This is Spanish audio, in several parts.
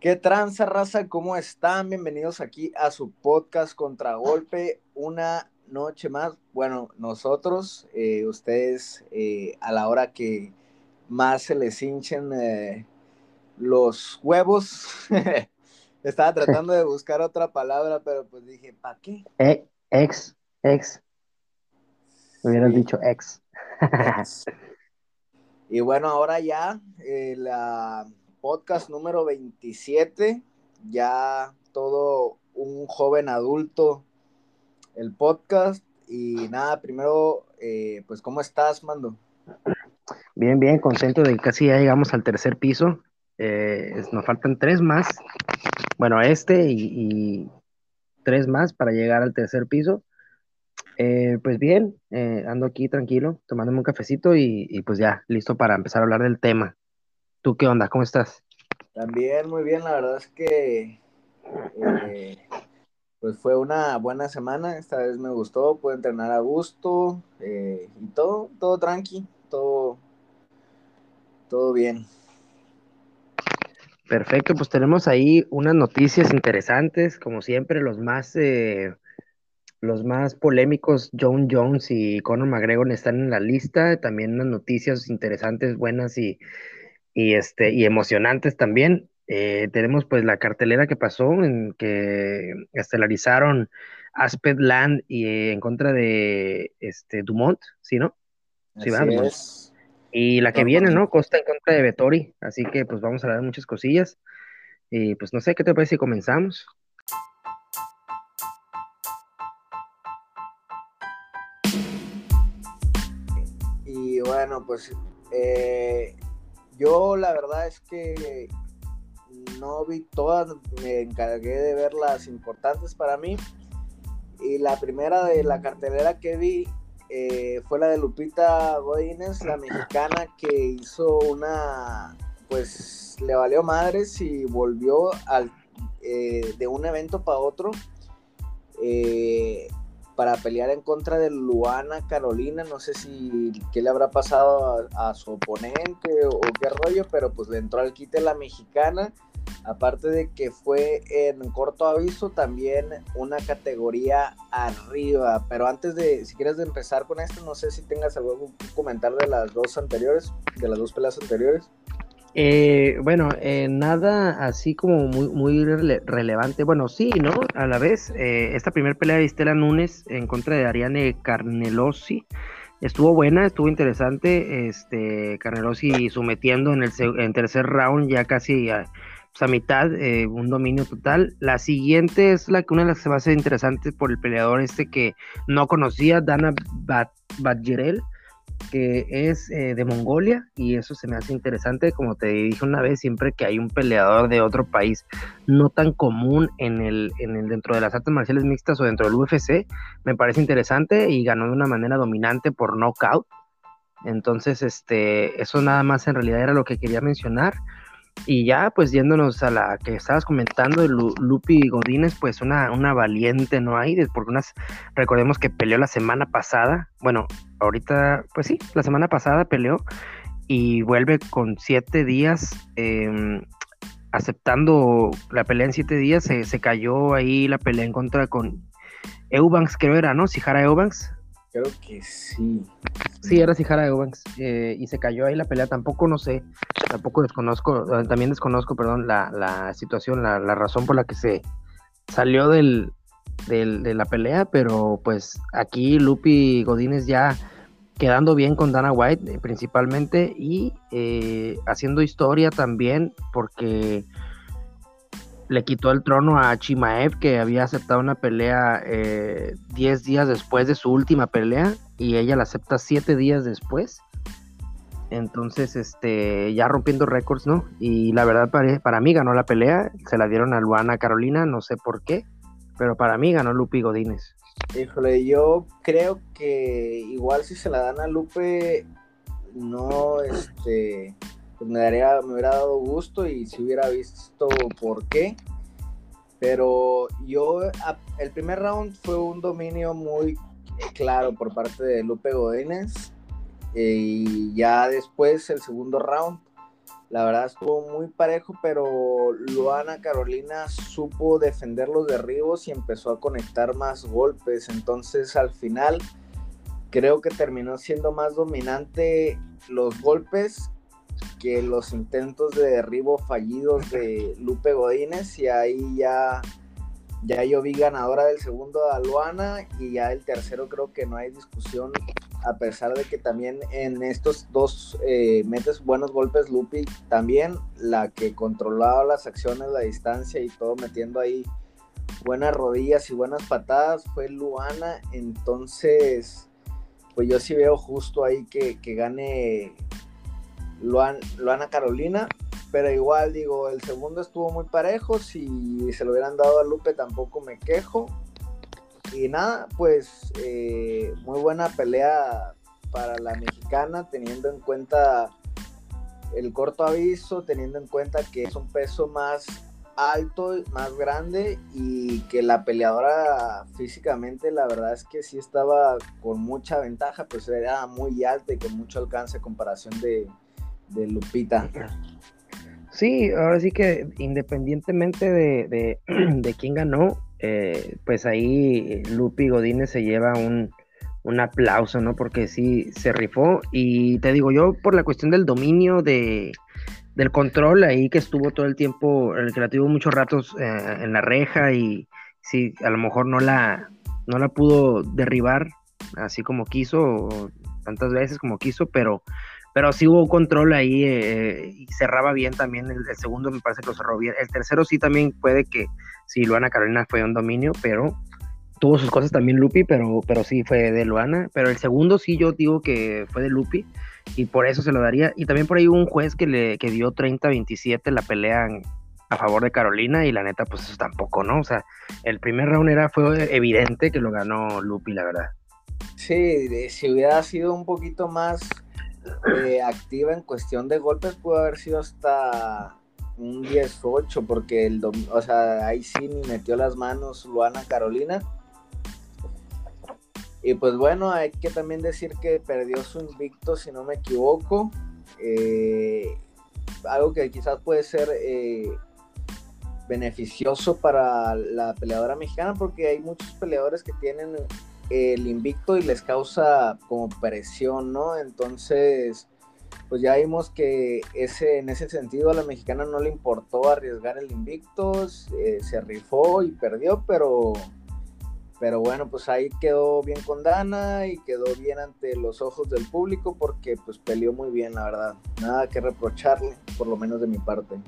¿Qué tranza, raza? ¿Cómo están? Bienvenidos aquí a su podcast Contragolpe. Una noche más. Bueno, nosotros, eh, ustedes, eh, a la hora que más se les hinchen eh, los huevos. Estaba tratando de buscar otra palabra, pero pues dije, ¿para qué? ex, ex. Hubieras dicho ex. y bueno, ahora ya la podcast número 27, ya todo un joven adulto, el podcast. Y nada, primero, eh, pues, ¿cómo estás, Mando? Bien, bien, contento de que casi ya llegamos al tercer piso. Eh, nos faltan tres más. Bueno, este y, tres más para llegar al tercer piso. Eh, pues bien, ando aquí tranquilo, tomándome un cafecito y, y, pues ya, listo para empezar a hablar del tema. ¿Tú qué onda? ¿Cómo estás? También muy bien, la verdad es que eh, pues fue una buena semana, esta vez me gustó, pude entrenar a gusto eh, y todo, todo tranqui, todo, todo bien. Perfecto, pues tenemos ahí unas noticias interesantes, como siempre, los más, eh, los más polémicos, John Jones y Conor McGregor están en la lista, también unas noticias interesantes, buenas y y, este, y emocionantes también. Eh, tenemos pues la cartelera que pasó en que estelarizaron Asped Land y eh, en contra de este Dumont, ¿sí, no? Sí, vamos. Y la que viene, ¿no? Costa en contra de Vettori, así que pues vamos a hablar de muchas cosillas. Y pues no sé, ¿qué te parece si comenzamos? Y bueno, pues eh, yo la verdad es que no vi todas, me encargué de ver las importantes para mí. Y la primera de la cartelera que vi eh, fue la de Lupita Godínez, la mexicana que hizo una, pues le valió madres y volvió al, eh, de un evento para otro. Eh, para pelear en contra de Luana Carolina. No sé si qué le habrá pasado a, su oponente o, qué rollo, pero pues le entró al quite la mexicana. Aparte de que fue en corto aviso, también una categoría arriba. Pero antes de, si quieres empezar con esto, no sé si tengas algo que comentar de las dos anteriores, de las dos peleas anteriores. Eh, bueno, eh, nada así como muy, muy relevante. Bueno, sí, ¿no? A la vez, eh, esta primera pelea de Estela Núñez en contra de Ariane Carnelosi estuvo buena, estuvo interesante. Este, Carnelosi sometiendo en el tercer round ya casi a, pues, a mitad, un dominio total. La siguiente es la que una de las que va a ser interesante por el peleador este que no conocía, Dana Badgerel que es eh, de Mongolia y eso se me hace interesante, como te dije una vez, siempre que hay un peleador de otro país no tan común en el, en el dentro de las artes marciales mixtas o dentro del UFC, me parece interesante y ganó de una manera dominante por knockout. Entonces, este, eso nada más en realidad era lo que quería mencionar. Y ya, pues yéndonos a la que estabas comentando, Lupi Godínez, pues una, una valiente no hay, porque unas, recordemos que peleó la semana pasada, bueno, ahorita, pues sí, la semana pasada peleó y vuelve con siete días, em, aceptando la pelea en siete días, se, se, cayó ahí la pelea en contra con Eubanks, creo era, ¿no? Sijara Eubanks, Creo que sí. Sí, era Sijara Eubanks. Eh, y se cayó ahí la pelea. Tampoco no sé, tampoco desconozco, eh, también desconozco, perdón, la, la situación, la, la, razón por la que se salió del, del, de la pelea, pero pues aquí Lupi Godínez ya quedando bien con Dana White eh, principalmente y eh, haciendo historia también porque le quitó el trono a Chimaev, que había aceptado una pelea 10 eh, días después de su última pelea, y ella la acepta 7 días después. Entonces, este, ya rompiendo récords, ¿no? Y la verdad, para, para, mí ganó la pelea, se la dieron a Luana Carolina, no sé por qué, pero para mí ganó Lupe Godínez. Híjole, yo creo que igual si se la dan a Lupe, no, este, pues me, daría, me hubiera dado gusto y si hubiera visto por qué. Pero yo, el primer round fue un dominio muy claro por parte de Lupe Godínez. Eh, y ya después, el segundo round, la verdad estuvo muy parejo, pero Luana Carolina supo defender los derribos y empezó a conectar más golpes. Entonces al final creo que terminó siendo más dominante los golpes que los intentos de derribo fallidos de Lupe Godínez y ahí ya ya yo vi ganadora del segundo a Luana y ya el tercero creo que no hay discusión a pesar de que también en estos dos eh, metes buenos golpes Lupi también la que controlaba las acciones la distancia y todo metiendo ahí buenas rodillas y buenas patadas fue Luana. Entonces pues yo sí veo justo ahí que, gane Luana Carolina pero igual digo, el segundo estuvo muy parejo, si se lo hubieran dado a Lupe tampoco me quejo. Y nada, pues eh, muy buena pelea para la mexicana, teniendo en cuenta el corto aviso, teniendo en cuenta que es un peso más alto, más grande y que la peleadora físicamente la verdad es que sí estaba con mucha ventaja, pues era muy alta y con mucho alcance en comparación de, de Lupita. Sí, ahora sí que independientemente de, de, quién ganó, eh, pues ahí Lupi Godínez se lleva un, aplauso, ¿no? Porque sí se rifó. Y te digo, yo por la cuestión del dominio, de, del control ahí que estuvo todo el tiempo, el que tuvo muchos ratos eh, en la reja y sí, a lo mejor no la, no la pudo derribar así como quiso, tantas veces como quiso, pero pero sí hubo control ahí eh, y cerraba bien también. El, segundo me parece que lo cerró bien. El tercero sí también puede que, sí, Luana Carolina fue un dominio, pero tuvo sus cosas también Lupi, pero, pero sí fue de Luana. Pero el segundo sí yo digo que fue de Lupi y por eso se lo daría. Y también por ahí hubo un juez que le que dio 30-27 la pelea a favor de Carolina y la neta pues eso tampoco, ¿no? O sea, el primer round era, fue evidente que lo ganó Lupi, la verdad. Sí, si hubiera sido un poquito más eh, activa en cuestión de golpes pudo haber sido hasta un 10-8, porque el o sea, ahí sí ni metió las manos Luana Carolina. Y pues bueno, hay que también decir que perdió su invicto, si no me equivoco. Eh, algo que quizás puede ser eh, beneficioso para la peleadora mexicana, porque hay muchos peleadores que tienen el invicto y les causa como presión, ¿no? Entonces, pues ya vimos que ese, en ese sentido a la mexicana no le importó arriesgar el invicto, se rifó y perdió, pero, pero bueno, pues ahí quedó bien con Dana y quedó bien ante los ojos del público porque pues peleó muy bien, la verdad. Nada que reprocharle, por lo menos de mi parte.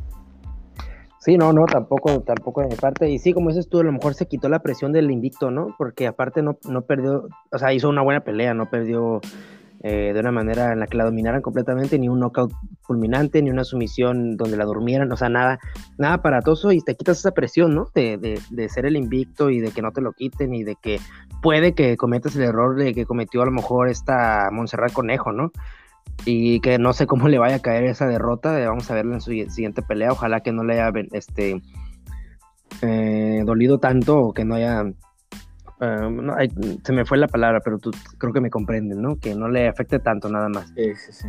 Sí, no, no, tampoco, tampoco de mi parte. Y sí, como dices tú, a lo mejor se quitó la presión del invicto, ¿no? Porque aparte no, no perdió, o sea, hizo una buena pelea, no perdió eh, de una manera en la que la dominaran completamente, ni un knockout fulminante, ni una sumisión donde la durmieran, o sea, nada, nada aparatoso y te quitas esa presión, ¿no? De, de, ser el invicto y de que no te lo quiten y de que puede que cometas el error de que cometió a lo mejor esta Montserrat Conejo, ¿no? Y que no sé cómo le vaya a caer esa derrota. Eh, vamos a verla en su siguiente pelea. Ojalá que no le haya este, eh, dolido tanto o que no haya. Eh, se me fue la palabra, pero tú creo que me comprenden, ¿no? Que no le afecte tanto nada más. Sí, sí, sí.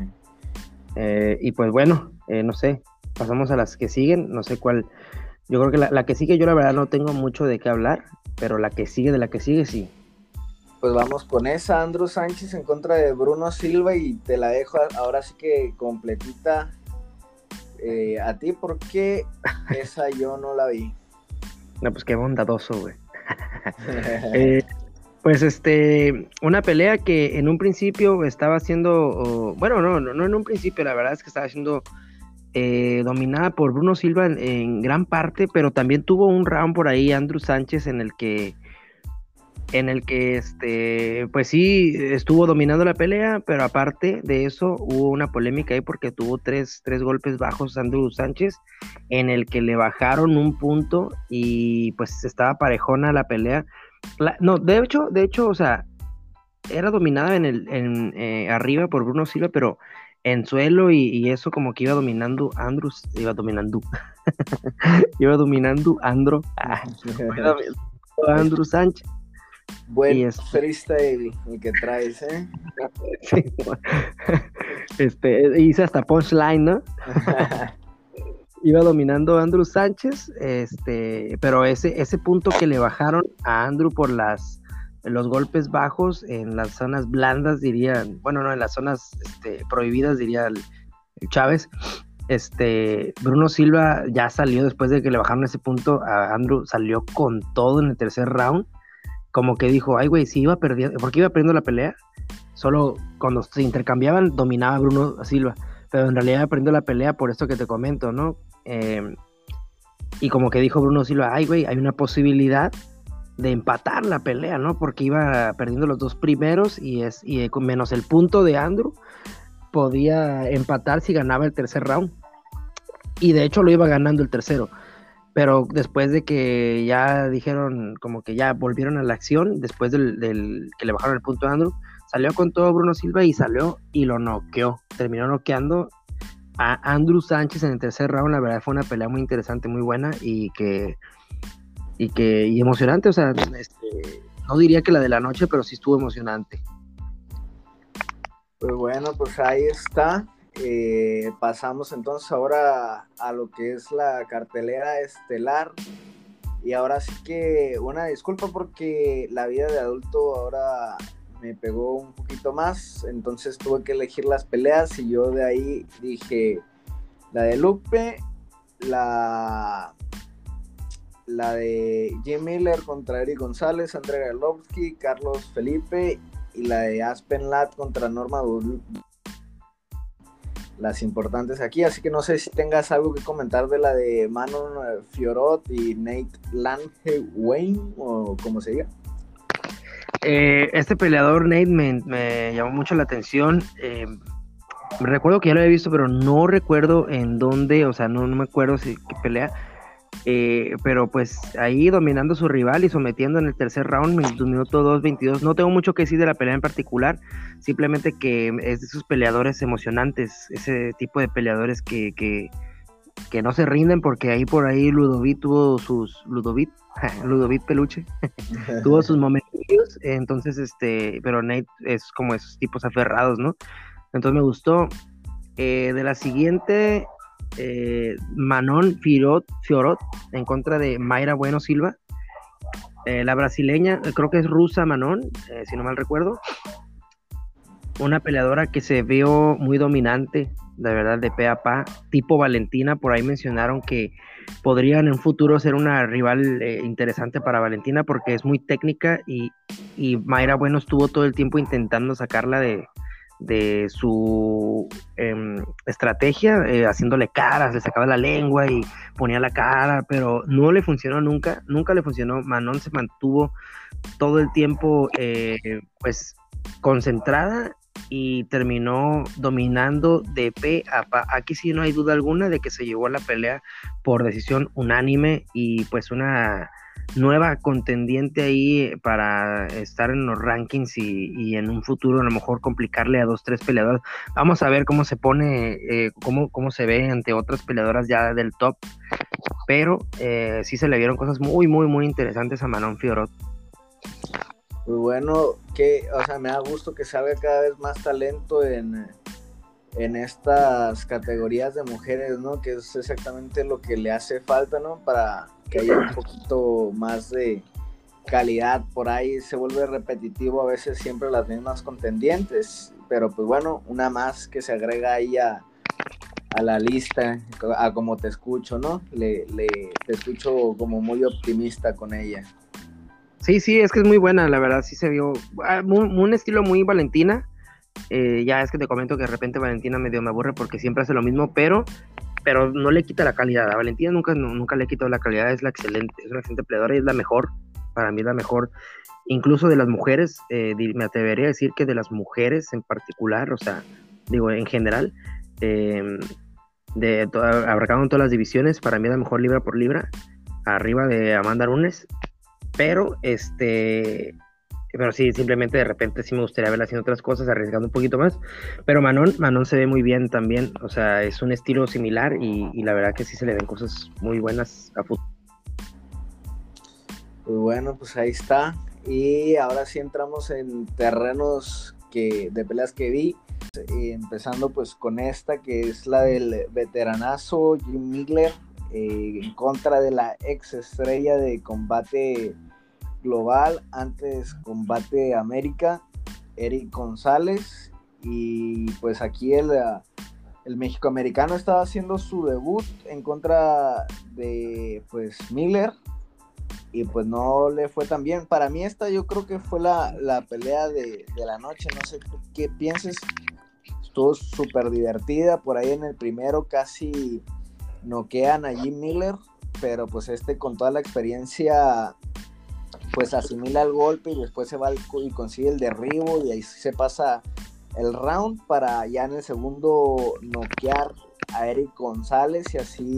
y pues bueno, no sé, pasamos a las que siguen. No sé cuál. Yo creo que la, la que sigue, yo la verdad no tengo mucho de qué hablar, pero la que sigue de la que sigue, sí pues vamos con esa, Andrew Sánchez en contra de Bruno Silva y te la dejo ahora sí que completita eh, a ti porque esa yo no la vi. No, pues qué bondadoso, güey. Eh, pues este, una pelea que en un principio estaba siendo, bueno, no, no, no en un principio, la verdad es que estaba siendo eh, dominada por Bruno Silva en, gran parte, pero también tuvo un round por ahí Andrew Sánchez en el que en el que este pues sí estuvo dominando la pelea, pero aparte de eso hubo una polémica ahí porque tuvo tres, tres golpes bajos Andrew Sánchez, en el que le bajaron un punto y pues estaba parejona la pelea. no, de hecho, de hecho, o sea, era dominada en el en, eh, arriba por Bruno Silva, pero en suelo y, eso como que iba dominando Andrew, iba dominando, iba dominando Andro, ah, Andrew Sánchez Buen freestyle el que traes, ¿eh? este, hice hasta punchline, ¿no? iba dominando Andrew Sánchez, este, pero ese, ese punto que le bajaron a Andrew por las los golpes bajos en las zonas blandas dirían, bueno, no, en las zonas este, prohibidas diría el, Chávez. Este, Bruno Silva ya salió después de que le bajaron ese punto a Andrew, salió con todo en el tercer round, como que dijo, ay güey, si iba perdiendo, porque iba perdiendo la pelea, solo cuando se intercambiaban dominaba Bruno Silva, pero en realidad iba perdiendo la pelea por esto que te comento, ¿no? Em, y como que dijo Bruno Silva, ay, güey, hay una posibilidad de empatar la pelea, ¿no? Porque iba perdiendo los dos primeros y, es, y eh, menos el punto de Andrew, podía empatar si ganaba el tercer round. Y de hecho lo iba ganando el tercero. Pero después de que ya dijeron, como que ya volvieron a la acción, después del, del que le bajaron el punto a Andrew, salió con todo Bruno Silva y salió y lo noqueó. Terminó noqueando a Andrew Sánchez en el tercer round, la verdad fue una pelea muy interesante, muy buena y que y que y emocionante, o sea, este, no diría que la de la noche, pero sí estuvo emocionante. Pues bueno, pues ahí está. Eh, pasamos entonces ahora a lo que es la cartelera estelar. Y ahora sí que una disculpa porque la vida de adulto ahora me pegó un poquito más, entonces tuve que elegir las peleas y yo de ahí dije la de Lupe, la, la de Jim Miller contra Eric González, André Galovsky, Carlos Felipe y la de Aspen Lat contra Norma las importantes aquí, así que no sé si tengas algo que comentar de la de Manon Fiorot y Nate Lange Wayne o como se diga. Eh, este peleador, Nate, me, llamó mucho la atención. Eh, recuerdo que ya lo había visto, pero no recuerdo en dónde, o sea, no, me acuerdo si qué pelea. Eh, pero pues ahí dominando a su rival y sometiendo en el tercer round, minuto 2-22. No tengo mucho que decir de la pelea en particular, simplemente que es de esos peleadores emocionantes, ese tipo de peleadores que, que, que no se rinden porque ahí por ahí Ludovic tuvo sus Ludovic Ludovic Peluche tuvo sus momentos entonces este pero Nate es como esos tipos aferrados no entonces me gustó eh, de la siguiente eh, Manon Fiorot, Fiorot en contra de Mayra Bueno Silva. Eh, la brasileña creo que es rusa Manon si no mal recuerdo. Una peleadora que se vio muy dominante de verdad, de pe a pa, tipo Valentina, por ahí mencionaron que podrían en un futuro ser una rival eh, interesante para Valentina porque es muy técnica y, Mayra Bueno estuvo todo el tiempo intentando sacarla de, su em, estrategia, eh, haciéndole caras, le sacaba la lengua y ponía la cara, pero no le funcionó nunca, nunca le funcionó. Manon se mantuvo todo el tiempo eh, pues concentrada y terminó dominando de P a pa. Aquí sí no hay duda alguna de que se llevó a la pelea por decisión unánime y pues una nueva contendiente ahí para estar en los rankings y, en un futuro a lo mejor complicarle a dos, tres peleadores. Vamos a ver cómo se pone, eh, cómo, cómo se ve ante otras peleadoras ya del top. Pero eh, sí se le vieron cosas muy, muy, muy interesantes a Manon Fiorot. Pues bueno, que, o sea, me da gusto que salga cada vez más talento en, en estas categorías de mujeres, ¿no? Que es exactamente lo que le hace falta, ¿no? Para que haya un poquito más de calidad por ahí. Se vuelve repetitivo a veces siempre las mismas contendientes, pero pues bueno, una más que se agrega ahí a, a la lista, a como te escucho, ¿no? Le, le, te escucho como muy optimista con ella. Sí, sí, es que es muy buena, la verdad, sí se vio ah, un estilo muy Valentina. Eh, ya es que te comento que de repente Valentina medio me aburre porque siempre hace lo mismo, pero, pero no le quita la calidad. A Valentina nunca, nunca le quitado la calidad, es la excelente, es una excelente peleadora y es la mejor, para mí es la mejor. Incluso de las mujeres, eh, me atrevería a decir que de las mujeres en particular, o sea, digo, en general, eh, de abarcando todas las divisiones, para mí es la mejor libra por libra, arriba de Amanda Nunes pero, este, pero sí, simplemente de repente sí me gustaría verla haciendo otras cosas, arriesgando un poquito más. Pero Manon, Manon se ve muy bien también, o sea, es un estilo similar y, la verdad que sí se le ven cosas muy buenas a fútbol. Pues bueno, pues ahí está. Y ahora sí entramos en terrenos que, de peleas que vi. empezando pues con esta que es la del veteranazo Jim Miller eh, en contra de la ex estrella de combate global, antes combate América, Eric González. Y pues aquí el, el México-americano estaba haciendo su debut en contra de pues Miller y pues no le fue tan bien. Para mí esta yo creo que fue la, pelea de, la noche, no sé qué pienses. Estuvo súper divertida, por ahí en el primero casi noquean a Jim Miller, pero pues este con toda la experiencia pues asimila el golpe y después se va y consigue el derribo y ahí se pasa el round para ya en el segundo noquear a Eric González y así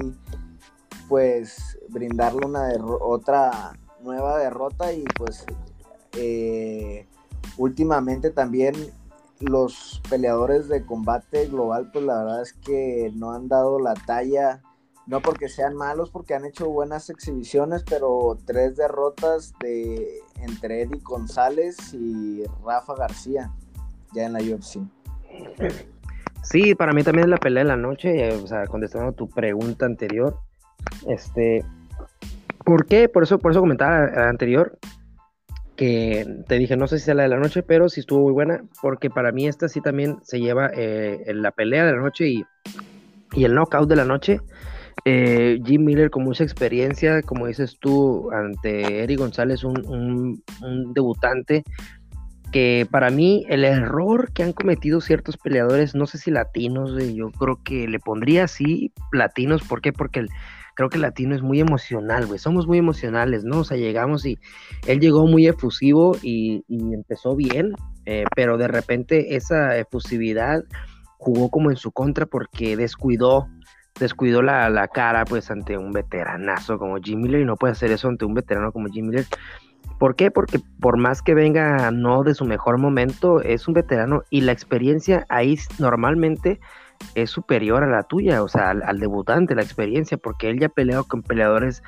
pues brindarle una otra nueva derrota y pues eh, últimamente también los peleadores de combate global pues la verdad es que no han dado la talla no porque sean malos porque han hecho buenas exhibiciones pero tres derrotas de entre Eddie González y Rafa García ya en la UFC Sí, para mí también es la pelea de la noche, o sea, contestando tu pregunta anterior, este, ¿por qué? Por eso, por eso comentaba anterior que te dije, no sé si es la de la noche, pero sí estuvo muy buena, porque para mí esta sí también se lleva eh, en la pelea de la noche y, el knockout de la noche. Eh, Jim Miller con mucha experiencia, como dices tú, ante Eric González, un, debutante, que para mí el error que han cometido ciertos peleadores, no sé si latinos, yo creo que le pondría así latinos, ¿por qué? Porque creo que latino es muy emocional, güey. Somos muy emocionales, ¿no? O sea, llegamos y él llegó muy efusivo y, empezó bien, eh, pero de repente esa efusividad jugó como en su contra porque descuidó, descuidó la, la cara, pues, ante un veteranazo como Jim Miller y no puede hacer eso ante un veterano como Jim Miller. ¿Por qué? Porque por más que venga no de su mejor momento, es un veterano y la experiencia ahí normalmente es superior a la tuya, o sea, al, debutante, la experiencia, porque él ya ha peleado con peleadores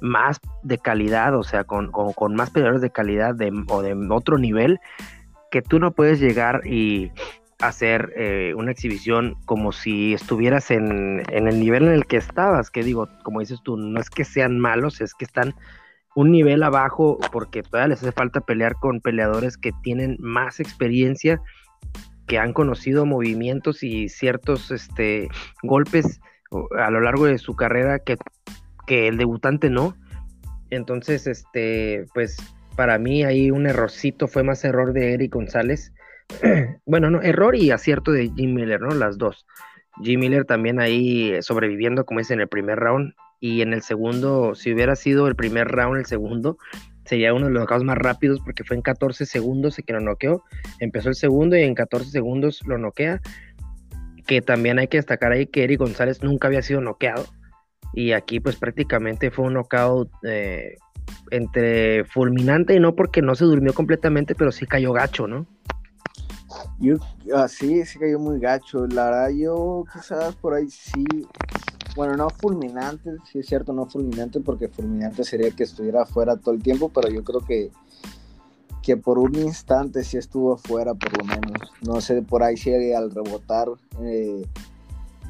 más de calidad, o sea, con, más peleadores de calidad o de otro nivel, que tú no puedes llegar y hacer eh, una exhibición como si estuvieras en, en, el nivel en el que estabas, que digo, como dices tú, no es que sean malos, es que están un nivel abajo porque todavía les hace falta pelear con peleadores que tienen más experiencia que han conocido movimientos y ciertos este, golpes a lo largo de su carrera que, que el debutante no. Entonces, este, pues para mí ahí un errorcito fue más error de Eric González. bueno, no, error y acierto de Jim Miller, ¿no? Las dos. Jim Miller también ahí sobreviviendo, como dice en el primer round. Y en el segundo, si hubiera sido el primer round, el segundo, sería uno de los knockouts más rápidos porque fue en 14 segundos que lo noqueó. Empezó el segundo y en 14 segundos lo noquea. Que también hay que destacar ahí que Eric González nunca había sido noqueado. Y aquí pues prácticamente fue un knockout eh, entre fulminante y no porque no se durmió completamente, pero sí cayó gacho, ¿no? Yo, así, ah, sí cayó muy gacho. La verdad, yo quizás por ahí sí bueno, no fulminante, sí es cierto, no fulminante, porque fulminante sería que estuviera afuera todo el tiempo, pero yo creo que, que por un instante sí estuvo afuera, por lo menos. No sé, por ahí si al rebotar eh,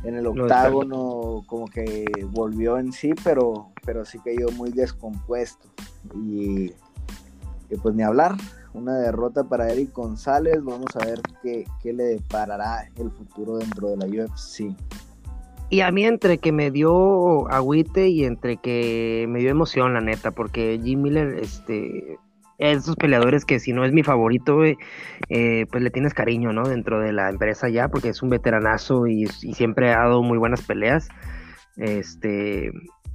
en el octágono, como que volvió en sí, pero, pero sí cayó muy descompuesto. Y, y pues ni hablar, una derrota para Eric González. Vamos a ver qué, qué le deparará el futuro dentro de la UFC. Y a mí entre que me dio agüite y entre que me dio emoción, la neta, porque Jim Miller, este, es esos peleadores que si no es mi favorito, eh, pues le tienes cariño, ¿no? Dentro de la empresa ya, porque es un veteranazo y, siempre ha dado muy buenas peleas. Este,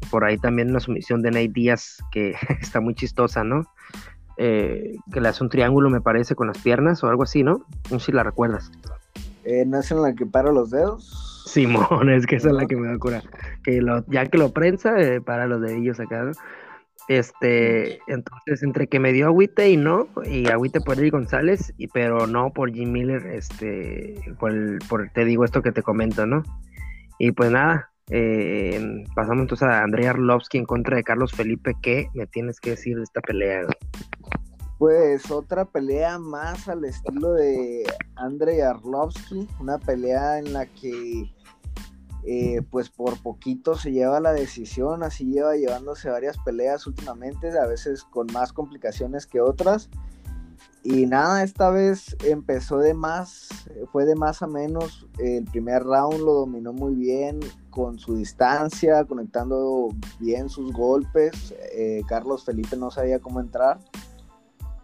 por ahí también una sumisión de Nate Díaz que está muy chistosa, ¿no? Eh, que le hace un triángulo, me parece, con las piernas o algo así, ¿no? No sé si la recuerdas. Eh, ¿No es en la que paro los dedos? Simón, es que esa es la que me da cura. Que lo, ya que lo prensa, eh, para los dedillos acá, ¿no? Este, entonces, entre que me dio agüite y no, y agüite por Eddie González, y, pero no por Jim Miller, este, por, por te digo esto que te comento, ¿no? Y pues nada, eh, pasamos entonces a Andrei Arlovsky en contra de Carlos Felipe. ¿Qué me tienes que decir de esta pelea? Pues otra pelea más al estilo de Andrei Arlovsky, una pelea en la que eh, pues por poquito se lleva la decisión, así lleva llevándose varias peleas últimamente, a veces con más complicaciones que otras. Y nada, esta vez empezó de más, fue de más a menos. El primer round lo dominó muy bien con su distancia, conectando bien sus golpes. Eh, Carlos Felipe no sabía cómo entrar.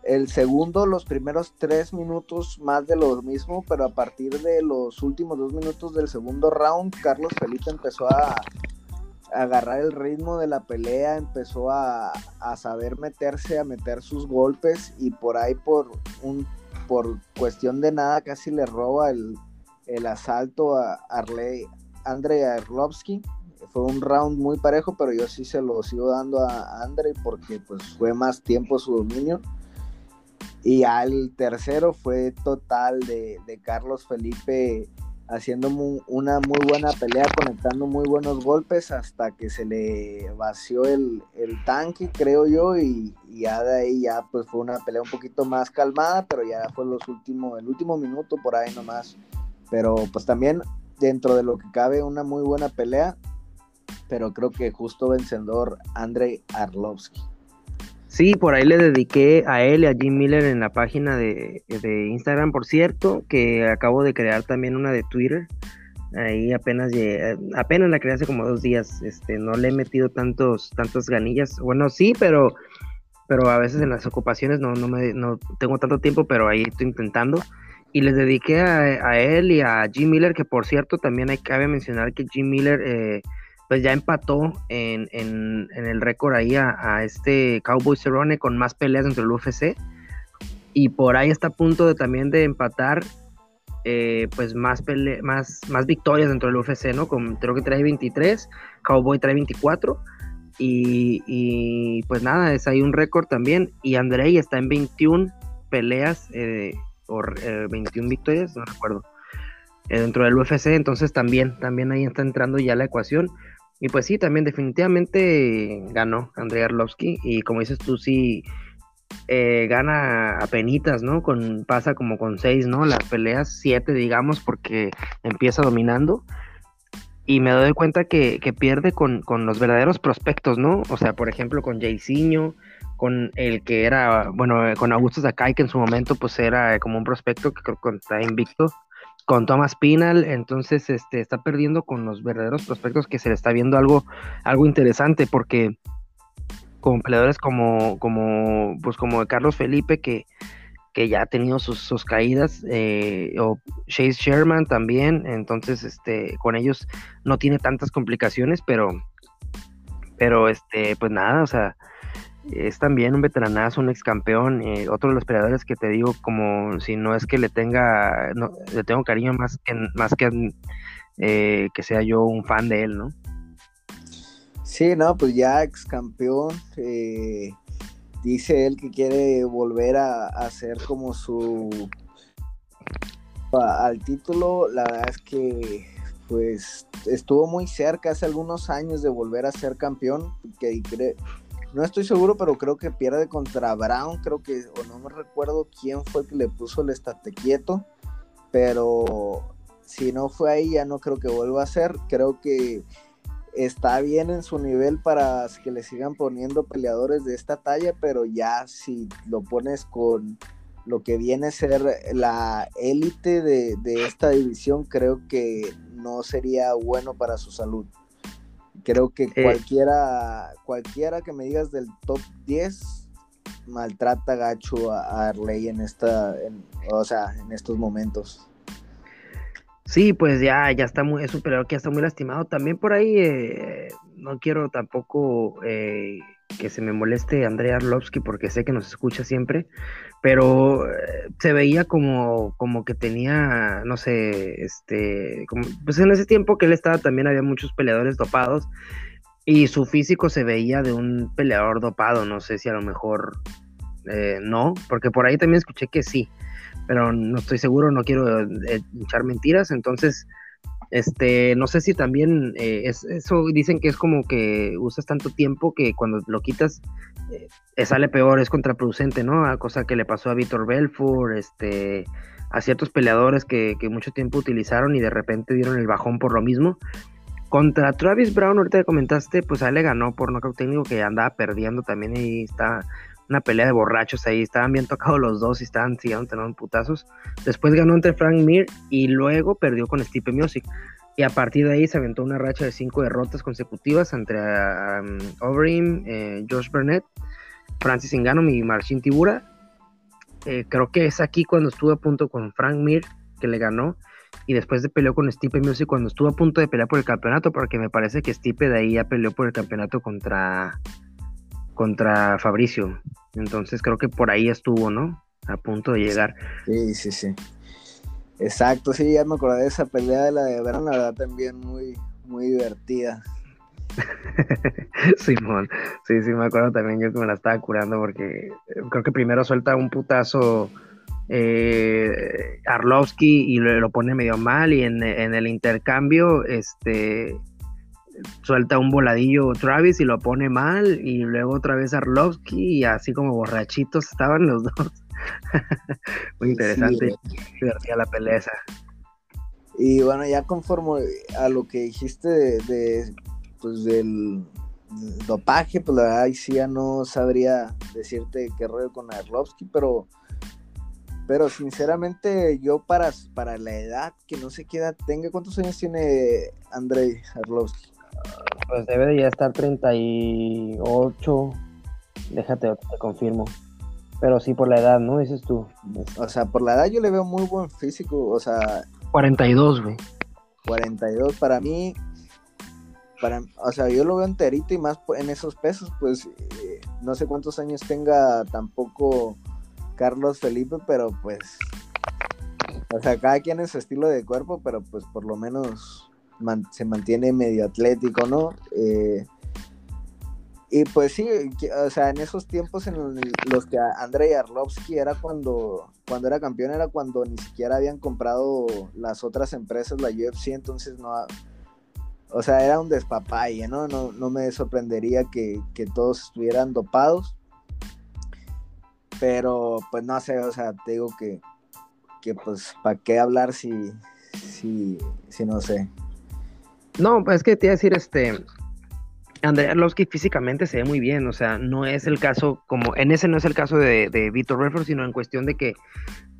El segundo, los primeros tres minutos más de lo mismo, pero a partir de los últimos dos minutos del segundo round, Carlos Felipe empezó a, agarrar el ritmo de la pelea, empezó a, saber meterse, a meter sus golpes y por ahí por un por cuestión de nada casi le roba el, asalto a Arley, Andrei Arlovsky. Fue un round muy parejo, pero yo sí se lo sigo dando a Andrei porque pues fue más tiempo su dominio y al tercero fue total de, Carlos Felipe haciendo una muy buena pelea, conectando muy buenos golpes hasta que se le vació el, tanque, creo yo, y, ya de ahí ya pues fue una pelea un poquito más calmada, pero ya fue los últimos, el último minuto por ahí nomás. Pero pues también dentro de lo que cabe una muy buena pelea, pero creo que justo vencedor Andrei Arlovsky. Sí, por ahí le dediqué a él y a Jim Miller en la página de, Instagram, por cierto, que acabo de crear también una de Twitter. Ahí apenas apenas la creé hace como dos días. Este, no le he metido tantos, tantas ganillas. Bueno, sí, pero, pero a veces en las ocupaciones no, no me no tengo tanto tiempo, pero ahí estoy intentando. Y les dediqué a, él y a Jim Miller, que por cierto también hay cabe mencionar que Jim Miller eh, pues ya empató en, el récord ahí a, este Cowboy Cerrone con más peleas dentro del UFC. Y por ahí está a punto de también de empatar eh, pues más, más, más victorias dentro del UFC, ¿no? Con, creo que trae 23, Cowboy trae 24. Y, pues nada, es ahí un récord también. Y Andrei está en 21 peleas eh, o 21 eh, victorias, no recuerdo, dentro del UFC. Entonces también, también ahí está entrando ya la ecuación. Y pues sí, también definitivamente ganó Andrei Arlovsky y como dices tú, sí eh, gana a penitas, ¿no? Con, pasa como con seis, ¿no? Las peleas siete, digamos, porque empieza dominando. Y me doy cuenta que, pierde con, los verdaderos prospectos, ¿no? O sea, por ejemplo, con Jaycinho, con el que era, bueno, con Augusto Sakai, que en su momento pues era como un prospecto que creo que está invicto con Thomas Pinal, entonces este, está perdiendo con los verdaderos prospectos que se le está viendo algo, algo interesante porque con peleadores como, como, pues como Carlos Felipe que, que ya ha tenido sus, caídas, eh, o Chase Sherman también, entonces este, con ellos no tiene tantas complicaciones, pero, pero este, pues nada, o sea, es también un veteranazo, un ex campeón, eh, otro de los peleadores que te digo, como si no es que le tenga, no, le tengo cariño más que, más que, eh, que sea yo un fan de él, ¿no? Sí, no, pues ya ex campeón, eh, dice él que quiere volver a, hacer como su al título, la verdad es que pues estuvo muy cerca hace algunos años de volver a ser campeón, que no estoy seguro, pero creo que pierde contra Brown, creo que, o no me recuerdo quién fue el que le puso el estate quieto, pero si no fue ahí ya no creo que vuelva a ser, creo que está bien en su nivel para que le sigan poniendo peleadores de esta talla, pero ya si lo pones con lo que viene a ser la élite de, de esta división, creo que no sería bueno para su salud. Creo que eh, cualquiera, cualquiera que me digas del top 10 maltrata gacho a Arley en esta, o sea, en estos momentos. Sí, pues ya, ya está muy, es un peleador que ya está muy lastimado. También por ahí eh, no quiero tampoco eh, que se me moleste Andrea Arlovsky porque sé que nos escucha siempre, pero eh, se veía como, como que tenía, no sé, este, como, pues en ese tiempo que él estaba también había muchos peleadores dopados y su físico se veía de un peleador dopado, no sé si a lo mejor eh, no, porque por ahí también escuché que sí, pero no estoy seguro, no quiero echar mentiras, entonces Este, no sé si también eh, es, eso dicen que es como que usas tanto tiempo que cuando lo quitas eh, sale peor, es contraproducente, ¿no? A cosa que le pasó a Víctor Belfort, este, a ciertos peleadores que, que, mucho tiempo utilizaron y de repente dieron el bajón por lo mismo. Contra Travis Brown, ahorita que comentaste, pues a él le ganó por nocaut técnico que andaba perdiendo también y está una pelea de borrachos ahí, estaban bien tocados los dos y estaban siguiendo teniendo putazos. Después ganó entre Frank Mir y luego perdió con Stipe Music. Y a partir de ahí se aventó una racha de cinco derrotas consecutivas entre um, Overeem, eh, Josh Burnett, Francis Ngannou y Marcin Tibura. Eh, creo que es aquí cuando estuvo a punto con Frank Mir, que le ganó. Y después de peleó con Stipe Music cuando estuvo a punto de pelear por el campeonato, porque me parece que Stipe de ahí ya peleó por el campeonato contra, contra Fabricio. Entonces creo que por ahí estuvo, ¿no? A punto de llegar. Sí, sí, sí. Exacto, sí, ya me acordé de esa pelea de la de Verón, la verdad también muy, muy divertida. Simón, sí, sí, me acuerdo también yo que me la estaba curando porque eh, creo que primero suelta un putazo eh, Arlovsky y lo, pone medio mal y en, en, el intercambio este suelta un voladillo Travis y lo pone mal y luego otra vez Arlovsky y así como borrachitos estaban los dos. Muy interesante, divertida la pelea Y bueno, ya conforme a lo que dijiste de, pues del, dopaje, pues la verdad sí ya no sabría decirte qué rollo con Arlovsky, pero pero sinceramente yo para, para la edad que no sé qué edad tenga, ¿cuántos años tiene Andrei Arlovsky? Pues debe de ya estar 38. Déjate, te confirmo. Pero sí por la edad, ¿no? Dices tú. O sea, por la edad yo le veo muy buen físico. O sea. 42, güey. 42 para mí. Para, o sea, yo lo veo enterito y más en esos pesos, pues eh, no sé cuántos años tenga tampoco Carlos Felipe, pero pues, o sea, cada quien en su estilo de cuerpo, pero pues por lo menos se mantiene medio atlético, ¿no? Eh, y pues sí, o sea, en esos tiempos en los que Andrei Arlovsky era cuando, cuando era campeón, era cuando ni siquiera habían comprado las otras empresas, la UFC, entonces no, o sea, era un despapalle, ¿no? No, no me sorprendería que, todos estuvieran dopados, pero pues no sé, o sea, te digo que, que pues, ¿para qué hablar si, si, si no sé? No, pues es que te iba a decir, este, André Arlovsky físicamente se ve muy bien, o sea, no es el caso, como en ese no es el caso de, de Vitor Redford, sino en cuestión de que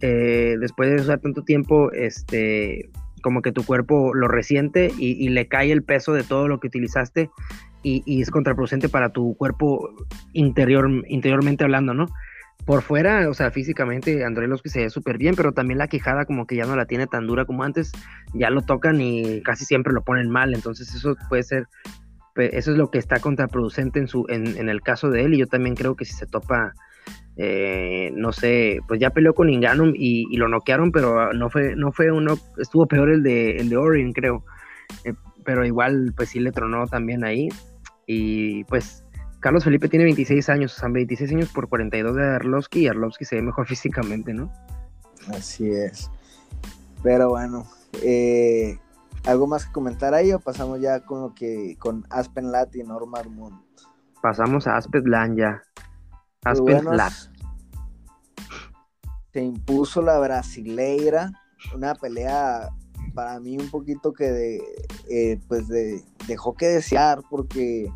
eh, después de usar tanto tiempo, este, como que tu cuerpo lo resiente y, le cae el peso de todo lo que utilizaste y, y es contraproducente para tu cuerpo interior, interiormente hablando, ¿no? Por fuera, o sea, físicamente Andrei se ve súper bien, pero también la quejada como que ya no la tiene tan dura como antes, ya lo tocan y casi siempre lo ponen mal, entonces eso puede ser, eso es lo que está contraproducente en, su, en, el caso de él y yo también creo que si se topa, eh, no sé, pues ya peleó con Inganum y, lo noquearon, pero no fue, no fue uno, estuvo peor el de, el de Orion creo, eh, pero igual pues sí le tronó también ahí y pues Carlos Felipe tiene 26 años, o sea, 26 años por 42 de Arlovsky y Arlovsky se ve mejor físicamente, ¿no? Así es. Pero bueno, eh, ¿algo más que comentar ahí o pasamos ya con lo que con Aspen Lat y Norma Mont? Pasamos a Aspen Lat ya. Aspen Lat. Se impuso la brasileira, una pelea para mí un poquito que de, eh, pues de, dejó que desear porque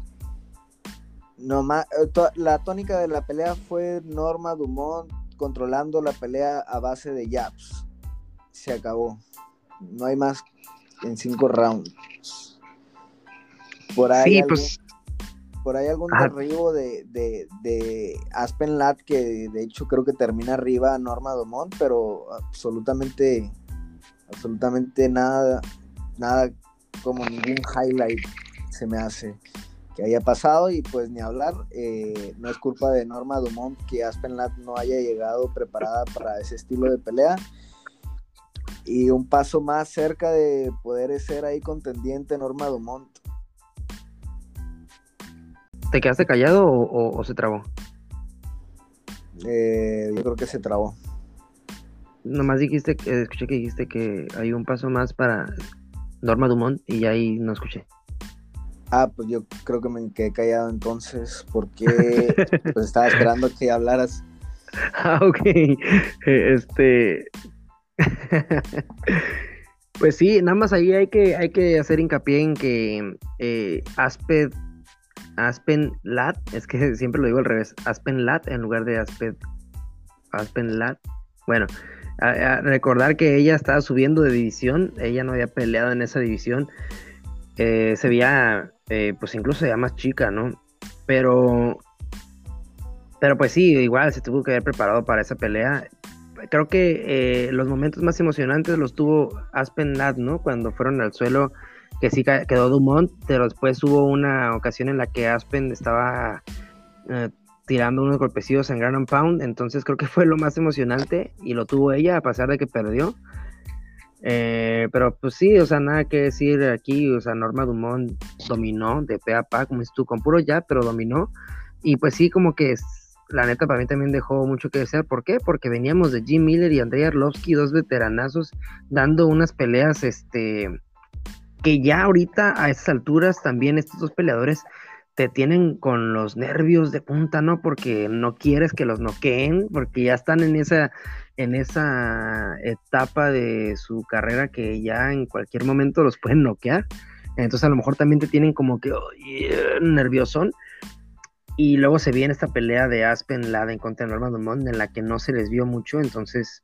eh, la tónica de la pelea fue Norma Dumont controlando la pelea a base de jabs. Se acabó. No hay más en cinco rounds. Por ahí, algún, pues, por ahí algún derribo de, de, Aspen Lat que de hecho creo que termina arriba Norma Dumont, pero absolutamente, absolutamente nada, nada como ningún highlight se me hace que haya pasado y pues ni hablar, eh, no es culpa de Norma Dumont que Aspen no haya llegado preparada para ese estilo de pelea y un paso más cerca de poder ser ahí contendiente Norma Dumont. ¿Te quedaste callado o, se trabó? Eh, yo creo que se trabó. Nomás dijiste, que escuché que dijiste que hay un paso más para Norma Dumont, y ahí no escuché. Ah, pues yo creo que me quedé callado entonces porque pues estaba esperando que hablaras. Ah, ok. Este. pues sí, nada más ahí hay que, hay que hacer hincapié en que eh, Aspen Lat, es que siempre lo digo al revés, Aspen Lat en lugar de Aspen, Aspen Lat. Bueno, recordar que ella estaba subiendo de división, ella no había peleado en esa división. Eh, se veía, eh, pues incluso ya más chica, ¿no? Pero, pero pues sí, igual se tuvo que haber preparado para esa pelea. Creo que eh, los momentos más emocionantes los tuvo Aspen Ladd, ¿no? Cuando fueron al suelo, que sí quedó Dumont, pero después hubo una ocasión en la que Aspen estaba tirando unos golpecillos en Grand Pound, entonces creo que fue lo más emocionante y lo tuvo ella a pesar de que perdió. Eh, pero pues sí, o sea, nada que decir aquí, o sea, Norma Dumont dominó de pe a pa, como dices tú, con puro ya, pero dominó. Y pues sí, como que la neta para mí también dejó mucho que desear. ¿Por qué? Porque veníamos de Jim Miller y Andrei Arlovsky, dos veteranazos, dando unas peleas, este, que ya ahorita a estas alturas también estos dos peleadores te tienen con los nervios de punta, ¿no? Porque no quieres que los noqueen, porque ya están en esa, en esa etapa de su carrera que ya en cualquier momento los pueden noquear. Entonces a lo mejor también te tienen como que oh. Y luego se viene esta pelea de Aspen Laden contra Norman Dumont en la que no se les vio mucho. Entonces,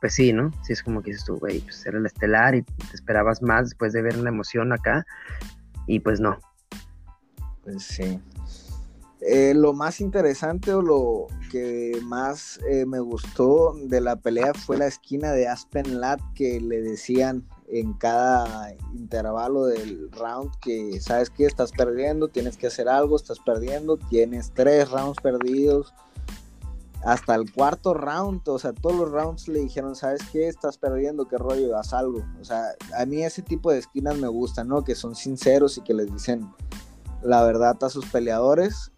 pues sí, ¿no? Sí es como que dices tú, güey, pues era el estelar y te esperabas más después de ver la emoción acá. Y pues no, pues sí. Eh, lo más interesante o lo que más eh, me gustó de la pelea fue la esquina de Aspen Lat que le decían en cada intervalo del round que sabes que estás perdiendo, tienes que hacer algo, estás perdiendo, tienes tres rounds perdidos. Hasta el cuarto round, o sea, todos los rounds le dijeron, ¿sabes qué? Estás perdiendo, qué rollo, haz algo. O sea, a mí ese tipo de esquinas me gustan, ¿no? Que son sinceros y que les dicen, la verdad a sus peleadores.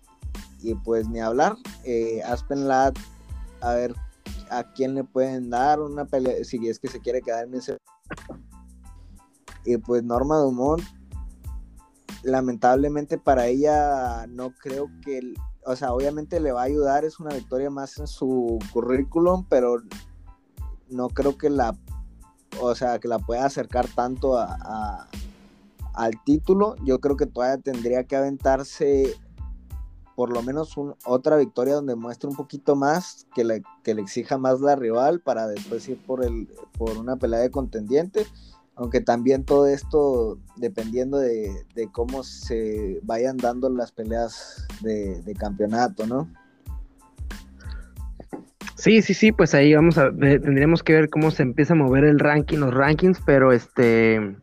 Y pues ni hablar. Eh, Aspen Lad, a ver a quién le pueden dar una pelea, si es que se quiere quedar en ese. Y pues Norma Dumont, lamentablemente para ella no creo que, o sea, obviamente le va a ayudar, es una victoria más en su currículum, pero no creo que la, o sea, que la pueda acercar tanto a al título, yo creo que todavía tendría que aventarse por lo menos otra victoria donde muestre un poquito más, que le, que le exija más la rival para después ir por, el, por una pelea de contendiente. Aunque también todo esto dependiendo de, cómo se vayan dando las peleas de, de, campeonato, ¿no? Sí, sí, sí, pues ahí vamos a tendríamos que ver cómo se empieza a mover el ranking, los rankings, pero este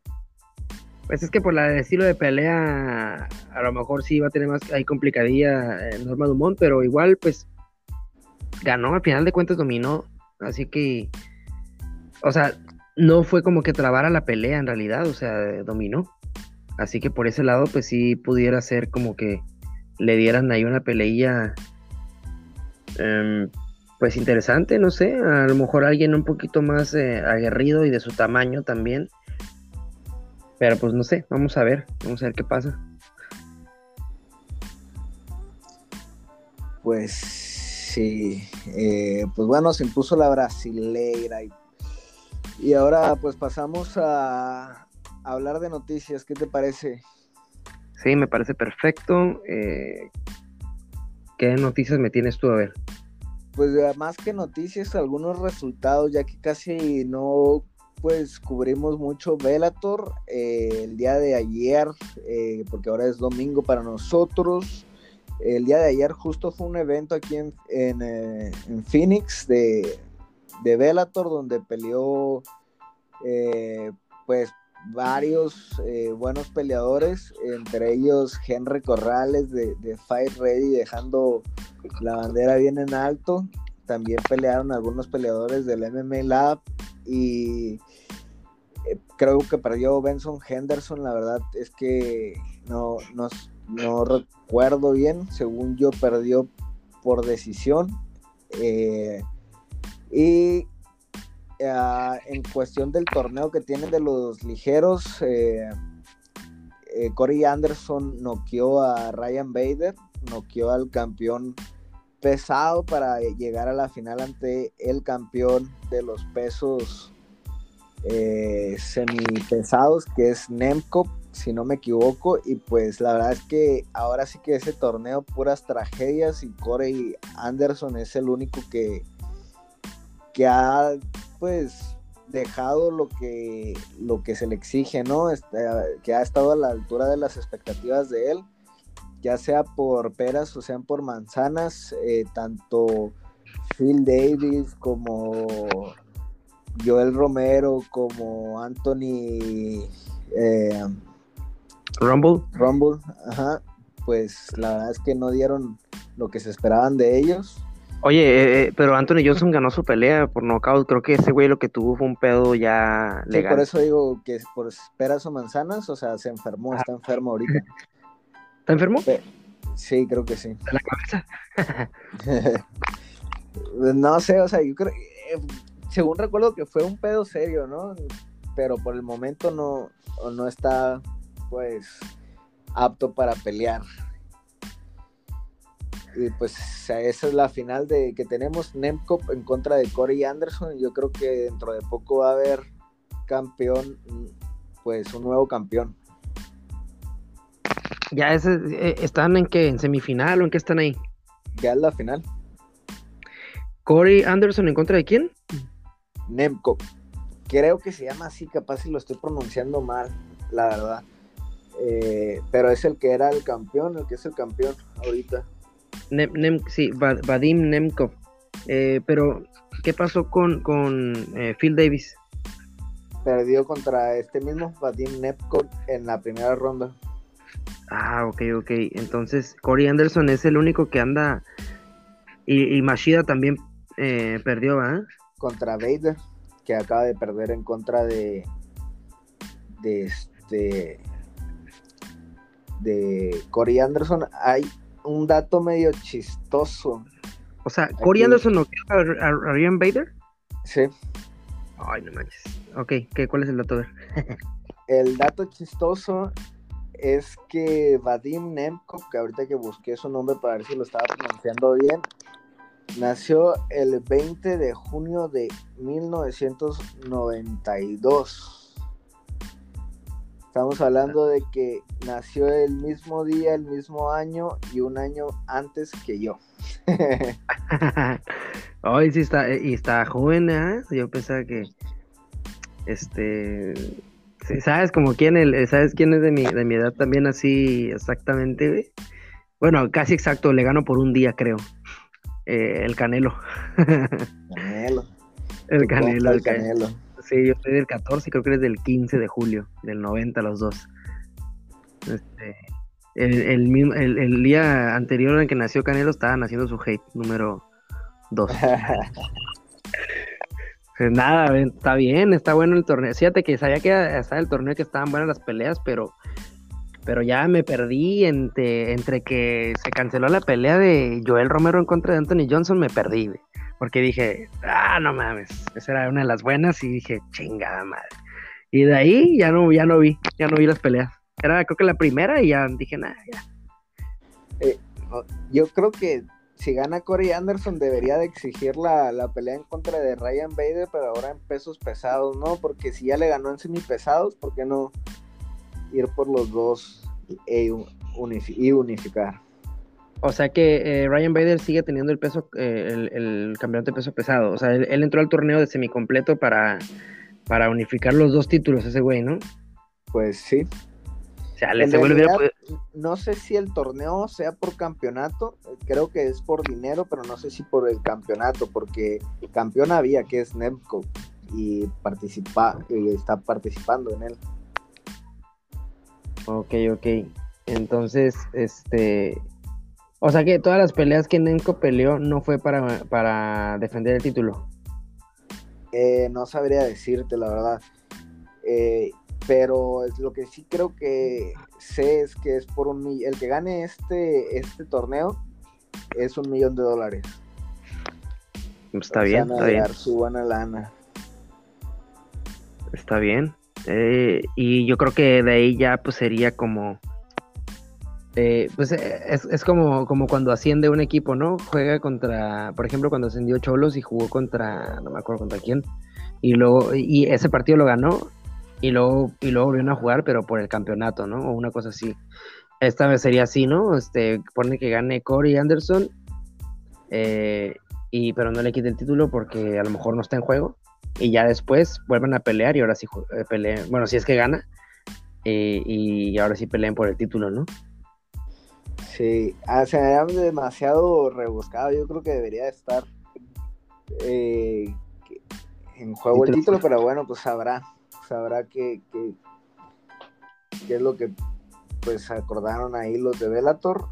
pues es que por el estilo de pelea, a lo mejor sí va a tener más ahí complicadilla Norma Dumont, pero igual, pues ganó, al final de cuentas dominó. Así que, o sea, no fue como que trabara la pelea en realidad, o sea, dominó. Así que por ese lado, pues sí pudiera ser como que le dieran ahí una peleilla, em, pues interesante, no sé, a lo mejor alguien un poquito más eh, aguerrido y de su tamaño también pero pues no sé, vamos a ver, vamos a ver qué pasa. Pues sí, eh, pues bueno, se impuso la brasileira y, ahora pues pasamos a, hablar de noticias, ¿qué te parece? Sí, me parece perfecto. Eh, ¿Qué noticias me tienes tú a ver? Pues más que noticias, algunos resultados, ya que casi no pues cubrimos mucho Velator eh, el día de ayer, eh, porque ahora es domingo para nosotros. El día de ayer justo fue un evento aquí en, en, eh, Phoenix de, de Bellator donde peleó pues varios buenos peleadores, entre ellos Henry Corrales de Fight Ready dejando la bandera bien en alto. También pelearon algunos peleadores del MMA Lab y eh, creo que perdió Benson Henderson, la verdad es que no, no, recuerdo bien, según yo perdió por decisión. Eh, y eh, en cuestión del torneo que tienen de los ligeros, eh, Corey Anderson noqueó a Ryan Bader, noqueó al campeón pesado para llegar a la final ante el campeón de los pesos eh, semipesados, que es Nemco, si no me equivoco. Y pues la verdad es que ahora sí que ese torneo, puras tragedias, y Corey Anderson es el único que, que ha pues dejado lo que, lo que se le exige, ¿no? Este, que ha estado a la altura de las expectativas de él, ya sea por peras o sean por manzanas, eh, tanto Phil Davis como Joel Romero, como Anthony eh, Rumble. Rumble, ajá, pues la verdad es que no dieron lo que se esperaban de ellos. Oye, eh, pero Anthony Johnson ganó su pelea por nocaut. Creo que ese güey lo que tuvo fue un pedo ya Sí, legal. por eso digo que por peras o manzanas, o sea, se enfermó, está enfermo ahorita. ¿Está enfermo? Sí, creo que sí. De la cabeza. no sé, o sea, yo creo, eh, según recuerdo que fue un pedo serio, ¿no? Pero por el momento no, no está, pues, apto para pelear. Y pues o sea, esa es la final de que tenemos Nemkop en contra de Corey Anderson. Y yo creo que dentro de poco va a haber campeón, pues un nuevo campeón. Ya ese, eh, están en qué, en semifinal o en qué están ahí. Ya es la final. Corey Anderson en contra de quién? Nemkop. Creo que se llama así, capaz si lo estoy pronunciando mal, la verdad. Eh, pero es el que era el campeón, el que es el campeón ahorita. Nem, Nem- sí, Va- Vadim Nemkov. Eh, pero, ¿qué pasó con, con eh, Phil Davis? Perdió contra este mismo Vadim Nemkov en la primera ronda. Ah, ok, ok. Entonces, Corey Anderson es el único que anda. Y, y Mashida también eh, perdió, ¿ah? Contra Vader, que acaba de perder en contra de. De este. De Corey Anderson. Hay un dato medio chistoso. O sea, Corey Aquí- Anderson no a, a, a Ryan Bader. Sí. Ay, no manches. Ok, ¿qué, ¿cuál es el dato? El dato chistoso es que Vadim Nemkov, que ahorita que busqué su nombre para ver si lo estaba pronunciando bien, nació el 20 de junio de 1992. Estamos hablando de que nació el mismo día, el mismo año y un año antes que yo. Ay, sí está, eh, y está joven, ¿ah? Yo pensaba que, este, sí, ¿sabes como quién, el, eh, sabes quién es de mi, de mi edad también así exactamente, güey? Bueno, casi exacto, le gano por un día, creo. Eh, el Canelo. Canelo. el Canelo, el Canelo. Sí, yo soy del 14, creo que eres del 15 de julio, del 90 los dos. Este, el, el, mismo- el, el día anterior en que nació Canelo estaban haciendo su hate número 2. Pues nada, está bien, está bueno el torneo. Fíjate que sabía que estaba el torneo que estaban buenas las peleas, pero pero ya me perdí entre, entre que se canceló la pelea de Joel Romero en contra de Anthony Johnson, me perdí. Porque dije, ah, no mames, esa era una de las buenas y dije, chingada madre. Y de ahí ya no, ya no vi, ya no vi las peleas. Era creo que la primera y ya dije, nada, ya. Yo creo que si gana Corey Anderson debería de exigir la, la pelea en contra de Ryan Bader, pero ahora en pesos pesados, ¿no? Porque si ya le ganó en semipesados, ¿por qué no ir por los dos e unifi- y unificar? O sea que eh, Ryan Bader sigue teniendo el peso, eh, el, el campeonato de peso pesado. O sea, él, él entró al torneo de semicompleto para, para unificar los dos títulos, ese güey, ¿no? Pues sí. En hubiera No sé si el torneo sea por campeonato, creo que es por dinero, pero no sé si por el campeonato, porque campeón había que es Nemco y participa y está participando en él. Ok, ok. Entonces, este. O sea que todas las peleas que Nemco peleó no fue para, para defender el título. Eh, no sabría decirte la verdad. Eh, pero es lo que sí creo que sé es que es por un mi- el que gane este este torneo es un millón de dólares. Pues Está bien, van a está bien. su buena lana. Está bien. Eh, y yo creo que de ahí ya pues sería como... Eh, pues eh, es, es, como, como cuando asciende un equipo, ¿no? Juega contra, por ejemplo, cuando ascendió Cholos y jugó contra, no me acuerdo contra quién, y luego, y ese partido lo ganó, y luego, y luego volvieron a jugar, pero por el campeonato, ¿no? O una cosa así. Esta vez sería así, ¿no? Este, pone que gane Corey Anderson, y pero no le quite el título porque a lo mejor no está en juego y ya después vuelven a pelear y ahora sí eh, pelean, bueno, si es que gana, y ahora sí pelean por el título, ¿no? Sí, ah, se me demasiado rebuscado, yo creo que debería estar eh, en juego el título, pero bueno, pues sabrá, sabrá que, que, qué es lo que pues acordaron ahí los de Velator.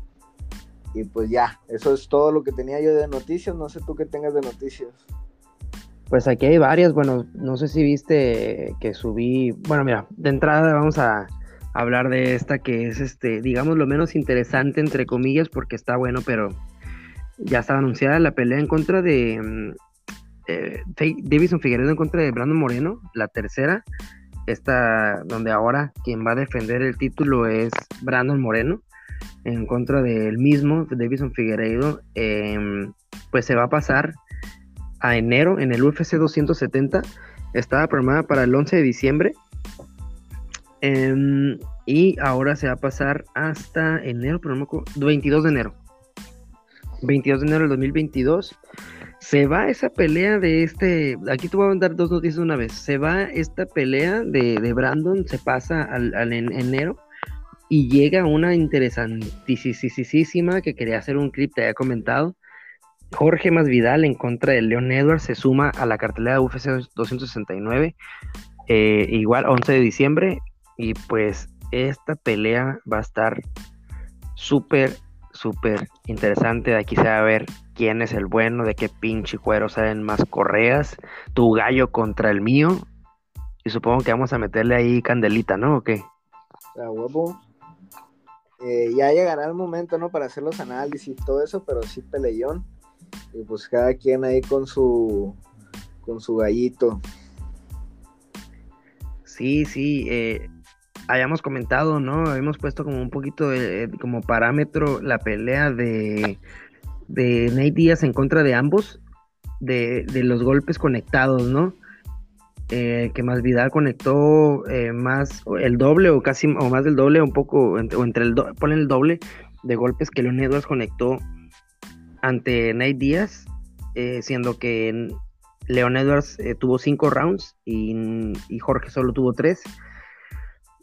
Y pues ya, eso es todo lo que tenía yo de noticias. No sé tú qué tengas de noticias. Pues aquí hay varias, bueno, no sé si viste que subí, bueno, mira, de entrada vamos a hablar de esta que es, este, digamos, lo menos interesante, entre comillas, porque está bueno, pero ya estaba anunciada la pelea en contra de mm, eh, Davison Figueredo en contra de Brandon Moreno, la tercera, esta donde ahora quien va a defender el título es Brandon Moreno, en contra del mismo, Davison Figueiredo, em, pues se va a pasar a enero en el UFC 270. Estaba programada para el 11 de diciembre. Em, y ahora se va a pasar hasta enero, pero no 22 de enero. 22 de enero del 2022. Se va esa pelea de este. Aquí te voy a mandar dos noticias una vez. Se va esta pelea de, Brandon, se pasa al, enero y llega una interesantísima que quería hacer un clip, te había comentado, Jorge Masvidal en contra de Leon Edwards se suma a la cartelera de UFC 269, eh, igual 11 de diciembre, y pues esta pelea va a estar súper, súper interesante. De aquí se va a ver quién es el bueno, de qué pinche cuero salen más correas, tu gallo contra el mío, y supongo que vamos a meterle ahí candelita, ¿no? ¿O qué? huevo. Eh, ya llegará el momento, ¿no? Para hacer los análisis y todo eso, pero sí peleón. Y pues cada quien ahí con su con su gallito. Sí, sí, eh, habíamos comentado, ¿no? Habíamos puesto como un poquito de, como parámetro la pelea de, de Nate Díaz en contra de ambos, de, de los golpes conectados, ¿no? Eh, que más Vidal conectó eh, más el doble o casi o más del doble, un poco, o entre el, do, ponen el doble de golpes que Leon Edwards conectó ante Nate Díaz, eh, siendo que Leon Edwards tuvo cinco rounds y, Jorge solo tuvo tres.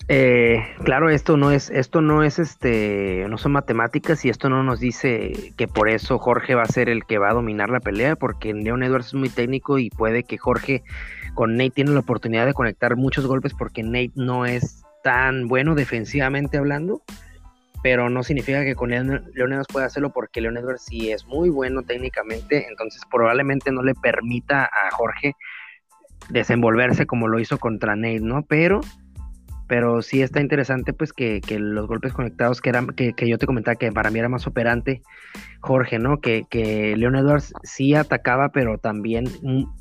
Eh, claro, esto no es, esto no es este, no son matemáticas y esto no nos dice que por eso Jorge va a ser el que va a dominar la pelea, porque Leon Edwards es muy técnico y puede que Jorge con Nate tiene la oportunidad de conectar muchos golpes porque Nate no es tan bueno defensivamente hablando pero no significa que con Leon pueda hacerlo porque Leon Edwards sí es muy bueno técnicamente, entonces probablemente no le permita a Jorge desenvolverse como lo hizo contra Nate, ¿no? Pero, pero sí está interesante pues que, los golpes conectados que eran, que, yo te comentaba que para mí era más operante Jorge, ¿no? Que, que Leon Edwards sí atacaba, pero también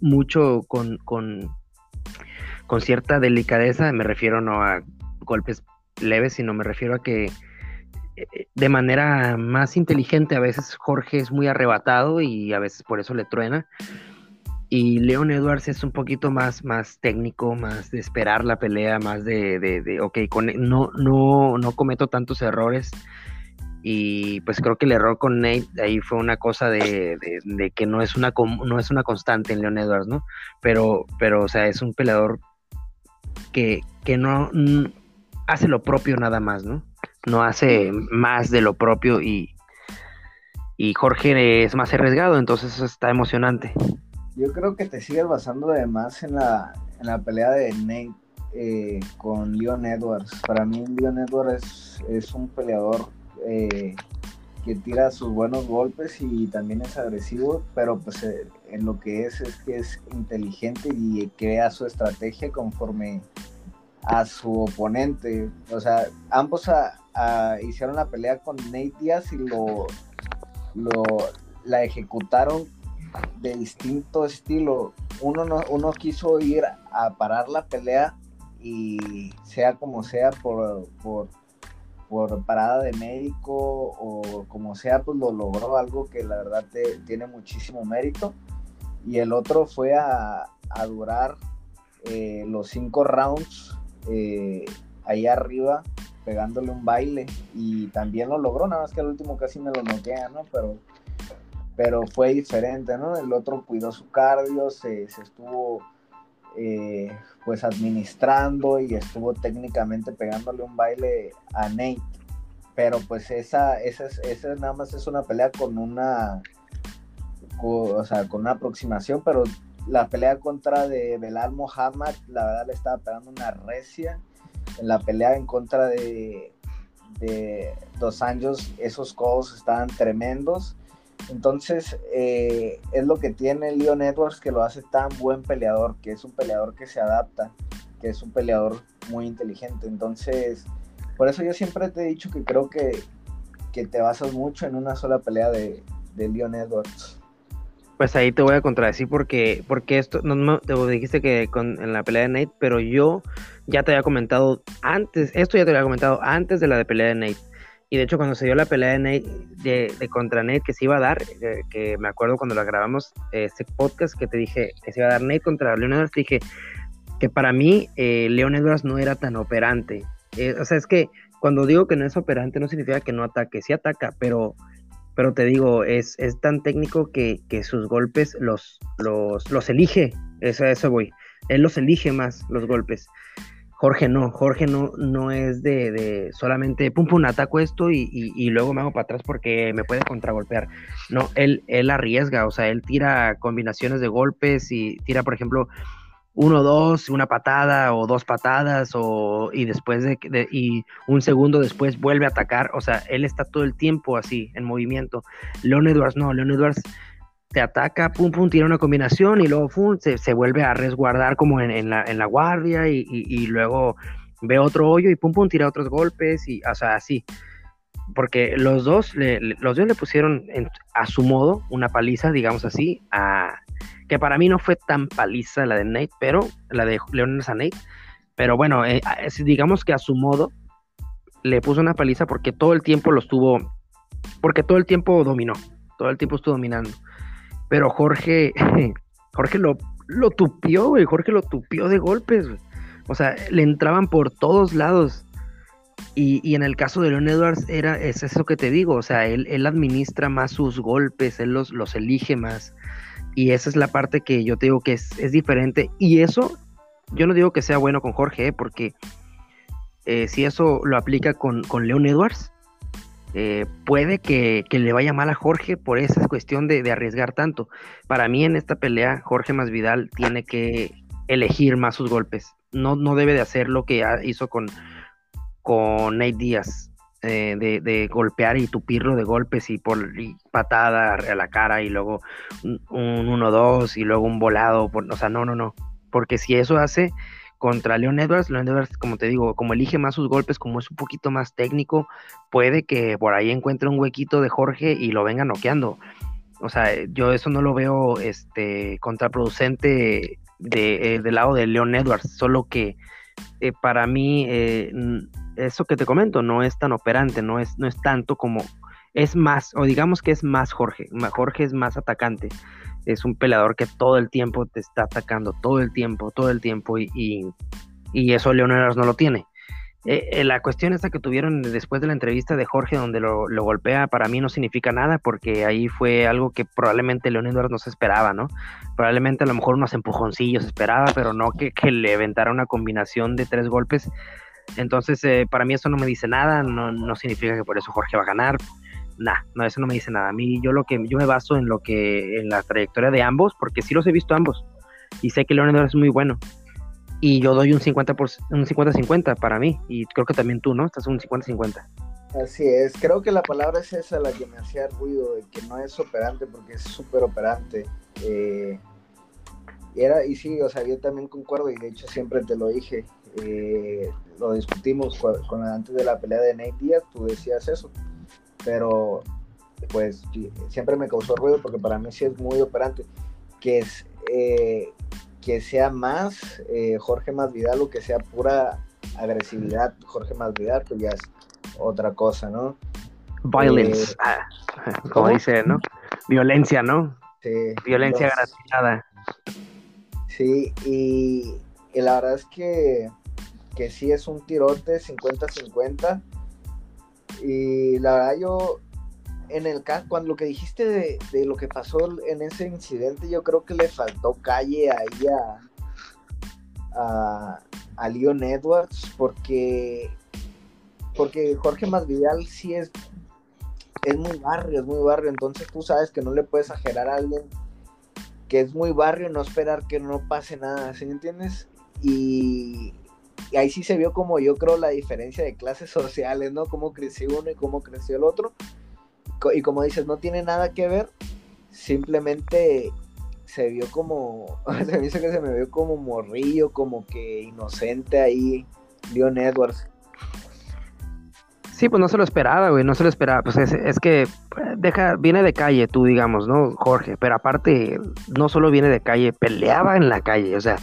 mucho con, con, con cierta delicadeza, me refiero no a golpes leves, sino me refiero a que de manera más inteligente. A veces Jorge es muy arrebatado y a veces por eso le truena. Y Leon Edwards es un poquito más, más técnico, más de esperar la pelea, más de, de, ok, con, no, no, no cometo tantos errores. Y pues creo que el error con Nate ahí fue una cosa de, de, que no es una, no es una constante en Leon Edwards, ¿no? Pero, pero o sea, es un peleador que, que no hace lo propio nada más, ¿no? no hace más de lo propio y, y Jorge es más arriesgado, entonces eso está emocionante. Yo creo que te sigues basando además en la, en la pelea de Nate eh, con Leon Edwards. Para mí Leon Edwards es, un peleador eh, que tira sus buenos golpes y también es agresivo, pero pues eh, en lo que es es que es inteligente y crea su estrategia conforme a su oponente. O sea, ambos hicieron la pelea con Nate Diaz y lo, lo, la ejecutaron de distinto estilo. uno, no, uno quiso ir a parar la pelea y sea como sea por, por, por parada de médico o como sea, pues lo logró algo que la verdad te, tiene muchísimo mérito. Y el otro fue a, a durar eh, los cinco rounds eh, ahí arriba pegándole un baile y también lo logró, nada más que el último casi me lo noquea, ¿no? Pero, pero fue diferente, ¿no? El otro cuidó su cardio, se, estuvo eh, pues administrando y estuvo técnicamente pegándole un baile a Nate. Pero pues esa, esa, esa nada más es una pelea con una, o sea, con una aproximación, pero la pelea contra de Belal Mohamed, la verdad le estaba pegando una recia. La pelea en contra de, de Dos Anjos, esos codos estaban tremendos. Entonces, eh, es lo que tiene Leon Edwards que lo hace tan buen peleador, que es un peleador que se adapta, que es un peleador muy inteligente. Entonces, por eso yo siempre te he dicho que creo que, que te basas mucho en una sola pelea de, de Leon Edwards. Pues ahí te voy a contradecir porque, porque esto, no, te dijiste que en la pelea de Nate, pero yo ya te había comentado antes, esto ya te había comentado antes de la de pelea de Nate. Y de hecho cuando se dio la pelea de Nate, de, contra Nate que se iba a dar, eh, que me acuerdo cuando la grabamos, ese podcast que te dije que se iba a dar Nate contra Leon Edwards, dije que para mí eh, Leon Edwards no era tan operante. Eh, o sea, es que cuando digo que no es operante no significa que no ataque, sí ataca, pero pero te digo, es, es tan técnico que, sus golpes los, los, los elige, eso, eso voy, él los elige más, los golpes. Jorge no, Jorge no, no es de, de solamente pum pum ataco esto y, y, luego me hago para atrás porque me puede contragolpear. No, él, él arriesga, o sea, él tira combinaciones de golpes y tira, por ejemplo, uno, dos, una patada o dos patadas o, y después de, y un segundo después vuelve a atacar. O sea, él está todo el tiempo así, en movimiento. Leon Edwards no, Leon Edwards te ataca, pum, pum, tira una combinación y luego pum, se, vuelve a resguardar como en, la, en la, guardia y, luego ve otro hoyo y pum, pum, tira otros golpes y, o sea, así. Porque los dos, los dos le pusieron a su modo una paliza, digamos así, a, que para mí no fue tan paliza la de Nate, pero la de Leones a Nate. Pero bueno, eh, digamos que a su modo le puso una paliza porque todo el tiempo lo estuvo, porque todo el tiempo dominó, todo el tiempo estuvo dominando. Pero Jorge, Jorge lo, lo tupió, Jorge lo tupió de golpes, O sea, le entraban por todos lados. Y, en el caso de Leon Edwards era, es eso que te digo, o sea, él, él administra más sus golpes, él los, los elige más. Y esa es la parte que yo te digo que es, diferente. Y eso, yo no digo que sea bueno con Jorge, ¿eh? porque eh, si eso lo aplica con, con Leon Edwards, eh, puede que, le vaya mal a Jorge por esa cuestión de, arriesgar tanto. Para mí en esta pelea, Jorge Masvidal tiene que elegir más sus golpes. No, no debe de hacer lo que hizo con, con Nate Díaz. Eh, de, golpear y tupirlo de golpes y por patada a la cara y luego un 1-2 y luego un volado. o sea, no, no, no. Porque si eso hace contra Leon Edwards, Leon Edwards, como te digo, como elige más sus golpes, como es un poquito más técnico, puede que por ahí encuentre un huequito de Jorge y lo venga noqueando. O sea, yo eso no lo veo este contraproducente de, eh, del lado de Leon Edwards, solo que eh, para mí eso que te comento no es tan operante, no es, no es tanto como, es más, o digamos que es más Jorge, Jorge es más atacante, es un peleador que todo el tiempo te está atacando, todo el tiempo, todo el tiempo, y, y, eso Leoneras no lo tiene. Eh, eh, la cuestión esta que tuvieron después de la entrevista de Jorge donde lo, golpea para mí no significa nada porque ahí fue algo que probablemente Leon no se esperaba, ¿no? Probablemente a lo mejor unos empujoncillos esperaba, pero no que, que le aventara una combinación de tres golpes entonces, eh, para mí eso no me dice nada, no, significa que por eso Jorge va a ganar. Nah, no, eso no me dice nada. A mí yo lo que yo me baso en lo que en la trayectoria de ambos, porque sí los he visto ambos y sé que Leonardo es muy bueno. Y yo doy un 50 un 50-50 para mí y creo que también tú, ¿no? Estás un 50-50. Así es, creo que la palabra es esa la que me hacía ruido, de que no es operante porque es súper operante. Eh, era, y sí, o sea, yo también concuerdo y de hecho siempre te lo dije. Eh, lo discutimos con, antes de la pelea de Nate Diaz, tú decías eso, pero pues siempre me causó ruido porque para mí sí es muy operante, que es, eh, que sea más eh, Jorge Masvidal o que sea pura agresividad Jorge Masvidal, pues ya es otra cosa, ¿no? Violence, ah, como dice, ¿no? Violencia, ¿no? Sí. Violencia gratuita. Sí, y, la verdad es que, que sí es un tirote 50-50. Y la verdad yo, en el caso, cuando lo que dijiste de, lo que pasó en ese incidente, yo creo que le faltó calle ahí a, a, Leon Edwards, porque, porque Jorge Masvidal sí es, es muy barrio, es muy barrio, entonces tú sabes que no le puedes exagerar a alguien que es muy barrio, no esperar que no pase nada, ¿sí me entiendes? Y, ahí sí se vio como yo creo la diferencia de clases sociales, ¿no? Cómo creció uno y cómo creció el otro. Y como dices, no tiene nada que ver, simplemente se vio como, se me hizo que se me vio como morrillo, como que inocente ahí, Leon Edwards. Sí, pues no se lo esperaba, güey, no se lo esperaba. Pues es, que deja, viene de calle, tú digamos, ¿no, Jorge? Pero aparte, no solo viene de calle, peleaba en la calle, o sea,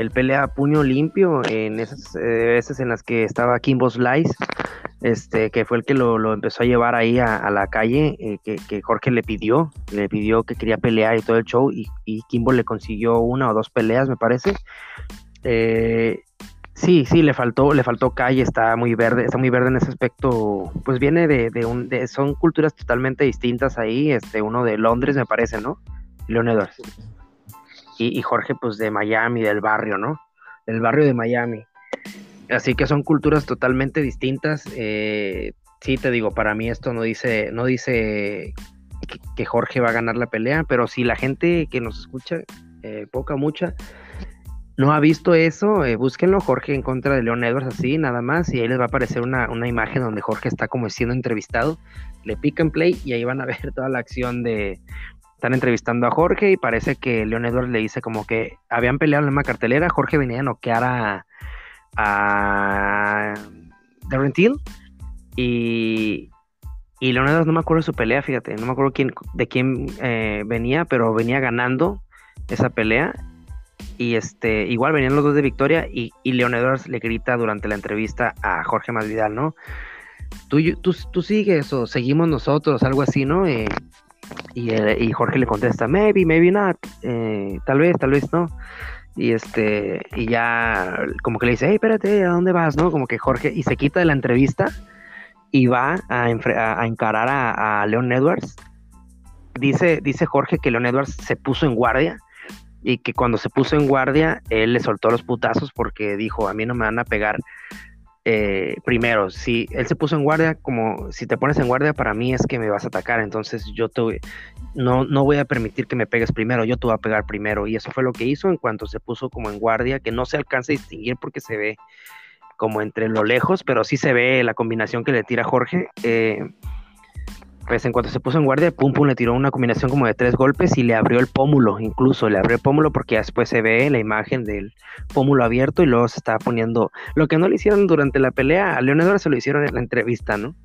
él pelea puño limpio en esas eh, veces en las que estaba Kimbo Slice, este, que fue el que lo, empezó a llevar ahí a, la calle, eh, que, Jorge le pidió, le pidió que quería pelear y todo el show, y, y Kimbo le consiguió una o dos peleas, me parece. Eh, Sí, sí, le faltó, le faltó calle, está muy verde, está muy verde en ese aspecto. Pues viene de, de un, de, son culturas totalmente distintas ahí, este, uno de Londres me parece, ¿no? Leon Edwards. Y, Jorge, pues de Miami, del barrio, ¿no? Del barrio de Miami. Así que son culturas totalmente distintas. Eh, sí, te digo, para mí esto no dice, no dice que, Jorge va a ganar la pelea, pero si la gente que nos escucha, eh, poca, mucha, no ha visto eso, eh, búsquenlo, Jorge en contra de Leon Edwards, así, nada más, y ahí les va a aparecer una, imagen donde Jorge está como siendo entrevistado, le pican play y ahí van a ver toda la acción de, están entrevistando a Jorge y parece que Leon Edwards le dice como que habían peleado en la misma cartelera, Jorge venía a noquear a, a Darren Till y, y Leon Edwards no me acuerdo de su pelea, fíjate, no me acuerdo quién, de quién eh, venía, pero venía ganando esa pelea y este, igual venían los dos de victoria y, y Leon Edwards le grita durante la entrevista a Jorge Masvidal, ¿no? Tú, tú, tú sigues o seguimos nosotros, algo así, ¿no? Eh, y, Jorge le contesta, maybe, maybe not, eh, tal vez, tal vez no. Y este, y ya como que le dice, hey, espérate, ¿a dónde vas? ¿No? Como que Jorge, y se quita de la entrevista y va a, a, encarar a, a Leon Edwards. Dice, dice Jorge que Leon Edwards se puso en guardia y que cuando se puso en guardia, él le soltó los putazos porque dijo, a mí no me van a pegar eh, primero. Si él se puso en guardia, como si te pones en guardia, para mí es que me vas a atacar, entonces yo te, no, no voy a permitir que me pegues primero, yo te voy a pegar primero. Y eso fue lo que hizo en cuanto se puso como en guardia, que no se alcanza a distinguir porque se ve como entre lo lejos, pero sí se ve la combinación que le tira Jorge. Eh, pues en cuanto se puso en guardia, pum pum le tiró una combinación como de tres golpes y le abrió el pómulo, incluso le abrió el pómulo porque después se ve la imagen del pómulo abierto y luego se estaba poniendo lo que no le hicieron durante la pelea, a Leonardo se lo hicieron en la entrevista, ¿no?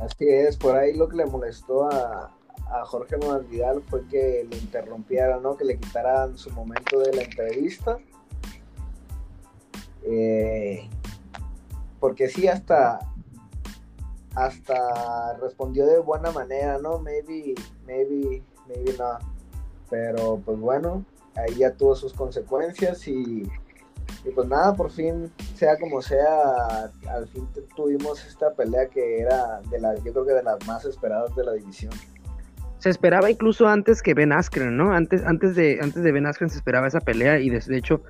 Así es, por ahí lo que le molestó a, Jorge Vidal fue que le interrumpiera, ¿no? Que le quitaran su momento de la entrevista. Eh, porque sí, hasta hasta respondió de buena manera, ¿no? Maybe, maybe, maybe no. Pero pues bueno, ahí ya tuvo sus consecuencias y, y pues nada, por fin, sea como sea, al fin tuvimos esta pelea que era de la, yo creo que de las más esperadas de la división. Se esperaba incluso antes que Ben Askren, ¿no? Antes, antes, de, antes de Ben Askren se esperaba esa pelea y de, de hecho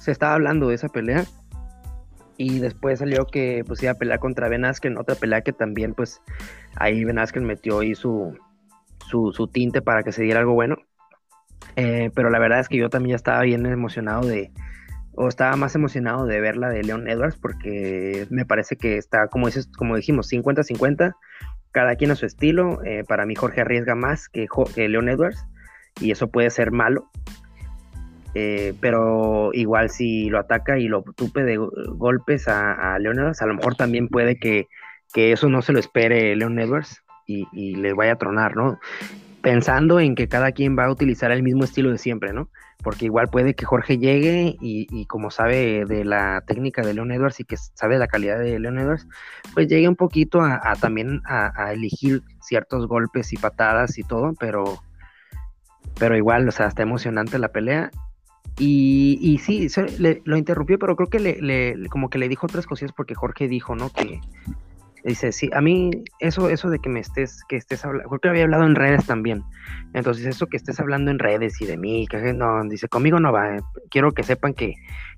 se estaba hablando de esa pelea y después salió que pues iba a pelear contra Ben Askren, otra pelea que también pues ahí Ben Askren metió ahí su, su, tinte para que se diera algo bueno. Eh, pero la verdad es que yo también ya estaba bien emocionado de, o estaba más emocionado de ver la de Leon Edwards porque me parece que está, como dices, como dijimos, 50-50, cada quien a su estilo. Eh, para mí Jorge arriesga más que, que Leon Edwards y eso puede ser malo. Eh, pero igual si lo ataca y lo tupe de golpes a, a Leon Edwards, a lo mejor también puede que, eso no se lo espere Leon Edwards y, le vaya a tronar, ¿no? pensando en que cada quien va a utilizar el mismo estilo de siempre, ¿no? Porque igual puede que Jorge llegue y, como sabe de la técnica de Leon Edwards y que sabe la calidad de Leon Edwards, pues llegue un poquito a, también a, elegir ciertos golpes y patadas y todo, pero, pero igual, o sea, está emocionante la pelea. Y, y sí, lo interrumpió, pero creo que le, como que le dijo otras cosas porque Jorge dijo, ¿no? Que, Dice, sí, a mí eso, eso de que me estés, que estés hablando, porque había hablado en redes también. Entonces, eso que estés hablando en redes y de mí, que no, dice, conmigo no va. Eh, quiero que sepan que,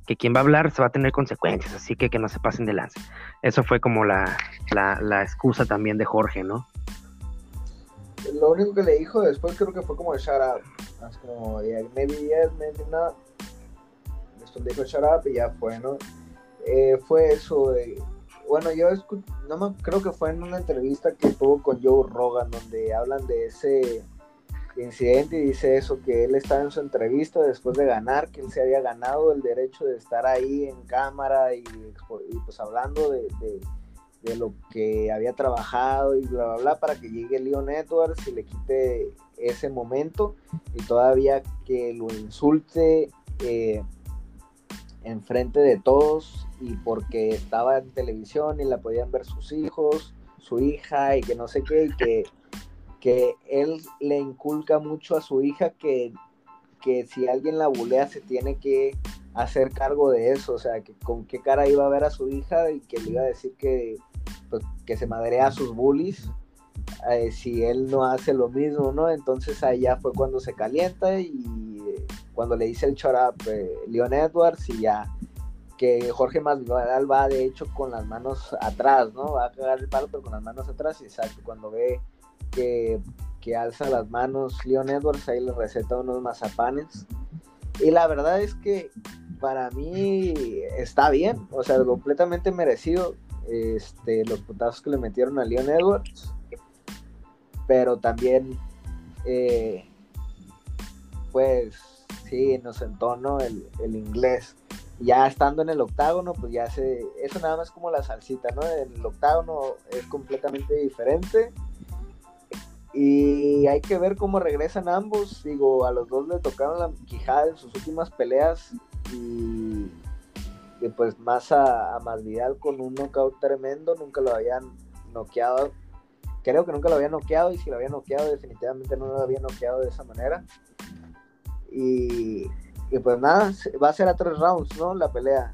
que quien va a hablar se va a tener consecuencias, así que que no se pasen de lance. Eso fue como la, la, excusa también de Jorge, ¿no? Lo único que le dijo después creo que fue como up. Es como, yeah, maybe yes, maybe not. Después dijo shut up y ya fue, ¿no? Eh, fue eso de bueno, yo no me, creo que fue en una entrevista que tuvo con Joe Rogan, donde hablan de ese incidente y dice eso, que él estaba en su entrevista después de ganar, que él se había ganado el derecho de estar ahí en cámara y, pues hablando de, de, lo que había trabajado y bla, bla, bla, para que llegue Leon Edwards y le quite ese momento y todavía que lo insulte. Eh, enfrente de todos y porque estaba en televisión y la podían ver sus hijos, su hija y que no sé qué, y que, que él le inculca mucho a su hija que, que si alguien la bulea se tiene que hacer cargo de eso, o sea, que con qué cara iba a ver a su hija y que le iba a decir que, pues, que se madrea a sus bullies eh, si él no hace lo mismo, ¿no? Entonces allá fue cuando se calienta y cuando le dice el chorap eh, Leon Edwards y ya que Jorge Masvidal va de hecho con las manos atrás, ¿no? Va a cagar el palo pero con las manos atrás y exacto, cuando ve que, que alza las manos Leon Edwards ahí le receta unos mazapanes y la verdad es que para mí está bien, o sea, completamente merecido este, los putazos que le metieron a Leon Edwards, pero también eh, pues sí, nos entonó el, el inglés. Ya estando en el octágono, pues ya se. Eso nada más como la salsita, ¿no? El octágono es completamente diferente. Y hay que ver cómo regresan ambos. Digo, a los dos le tocaron la quijada en sus últimas peleas. Y, pues más a, a Masvidal con un knockout tremendo. Nunca lo habían noqueado. Creo que nunca lo habían noqueado. Y si lo habían noqueado, definitivamente no lo habían noqueado de esa manera. Y, pues nada, va a ser a tres rounds, ¿no? La pelea.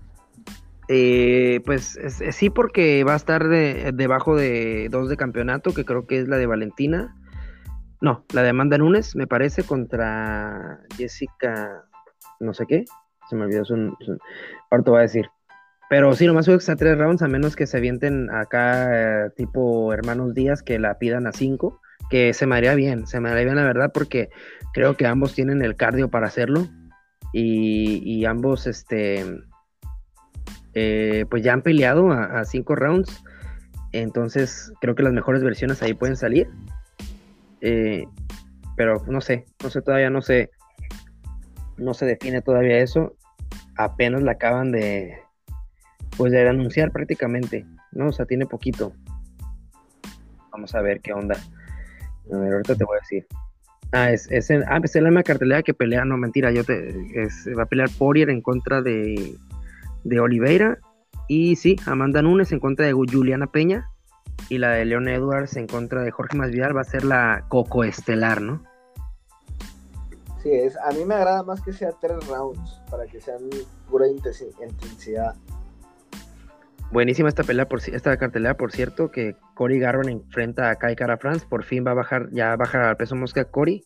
Eh, pues sí, porque va a estar debajo de dos de campeonato, que creo que es la de Valentina. No, la de Amanda Nunes, me parece, contra Jessica, no sé qué. Se me olvidó su. ahora te voy a decir. Pero sí, nomás que a tres rounds, a menos que se avienten acá, eh, tipo Hermanos Díaz, que la pidan a cinco, que se me haría bien, se me haría bien la verdad, porque Creo que ambos tienen el cardio para hacerlo. Y, ambos, este, eh, pues ya han peleado a, cinco rounds. Entonces, creo que las mejores versiones ahí pueden salir. Eh, pero no sé, no sé, todavía no sé. No se define todavía eso. Apenas la acaban de, pues de anunciar prácticamente, ¿no? O sea, tiene poquito. Vamos a ver qué onda. A ver, ahorita te voy a decir. Ah, es, es, en, ah, es la misma cartelera que pelea, no, mentira, yo te, va a pelear Poirier en contra de, de Oliveira y sí, Amanda Nunes en contra de Juliana Peña y la de Leon Edwards en contra de Jorge Masvidal va a ser la Coco Estelar, ¿no? Sí, es, a mí me agrada más que sea tres rounds para que sean pura intensidad. Buenísima esta pelea, por esta cartelera, por cierto, que Cory Garron enfrenta a Kai Cara France, por fin va a bajar, ya baja al peso mosca Cory,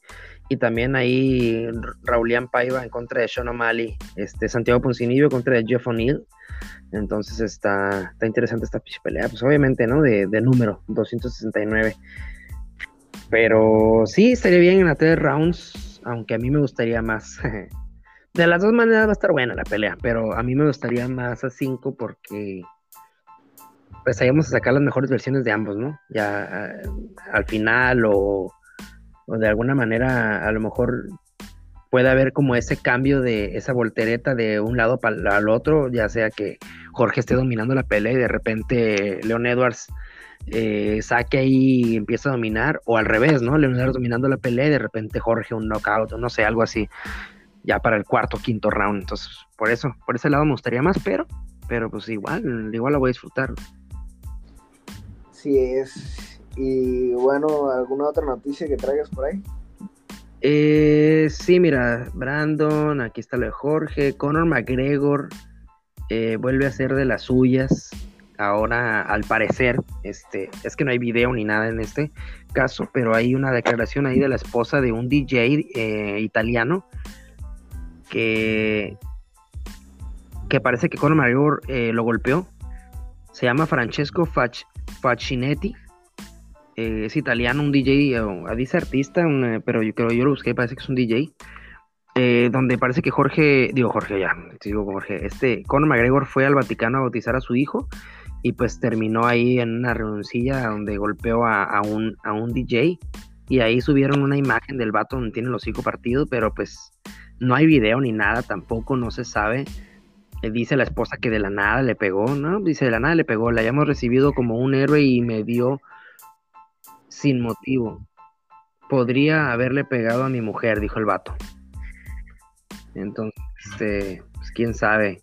y también ahí Raulian Paiva en contra de Sean O'Malley, este, Santiago Poncinibio contra de Jeff O'Neill, entonces está, está interesante esta pelea, pues obviamente, ¿no? De, número, 269. Pero sí, estaría bien en la tres rounds, aunque a mí me gustaría más. De las dos maneras va a estar buena la pelea, pero a mí me gustaría más a cinco porque pues a sacar las mejores versiones de ambos, ¿no? Ya al final o, de alguna manera a lo mejor puede haber como ese cambio de esa voltereta de un lado para al otro, ya sea que Jorge esté dominando la pelea y de repente Leon Edwards eh, saque ahí y empieza a dominar, o al revés, ¿no? Leonardo dominando la pelea y de repente Jorge un knockout, o no sé, algo así, ya para el cuarto o quinto round. Entonces, por eso, por ese lado me gustaría más, pero, pero pues igual, igual la voy a disfrutar. Sí es. Y bueno, ¿alguna otra noticia que traigas por ahí? Eh, sí, mira, Brandon, aquí está lo de Jorge, Conor McGregor eh, vuelve a ser de las suyas. Ahora, al parecer, este, es que no hay video ni nada en este caso, pero hay una declaración ahí de la esposa de un DJ eh, italiano que, que parece que Conor McGregor eh, lo golpeó. Se llama Francesco Faccinetti. es italiano, un DJ, dice artista, pero yo creo yo lo busqué, parece que es un DJ. Eh, donde parece que Jorge, digo Jorge ya, digo Jorge, este Conor McGregor fue al Vaticano a bautizar a su hijo y pues terminó ahí en una reunioncilla donde golpeó a, un, a un DJ y ahí subieron una imagen del vato donde tiene los hijos partidos, pero pues no hay video ni nada tampoco, no se sabe. Eh, dice la esposa que de la nada le pegó, ¿no? Dice de la nada le pegó, la hayamos recibido como un héroe y me dio sin motivo. Podría haberle pegado a mi mujer, dijo el vato. Entonces, este, pues quién sabe.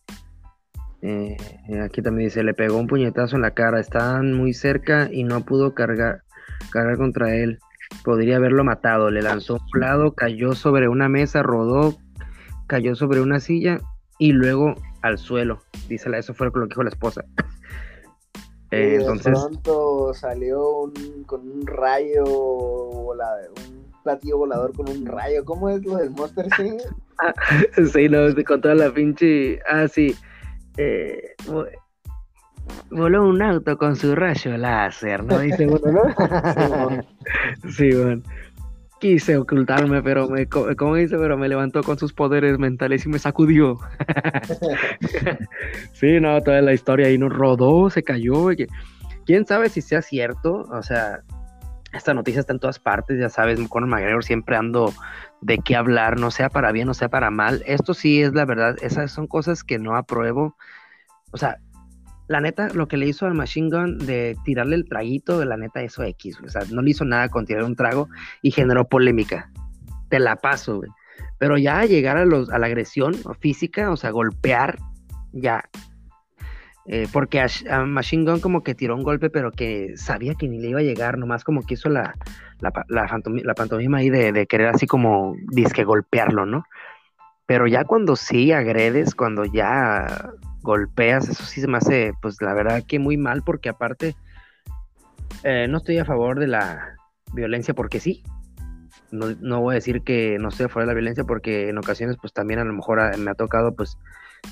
Eh, aquí también dice, le pegó un puñetazo en la cara, estaban muy cerca y no pudo cargar, cargar contra él. Podría haberlo matado, le lanzó un lado, cayó sobre una mesa, rodó, cayó sobre una silla y luego al suelo. Dice, eso fue lo que dijo la esposa. Eh, entonces, pronto salió con un rayo, un platillo volador con un rayo. ¿Cómo es lo del Monster Sync? sí, no, con toda la pinche. Ah, sí. Eh, voló un auto con su rayo láser, ¿no? Dice uno, ¿no? sí, bueno. Quise ocultarme, pero me, como dice, pero me levantó con sus poderes mentales y me sacudió. sí, no, toda la historia ahí nos rodó, se cayó. Quién sabe si sea cierto, o sea, esta noticia está en todas partes, ya sabes, Conor McGregor siempre ando de qué hablar, no sea para bien o sea para mal. Esto sí es la verdad, esas son cosas que no apruebo. O sea, la neta, lo que le hizo al Machine Gun de tirarle el traguito, la neta, eso X, o sea, no le hizo nada con tirar un trago y generó polémica. Te la paso, güey. Pero ya llegar a, los, a la agresión física, o sea, golpear, ya, eh, porque a, Machine Gun como que tiró un golpe, pero que sabía que ni le iba a llegar, nomás como que hizo la, la, la, pantomima ahí de, querer así como disque golpearlo, ¿no? Pero ya cuando sí agredes, cuando ya golpeas, eso sí se me hace, pues la verdad que muy mal, porque aparte eh, no estoy a favor de la violencia porque sí. No, no voy a decir que no estoy a favor de la violencia porque en ocasiones pues también a lo mejor ah, me ha tocado pues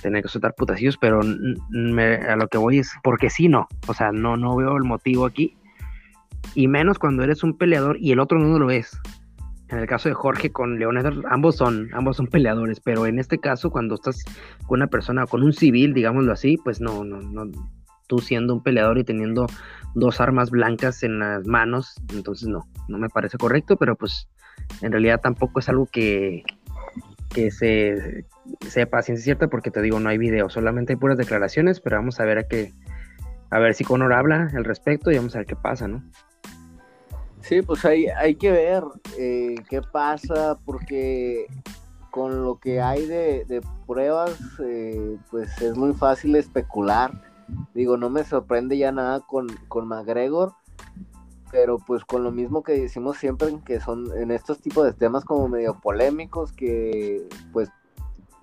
tener que soltar putacillos, pero a lo que voy es porque sí no, o sea, no, no veo el motivo aquí, y menos cuando eres un peleador y el otro no lo es. En el caso de Jorge con Leonel, ambos son, ambos son peleadores, pero en este caso, cuando estás con una persona, con un civil, digámoslo así, pues no, no, no, tú siendo un peleador y teniendo dos armas blancas en las manos, entonces no, no me parece correcto, pero pues en realidad tampoco es algo que, que se sepa ciencia cierta porque te digo no hay video, solamente hay puras declaraciones, pero vamos a ver a qué a ver si Conor habla al respecto y vamos a ver qué pasa, ¿no? Sí, pues hay, hay que ver eh, qué pasa porque con lo que hay de, pruebas, eh, pues es muy fácil especular. Digo, no me sorprende ya nada con, con McGregor, pero pues con lo mismo que decimos siempre, que son en estos tipos de temas como medio polémicos, que pues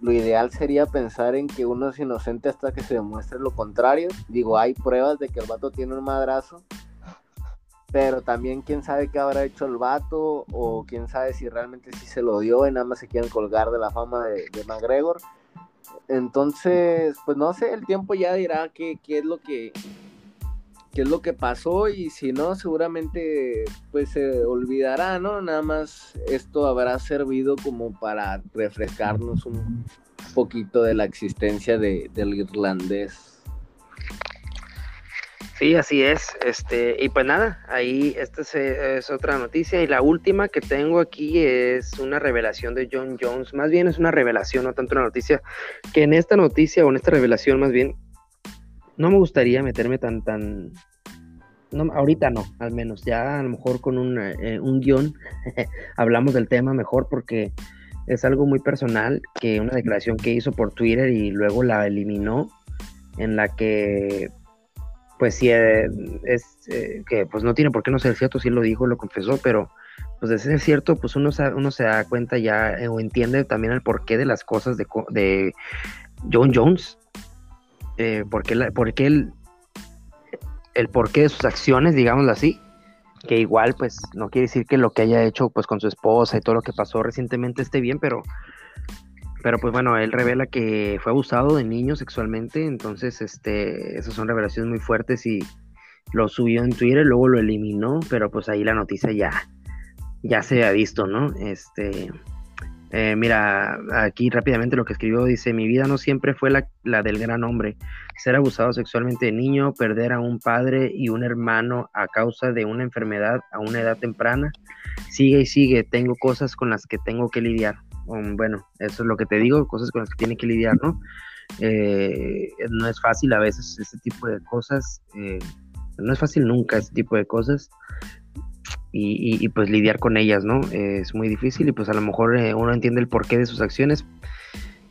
lo ideal sería pensar en que uno es inocente hasta que se demuestre lo contrario. Digo, hay pruebas de que el vato tiene un madrazo, pero también quién sabe qué habrá hecho el vato, o quién sabe si realmente sí se lo dio y nada más se quieren colgar de la fama de, de McGregor. Entonces, pues no sé, el tiempo ya dirá qué, qué es lo que qué es lo que pasó y si no, seguramente pues se olvidará, ¿no? Nada más esto habrá servido como para refrescarnos un poquito de la existencia de, del irlandés. Sí, así es. Este, y pues nada, ahí esta es, otra noticia. Y la última que tengo aquí es una revelación de John Jones. Más bien es una revelación, no tanto una noticia. Que en esta noticia o en esta revelación, más bien, no me gustaría meterme tan, tan, no, ahorita no, al menos. Ya a lo mejor con un, eh, un guion hablamos del tema mejor porque es algo muy personal que una declaración que hizo por Twitter y luego la eliminó en la que pues sí eh, es eh, que pues no tiene por qué no ser cierto, sí lo dijo, lo confesó, pero pues de ser cierto, pues uno, uno se da cuenta ya o entiende también el porqué de las cosas de, de John Jones, eh, porque, la, porque el, el porqué de sus acciones, digámoslo así, que igual pues no quiere decir que lo que haya hecho pues con su esposa y todo lo que pasó recientemente esté bien, pero pero pues bueno, él revela que fue abusado de niños sexualmente, entonces este esas son revelaciones muy fuertes y lo subió en Twitter, luego lo eliminó, pero pues ahí la noticia ya ya se ha visto, ¿no? Este eh, mira, aquí rápidamente lo que escribió dice, mi vida no siempre fue la, la, del gran hombre. Ser abusado sexualmente de niño, perder a un padre y un hermano a causa de una enfermedad a una edad temprana. Sigue y sigue, tengo cosas con las que tengo que lidiar. Um, bueno, eso es lo que te digo, cosas con las que tiene que lidiar, ¿no? Eh, no es fácil a veces este tipo de cosas, eh, no es fácil nunca este tipo de cosas y, pues lidiar con ellas, ¿no? es muy difícil y pues a lo mejor eh, uno entiende el porqué de sus acciones,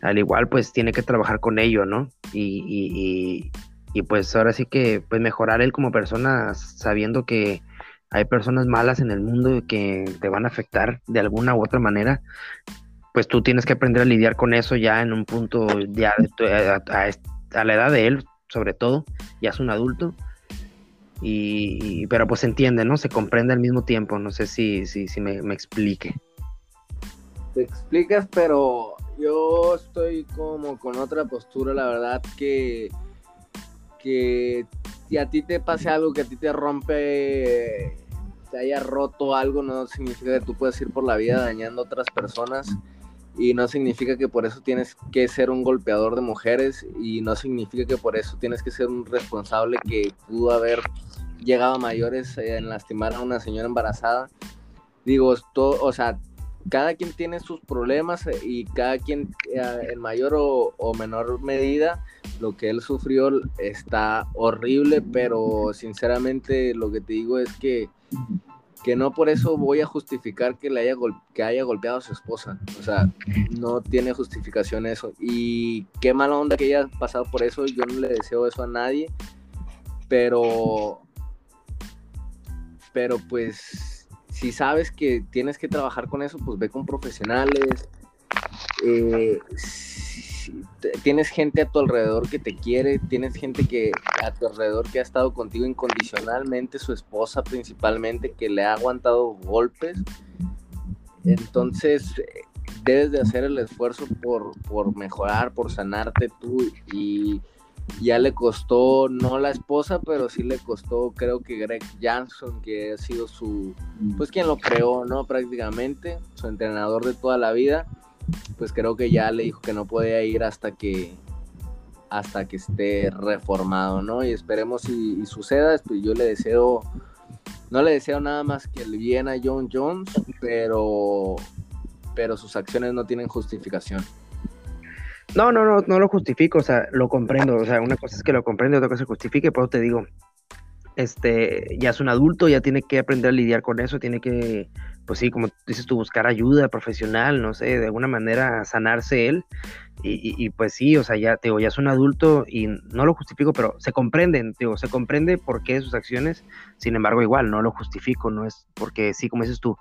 al igual pues tiene que trabajar con ello, ¿no? Y, y, pues ahora sí que pues mejorar él como persona sabiendo que hay personas malas en el mundo que te van a afectar de alguna u otra manera, pues tú tienes que aprender a lidiar con eso ya en un punto ya a, a la edad de él sobre todo, ya es un adulto y, pero pues se entiende, ¿no? Se comprende al mismo tiempo, no sé si, si, si me, explique. Te explicas, pero yo estoy como con otra postura, la verdad que, que si a ti te pase algo, que a ti te rompe, te haya roto algo, no significa que tú puedas ir por la vida dañando a otras personas y no significa que por eso tienes que ser un golpeador de mujeres y no significa que por eso tienes que ser un responsable que pudo haber llegado a mayores en lastimar a una señora embarazada. Digo, todo, o sea, cada quien tiene sus problemas y cada quien eh, en mayor o, o, menor medida lo que él sufrió está horrible, pero sinceramente lo que te digo es que que no por eso voy a justificar que, le haya, que haya golpeado a su esposa. O sea, no tiene justificación eso. Y qué mala onda que haya pasado por eso. Yo no le deseo eso a nadie. Pero, pero pues, si sabes que tienes que trabajar con eso, pues ve con profesionales. Eh, tienes gente a tu alrededor que te quiere, tienes gente que a tu alrededor que ha estado contigo incondicionalmente, su esposa principalmente, que le ha aguantado golpes. Entonces, debes de hacer el esfuerzo por, por mejorar, por sanarte tú y ya le costó, no la esposa, pero sí le costó, creo que Greg Jackson, que ha sido su, pues quien lo creó, ¿no? Prácticamente, su entrenador de toda la vida pues creo que ya le dijo que no podía ir hasta que hasta que esté reformado, ¿no? Y esperemos si suceda, pues yo le deseo, no le deseo nada más que el bien a John Jones, pero, pero sus acciones no tienen justificación. No, no, no, no lo justifico, o sea, lo comprendo, o sea, una cosa es que lo comprende, otra cosa es que justifique, pero te digo, este, ya es un adulto, ya tiene que aprender a lidiar con eso, tiene que pues sí, como dices tú, buscar ayuda profesional, no sé, de alguna manera sanarse él y, pues sí, o sea, ya, digo, ya es un adulto y no lo justifico, pero se comprenden, digo, se comprende por qué sus acciones, sin embargo, igual, no lo justifico, no es porque sí, como dices tú,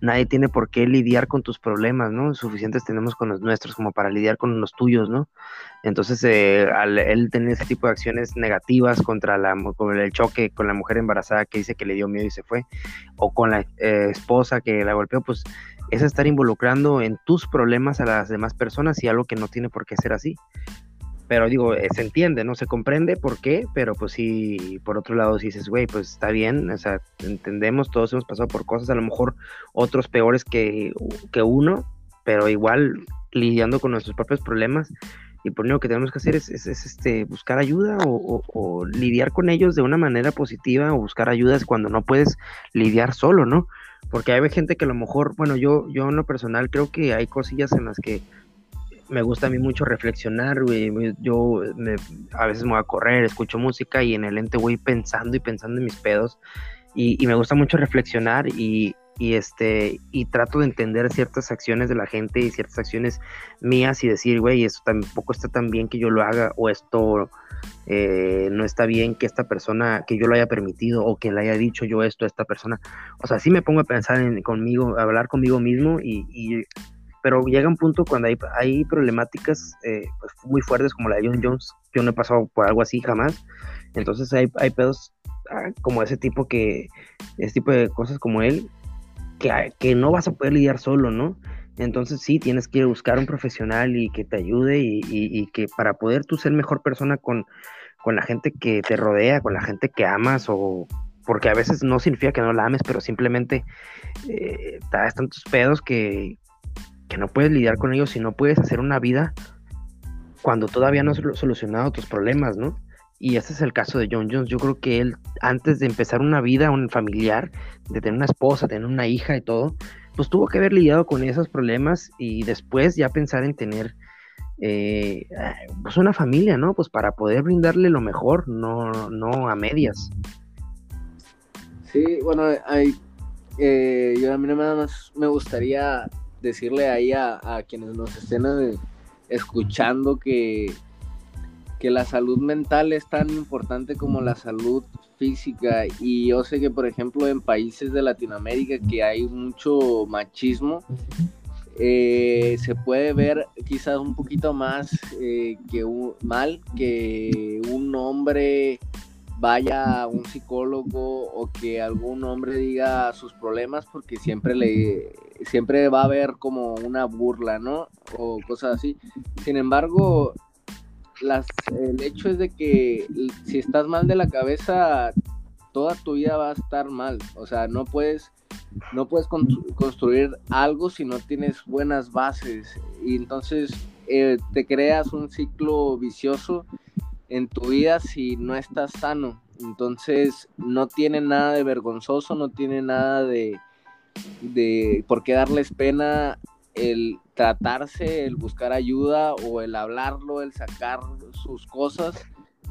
nadie tiene por qué lidiar con tus problemas, ¿no? Suficientes tenemos con los nuestros como para lidiar con los tuyos, ¿no? Entonces, eh, al él tener ese tipo de acciones negativas contra la, con el choque con la mujer embarazada que dice que le dio miedo y se fue, o con la eh, esposa que la golpeó, pues es estar involucrando en tus problemas a las demás personas y algo que no tiene por qué ser así. Pero digo, eh, se entiende, ¿no? Se comprende por qué, pero pues sí, por otro lado, si dices, güey, pues está bien, o sea, entendemos, todos hemos pasado por cosas, a lo mejor otros peores que, que uno, pero igual lidiando con nuestros propios problemas. Y por lo único que tenemos que hacer es, este, buscar ayuda o, o, lidiar con ellos de una manera positiva o buscar ayudas cuando no puedes lidiar solo, ¿no? Porque hay gente que a lo mejor, bueno, yo, yo en lo personal creo que hay cosillas en las que me gusta a mí mucho reflexionar, güey. Yo a veces me voy a correr, escucho música y en el ente voy pensando y pensando en mis pedos. Y, me gusta mucho reflexionar y, este y trato de entender ciertas acciones de la gente y ciertas acciones mías y decir, güey, esto tampoco está tan bien que yo lo haga o esto eh, no está bien que esta persona, que yo lo haya permitido o que le haya dicho yo esto a esta persona. O sea, sí me pongo a pensar en, conmigo, a hablar conmigo mismo y pero llega un punto cuando hay, hay problemáticas eh, pues, muy fuertes como la de John Jones. Yo no he pasado por algo así jamás. Entonces hay, hay pedos ah, como ese tipo que, ese tipo de cosas como él, que, que no vas a poder lidiar solo, ¿no? Entonces sí, tienes que buscar un profesional y que te ayude y, y, que para poder tú ser mejor persona con, con la gente que te rodea, con la gente que amas o porque a veces no significa que no la ames, pero simplemente eh, das tantos pedos que, que no puedes lidiar con ellos si no puedes hacer una vida cuando todavía no has solucionado tus problemas, ¿no? Y ese es el caso de John Jones. Yo creo que él, antes de empezar una vida un familiar, de tener una esposa, tener una hija y todo, pues tuvo que haber lidiado con esos problemas y después ya pensar en tener eh, pues una familia, ¿no? Pues para poder brindarle lo mejor, no, no a medias. Sí, bueno, hay, eh, yo a mí nada más me gustaría decirle ahí a, quienes nos estén eh, escuchando que, que la salud mental es tan importante como la salud física. Y yo sé que por ejemplo en países de Latinoamérica que hay mucho machismo eh, se puede ver quizás un poquito más eh, que mal que un hombre vaya un psicólogo o que algún hombre diga sus problemas porque siempre le siempre va a haber como una burla, ¿no? O cosas así. Sin embargo, las, el hecho es de que si estás mal de la cabeza, toda tu vida va a estar mal. O sea, no puedes, no puedes construir algo si no tienes buenas bases. Y entonces eh, te creas un ciclo vicioso en tu vida si no estás sano. Entonces no tiene nada de vergonzoso, no tiene nada de, de por qué darles pena el tratarse, el buscar ayuda o el hablarlo, el sacar sus cosas.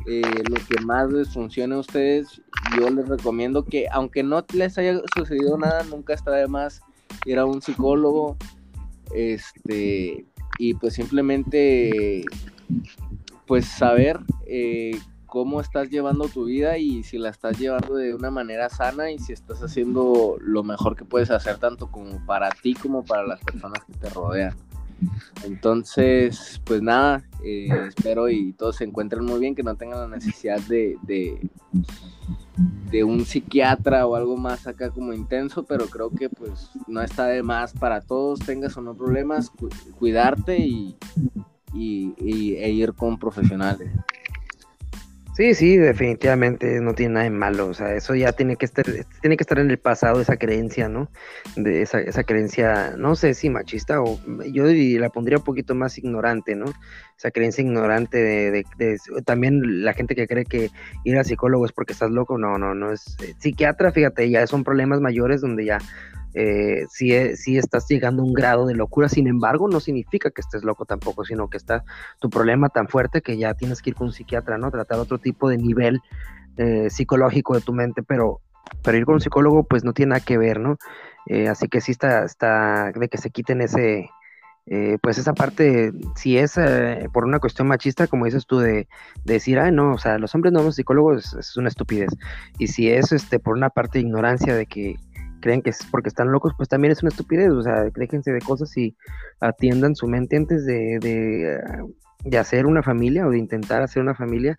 Eh, lo que más les funcione a ustedes, yo les recomiendo que aunque no les haya sucedido nada, nunca está de más ir a un psicólogo, este, y pues simplemente, pues saber eh, cómo estás llevando tu vida y si la estás llevando de una manera sana y si estás haciendo lo mejor que puedes hacer tanto como para ti como para las personas que te rodean. Entonces, pues nada, eh, espero y todos se encuentren muy bien, que no tengan la necesidad de, de, un psiquiatra o algo más acá como intenso, pero creo que pues no está de más para todos, tengas o no problemas, cuidarte y, y, e ir con profesionales. Sí, sí, definitivamente no tiene nada de malo, o sea, eso ya tiene que estar, tiene que estar en el pasado esa creencia, ¿no? De esa, esa creencia, no sé si machista o yo la pondría un poquito más ignorante, ¿no? Esa creencia ignorante de, de, también la gente que cree que ir al psicólogo es porque estás loco, no, no, no es eh, psiquiatra, fíjate, ya son problemas mayores donde ya eh, si, e, si, estás llegando a un grado de locura, sin embargo, no significa que estés loco tampoco, sino que está tu problema tan fuerte que ya tienes que ir con un psiquiatra, ¿no? Tratar otro tipo de nivel eh, psicológico de tu mente, pero, pero ir con un psicólogo pues no tiene nada que ver, ¿no? Eh, así que sí está, de que se quiten ese, pues esa parte, si es por una cuestión machista, como dices tú, de, decir, ah, no, o sea, los hombres no somos psicólogos, es, una estupidez. Y si es este por una parte de ignorancia de que creen que es porque están locos, pues también es una estupidez, o sea, déjense de cosas y atiendan su mente antes de, de, hacer una familia o de intentar hacer una familia.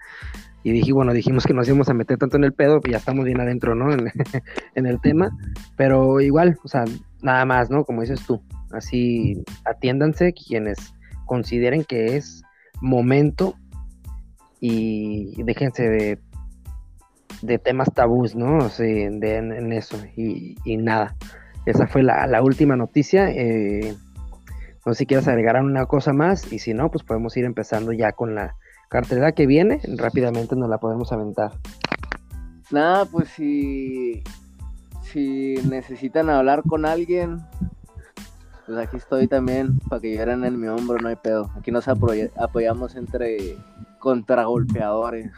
Y dije, bueno, dijimos que nos íbamos a meter tanto en el pedo, que ya estamos bien adentro, ¿no? En, en el tema, pero igual, o sea, nada más, ¿no? Como dices tú, así atiéndanse quienes consideren que es momento y déjense de de temas tabús, ¿no? Sí, en, eso. Y, nada. Esa fue la, última noticia. Eh, no sé si quieres agregar una cosa más. Y si no, pues podemos ir empezando ya con la cartelera que viene. Rápidamente nos la podemos aventar. Nada, pues si, si necesitan hablar con alguien, Pues aquí estoy también para que lloren en mi hombro, no hay pedo. Aquí nos apoyamos entre contragolpeadores.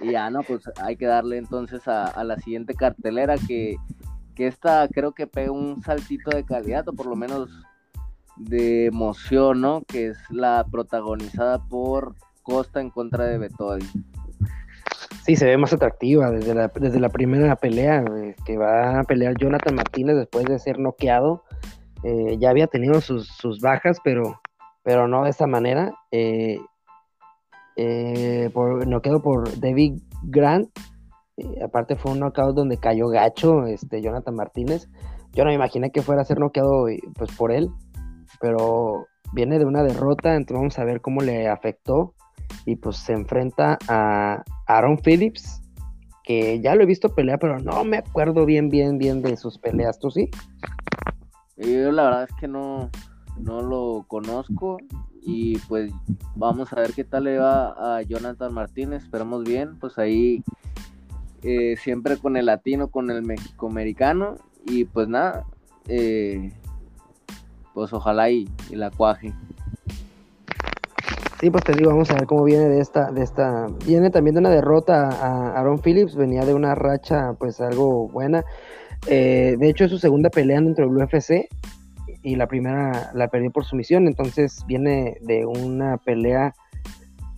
Y ya, no, pues hay que darle entonces a, la siguiente cartelera que, que esta creo que pega un saltito de calidad, o por lo menos de emoción, ¿no? Que es la protagonizada por Costa en contra de Betodi. Sí, se ve más atractiva desde la, desde la primera pelea, que va a pelear Jonathan Martínez después de ser noqueado. Eh, ya había tenido sus, bajas, pero, pero no de esa manera. Eh, eh, por, noqueado por David Grant. aparte fue un knockout donde cayó gacho este, Jonathan Martínez. Yo no me imaginé que fuera a ser noqueado pues, por él, pero viene de una derrota, entonces vamos a ver cómo le afectó y pues se enfrenta a Aaron Phillips, que ya lo he visto pelear, pero no me acuerdo bien, bien, bien de sus peleas, ¿tú sí? Yo la verdad es que no, no lo conozco y pues vamos a ver qué tal le va a Jonathan Martínez, esperamos bien, pues ahí eh, siempre con el latino, con el mexicoamericano y pues nada, eh, pues ojalá y, y la cuaje. Sí, pues te digo, vamos a ver cómo viene de esta, de esta, viene también de una derrota a Aaron Phillips, venía de una racha pues algo buena. Eh, de hecho es su segunda pelea dentro del UFC y la primera la perdió por sumisión, entonces viene de una pelea,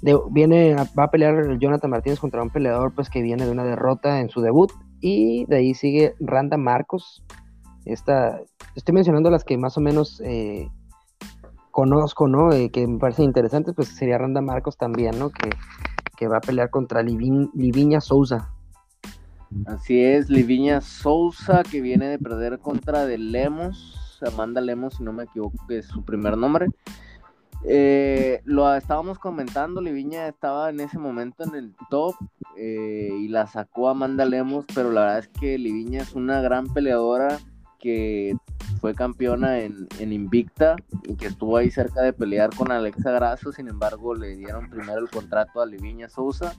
de, viene, va a pelear Jonathan Martínez contra un peleador pues que viene de una derrota en su debut y de ahí sigue Randa Marcos. Esta, estoy mencionando las que más o menos eh, conozco, ¿no? Eh, que me parecen interesantes, pues sería Randa Marcos también, ¿no? Que, va a pelear contra Liviña Souza. Así es, Liviña Souza, que viene de perder contra de Lemos, Amanda Lemos, si no me equivoco, que es su primer nombre. Eh, lo estábamos comentando, Liviña estaba en ese momento en el top eh, y la sacó Amanda Lemos, pero la verdad es que Liviña es una gran peleadora que fue campeona en, Invicta y que estuvo ahí cerca de pelear con Alexa Grasso, sin embargo le dieron primero el contrato a Liviña Sousa.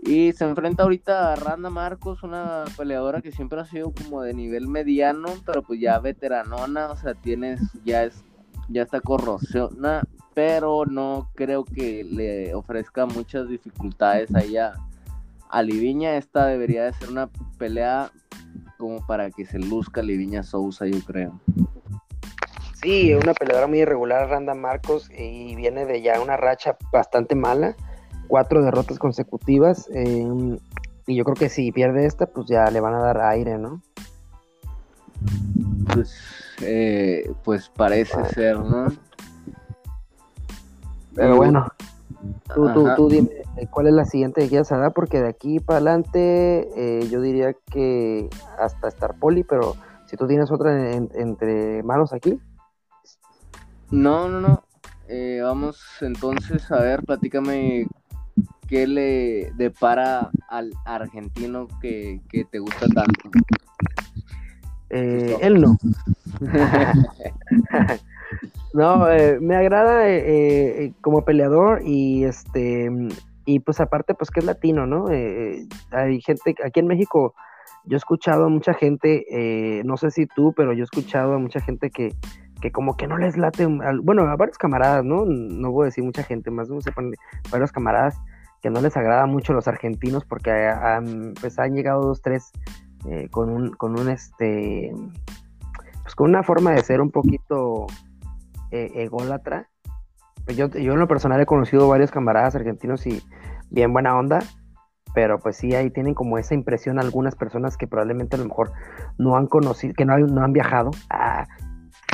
Y se enfrenta ahorita a Randa Marcos, una peleadora que siempre ha sido como de nivel mediano, pero pues ya veteranona, o sea, tienes, ya es, ya está corrosiona, pero no creo que le ofrezca muchas dificultades a, a Liviña. Esta debería de ser una pelea como para que se luzca Liviña Sousa, yo creo. Sí, una peleadora muy irregular, Randa Marcos, y viene de ya una racha bastante mala, cuatro derrotas consecutivas, em, y yo creo que si pierde esta, pues ya le van a dar aire, ¿no? Pues, eh, pues parece ser, ¿no? Pero bueno, tú, tú, tú dime cuál es la siguiente que quieras dar, porque de aquí para adelante eh, yo diría que hasta Star Poli, pero si tú tienes otra entre manos aquí. No, no, no. Eh, vamos entonces a ver, platícame qué le depara al argentino que, te gusta tanto. Eh, él no. no, eh, me agrada como peleador y este y pues aparte pues que es latino, ¿no? hay gente aquí en México yo he escuchado a mucha gente, eh, no sé si tú, pero yo he escuchado a mucha gente que, que como que no les late, bueno, a varios camaradas, ¿no? No voy a decir mucha gente, más no sepan, varios camaradas que no les agrada mucho los argentinos porque han, pues han llegado dos, tres eh, con un, con un este, pues con una forma de ser un poquito eh, ególatra. Pues yo, yo en lo personal he conocido varios camaradas argentinos y bien buena onda, pero pues sí, ahí tienen como esa impresión algunas personas que probablemente a lo mejor no han conocido, que no, no han viajado.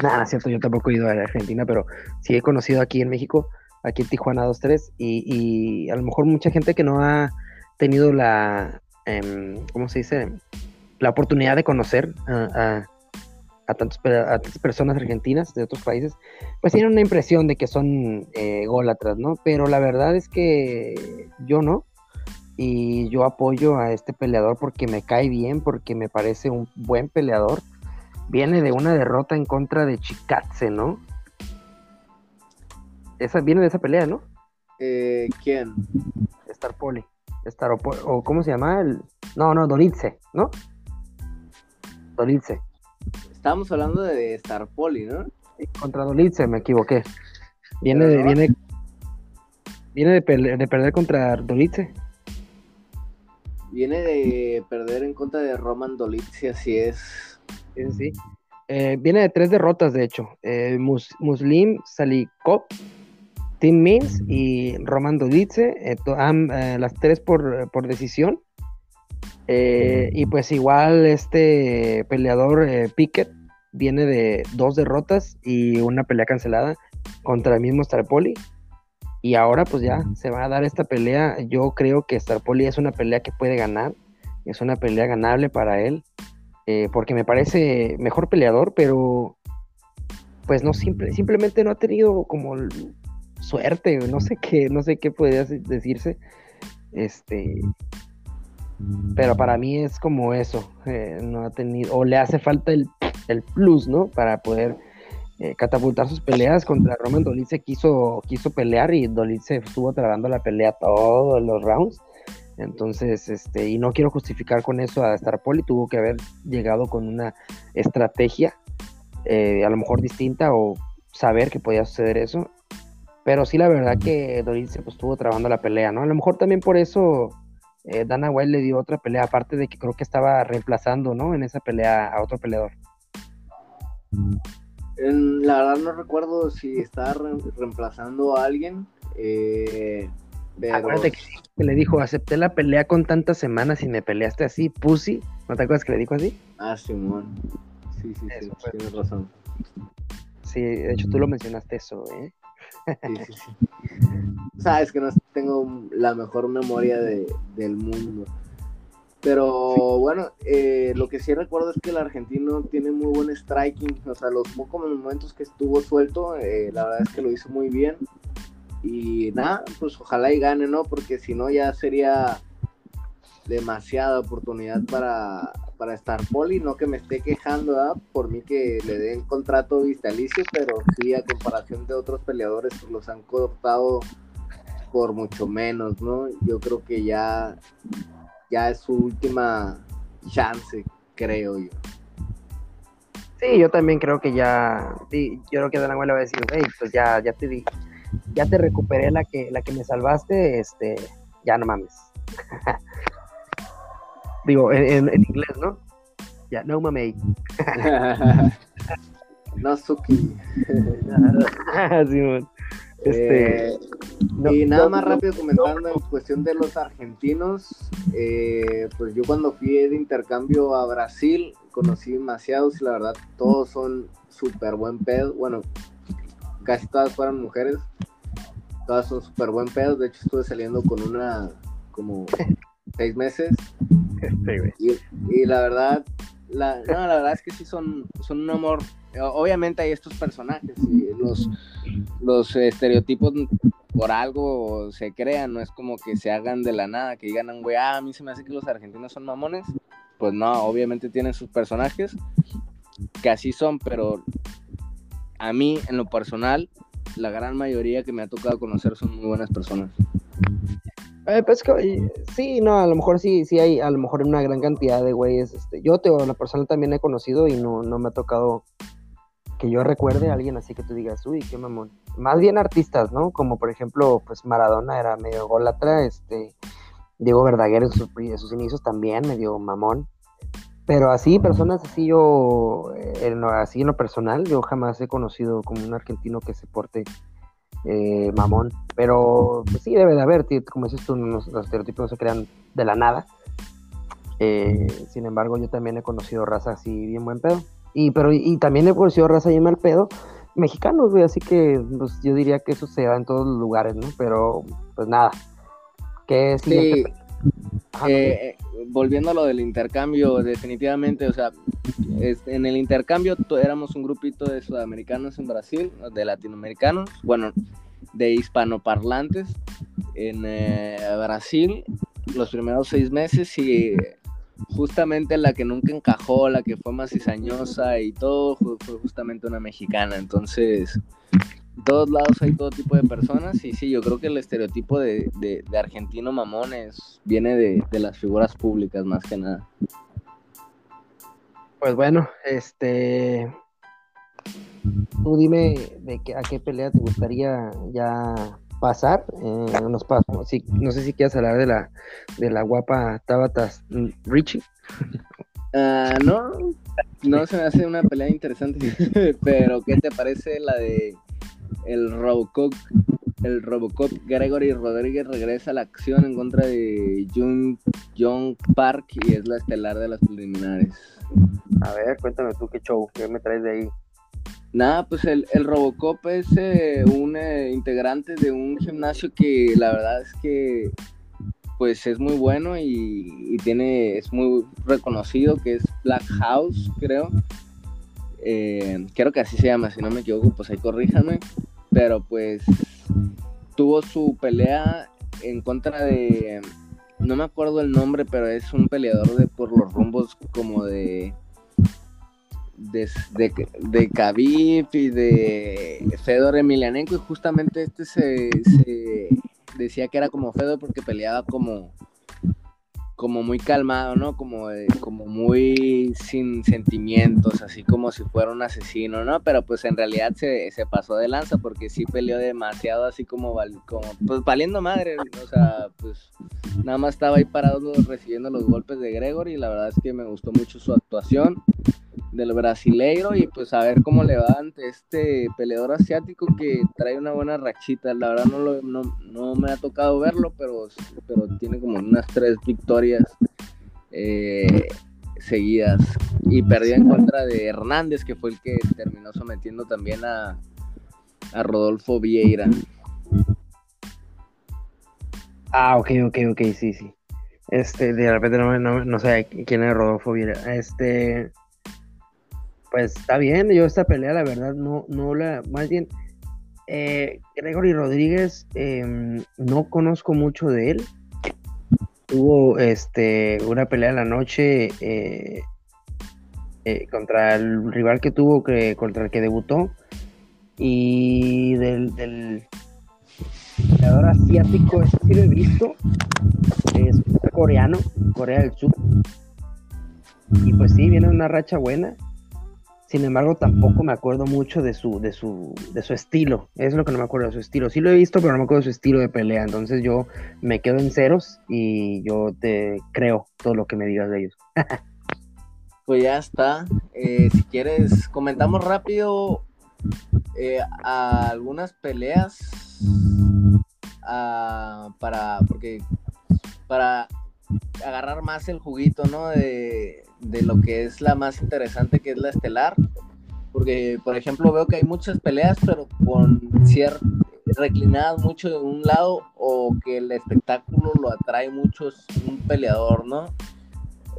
Nada, cierto, yo tampoco he ido a Argentina, pero sí he conocido aquí en México, aquí en Tijuana 2-3, y, y a lo mejor mucha gente que no ha tenido la, eh, ¿cómo se dice? La oportunidad de conocer a, a, tantas personas argentinas de otros países, pues tienen una impresión de que son eh, gólatras, ¿no? Pero la verdad es que yo no y yo apoyo a este peleador porque me cae bien, porque me parece un buen peleador. Viene de una derrota en contra de Chikatse, ¿no? Esa viene de esa pelea, ¿no? Eh, ¿Quién? Star Poli. Star o ¿cómo se llama? El... No, no, Donitze, ¿no? Donitze. Estábamos hablando de Star Poli, ¿no? Contra Dolitze, me equivoqué. Viene de, viene, viene de, perder contra Dolitze. Viene de perder en contra de Roman Dolitze, así es. Sí, sí. Eh, viene de tres derrotas, de hecho. Eh, Muslim Salikov, Tim Means y Roman Dolitze, eh, las tres por, por decisión. y pues igual este peleador Pickett viene de dos derrotas y una pelea cancelada contra el mismo Starpoli. Y ahora pues ya se va a dar esta pelea. Yo creo que Starpoli es una pelea que puede ganar. Es una pelea ganable para él. Eh, porque me parece mejor peleador, pero pues no simple, simplemente no ha tenido como suerte, no sé qué, no sé qué podría decirse. Este, pero para mí es como eso, eh, no ha tenido, o le hace falta el, el plus, ¿no? Para poder eh, catapultar sus peleas contra Roman Dolitze quiso, quiso pelear y Dolitze estuvo trabando la pelea todos los rounds. Entonces, este, y no quiero justificar con eso a Starpoli, tuvo que haber llegado con una estrategia eh, a lo mejor distinta o saber que podía suceder eso. Pero sí, la verdad que Dolitze pues, estuvo trabando la pelea, ¿no? A lo mejor también por eso eh, Dana White le dio otra pelea, aparte de que creo que estaba reemplazando, ¿no? En esa pelea a otro peleador la verdad no recuerdo si estaba reemplazando a alguien. Eh, Acuérdate que, le dijo, acepté la pelea con tantas semanas y me peleaste así, pussy. ¿No te acuerdas que le dijo así? Ah, Simón. Sí, sí, sí, tienes razón. Sí, de hecho tú lo mencionaste eso, ¿eh? Sí, sí, sí. Sabes que no tengo la mejor memoria de, del mundo. Pero bueno, eh, lo que sí recuerdo es que el argentino tiene muy buen striking. O sea, los pocos momentos que estuvo suelto, eh, la verdad es que lo hizo muy bien. Y nada, pues ojalá y gane, ¿no? Porque si no ya sería demasiada oportunidad para, para Star Poli. No que me esté quejando, ¿verdad? Por mí que le den contrato vitalicio, pero sí a comparación de otros peleadores, pues los han cortado por mucho menos, ¿no? Yo creo que ya ya es su última chance, creo yo. Sí, yo también creo que ya, yo creo que Dana le va a decir, hey, pues ya, ya te di, ya te recuperé la que, la que me salvaste, este, ya no mames. Digo, en, inglés, ¿no? Ya, no mames. no Suki. sí, este, eh, y nada más rápido comentando en cuestión de los argentinos, eh, pues yo cuando fui de intercambio a Brasil conocí demasiados y la verdad todos son súper buen pedo. Bueno, casi todas fueron mujeres, todas son súper buen pedo. De hecho estuve saliendo con una como seis meses. y, la verdad, la, no, la verdad es que sí son, son un amor obviamente hay estos personajes y los, los estereotipos por algo se crean, no es como que se hagan de la nada, que digan, güey, ah, a mí se me hace que los argentinos son mamones. Pues no, obviamente tienen sus personajes que así son, pero a mí, en lo personal, la gran mayoría que me ha tocado conocer son muy buenas personas. Eh, pues sí, no, a lo mejor sí, sí hay a lo mejor una gran cantidad de güeyes. Este, yo te, la persona también he conocido y no, no me ha tocado que yo recuerde a alguien así que tú digas, uy, qué mamón. Más bien artistas, ¿no? Como por ejemplo, pues Maradona era medio golatra, este, Diego Verdaguer en sus, sus inicios también medio mamón. Pero así, personas así yo, eh, así en lo personal, yo jamás he conocido como un argentino que se porte eh, mamón. Pero pues sí, debe de haber, como dices tú, los, estereotipos no se crean de la nada. Eh, sin embargo, yo también he conocido raza así bien buen pedo. Y, pero, y también he conocido raza y mal pedo mexicanos, güey, así que pues, yo diría que eso se da en todos los lugares, ¿no? Pero, pues nada. ¿Qué sí, eh, eh, volviendo a lo del intercambio, definitivamente, o sea, en el intercambio éramos un grupito de sudamericanos en Brasil, de latinoamericanos, bueno, de hispanoparlantes en eh, Brasil los primeros seis meses y justamente la que nunca encajó, la que fue más cizañosa y todo fue, justamente una mexicana. Entonces, en todos lados hay todo tipo de personas y sí, yo creo que el estereotipo de, argentino mamones viene de, las figuras públicas más que nada. Pues bueno, este. Tú dime de qué, a qué pelea te gustaría ya pasar. Eh, nos paso. Si, no sé si quieres hablar de la, de la guapa Tabata Richie. Ah, no, no se me hace una pelea interesante, pero ¿qué te parece la de el Robocop? El Robocop Gregory Rodríguez regresa a la acción en contra de Jung Young Park y es la estelar de las preliminares. A ver, cuéntame tú qué show, qué me traes de ahí. Nada, pues el, Robocop es eh, un eh, integrante de un gimnasio que la verdad es que pues es muy bueno y, tiene, es muy reconocido, que es Black House, creo. Eh, creo que así se llama, si no me equivoco, pues ahí corríjanme. Pero pues tuvo su pelea en contra de, no me acuerdo el nombre, pero es un peleador de por los rumbos como de de, de, Khabib y de Fedor Emelianenko y justamente este se, decía que era como Fedor porque peleaba como como muy calmado, ¿no? Como, como muy sin sentimientos, así como si fuera un asesino, ¿no? Pero pues en realidad se, pasó de lanza porque sí peleó demasiado así como, como pues valiendo madre, o sea, pues nada más estaba ahí parado recibiendo los golpes de Gregory y la verdad es que me gustó mucho su actuación del brasileiro y pues a ver cómo le va ante este peleador asiático que trae una buena rachita. La verdad no, lo, no, me ha tocado verlo, pero, pero tiene como unas tres victorias eh, seguidas. Y perdió en contra de Hernández, que fue el que terminó sometiendo también a, a Rodolfo Vieira. Ah, ok, ok, ok, sí, sí. Este, de repente no, no, no sé quién es Rodolfo Vieira. Este, pues está bien, yo esta pelea la verdad no, no la, más bien, eh, Gregory Rodríguez, em, no conozco mucho de él. Tuvo este, una pelea en la noche eh, eh, contra el rival que tuvo, que, contra el que debutó. Y del, del asiático, este sí lo he visto. Es coreano, Corea del Sur. Y pues sí, viene una racha buena. Sin embargo, tampoco me acuerdo mucho de su, de su, de su estilo. Es lo que no me acuerdo de su estilo. Sí lo he visto, pero no me acuerdo de su estilo de pelea. Entonces yo me quedo en ceros y yo te creo todo lo que me digas de ellos. pues ya está. Eh, si quieres, comentamos rápido eh, algunas peleas ah, para, porque para agarrar más el juguito, ¿no? De, de lo que es la más interesante, que es la estelar. Porque, por ejemplo, veo que hay muchas peleas, pero con ciertas reclinadas mucho de un lado o que el espectáculo lo atrae mucho un peleador, ¿no?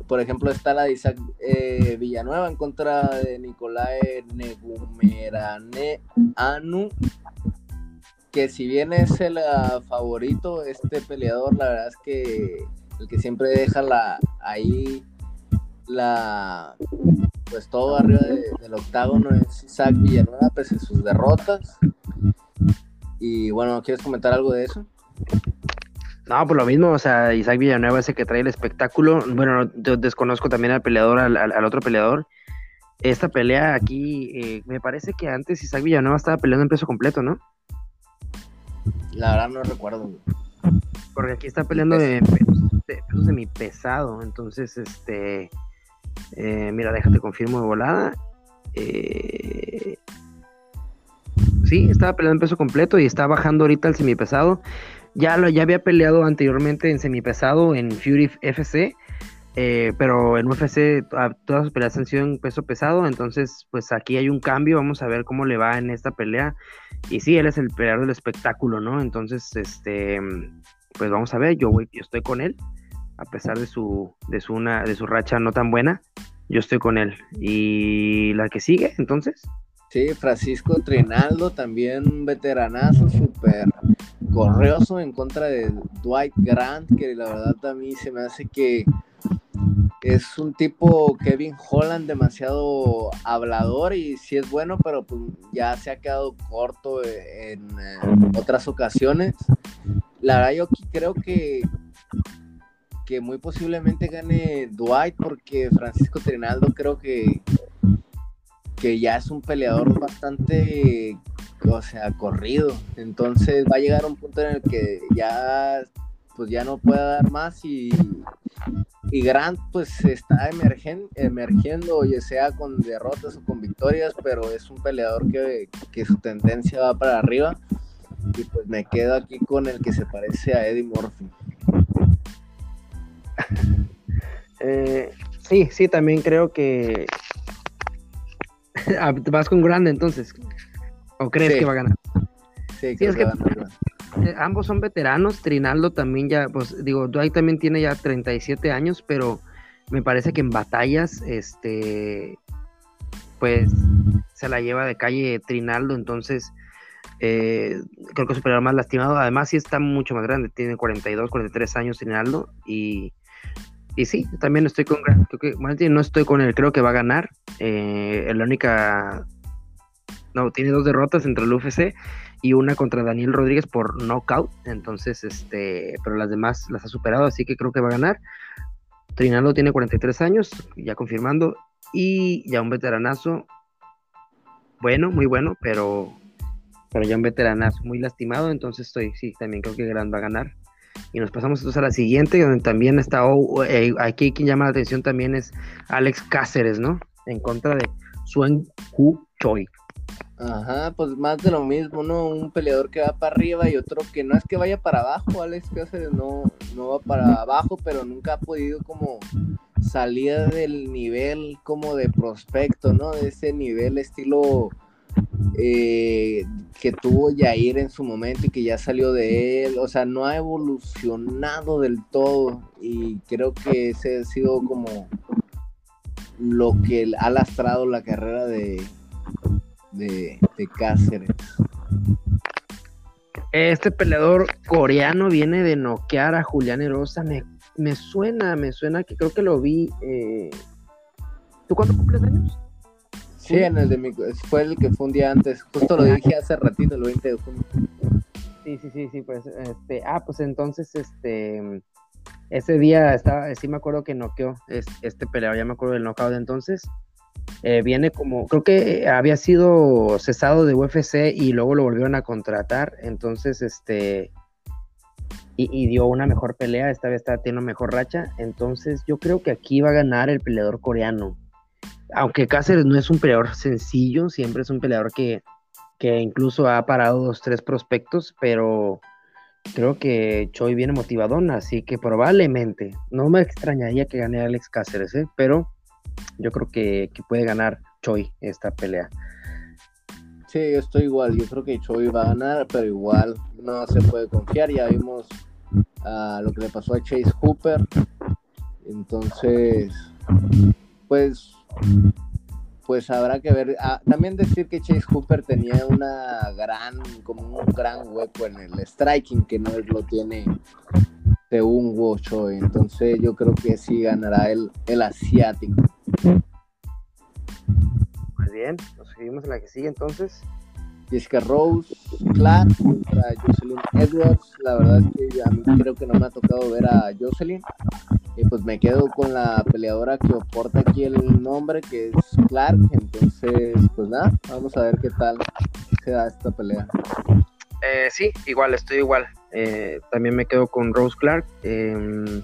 Por ejemplo, está la de Isaac eh, Villanueva en contra de Nicolae Negumerane Anu, que si bien es el ah, favorito, este peleador, la verdad es que el que siempre deja la, ahí la pues todo arriba del octágono es Isaac Villanueva pese a sus derrotas y bueno ¿quieres comentar algo de eso? No, por lo mismo, o sea, Isaac Villanueva es el que trae el espectáculo. Bueno, yo desconozco también al peleador, al, otro peleador. Esta pelea aquí, eh, me parece que antes Isaac Villanueva estaba peleando en peso completo, ¿no? La verdad no recuerdo. Porque aquí está peleando de peso, de semi pesado, entonces, este, eh, mira, déjate confirmo de volada. Eh, sí, estaba peleando en peso completo y está bajando ahorita el semipesado. Ya, lo, ya había peleado anteriormente en semipesado en Fury FC, eh, pero en UFC todas sus peleas han sido en peso pesado, entonces pues aquí hay un cambio, vamos a ver cómo le va en esta pelea. Y sí, él es el peleador del espectáculo, ¿no? Entonces, este, pues vamos a ver, yo, estoy con él a pesar de su, de su, una, de su racha no tan buena, yo estoy con él. ¿Y la que sigue, entonces? Sí, Francisco Trinaldo, también un veteranazo, súper corrioso en contra de Dwight Grant, que la verdad a mí se me hace que es un tipo Kevin Holland demasiado hablador y sí es bueno, pero pues ya se ha quedado corto en, en otras ocasiones. La verdad yo creo que que muy posiblemente gane Dwight porque Francisco Trinaldo creo que, que ya es un peleador bastante, o sea, corrido. Entonces va a llegar un punto en el que ya pues ya no pueda dar más y, y Grant pues está emergen, emergiendo, ya sea con derrotas o con victorias, pero es un peleador que, que su tendencia va para arriba y pues me quedo aquí con el que se parece a Eddie Murphy. Eh, sí, sí, también creo que ah, vas con grande entonces. ¿O crees que va a ganar? Sí, creo que, va a ganar. Eh, ambos son veteranos. Trinaldo también ya, pues digo, Dwight también tiene ya 37 años, pero me parece que en batallas, este, pues se la lleva de calle Trinaldo, entonces eh, creo que es un más lastimado. Además, sí está mucho más grande, tiene 42, 43 años Trinaldo y y sí, también estoy con creo que no estoy con él, creo que va a ganar. Eh, la única no, tiene dos derrotas entre el UFC y una contra Daniel Rodríguez por knockout. Entonces, este, pero las demás las ha superado, así que creo que va a ganar. Trinaldo tiene 43 años, ya confirmando, y ya un veteranazo, bueno, muy bueno, pero, pero ya un veteranazo muy lastimado, entonces estoy, sí, también creo que Gran va a ganar. Y nos pasamos entonces a la siguiente, donde también está, eh, aquí quien llama la atención también es Alex Cáceres, ¿no? En contra de Suen Hu Choi. Ajá, pues más de lo mismo, ¿no? Un peleador que va para arriba y otro que no es que vaya para abajo, Alex Cáceres no, no va para abajo, pero nunca ha podido como salir del nivel como de prospecto, ¿no? De ese nivel estilo eh, que tuvo Jair en su momento y que ya salió de él, o sea, no ha evolucionado del todo y creo que ese ha sido como lo que ha lastrado la carrera de, de, Cáceres. Este peleador coreano viene de noquear a Julián Erosa. Me, me suena, me suena que creo que lo vi. Eh... ¿Tú cuándo cumples años? Sí, en el de mi, fue el que fue un día antes. Justo lo dije hace ratito, el 20 de junio. Sí, sí, sí, sí, pues, este, ah, pues entonces, este, ese día estaba, sí me acuerdo que noqueó este peleador, ya me acuerdo del knockout de entonces, eh, viene como, creo que había sido cesado de UFC y luego lo volvieron a contratar, entonces este, y, dio una mejor pelea, esta vez está teniendo mejor racha, entonces yo creo que aquí va a ganar el peleador coreano. Aunque Cáceres no es un peleador sencillo, siempre es un peleador que, que incluso ha parado dos, tres prospectos, pero creo que Choi viene motivadón, así que probablemente, no me extrañaría que gane Alex Cáceres, ¿eh? pero yo creo que, puede ganar Choi esta pelea. Sí, yo estoy igual. Yo creo que Choi va a ganar, pero igual no se puede confiar. Ya vimos uh, lo que le pasó a Chase Hooper. Entonces, pues, pues habrá que ver. Ah, también decir que Chase Hooper tenía una gran, como un gran hueco en el striking que no lo tiene según Wo Choi. Entonces, yo creo que sí ganará el, el asiático. Muy bien, nos seguimos en la que sigue entonces. Jessica Rose, Clark contra Jocelyn Edwards. La verdad es que a mí creo que no me ha tocado ver a Jocelyn. Y pues me quedo con la peleadora que aporta aquí el nombre, que es Clark. Entonces, pues nada, vamos a ver qué tal se da esta pelea. Eh, sí, igual, estoy igual. Eh, también me quedo con Rose Clark. Eh,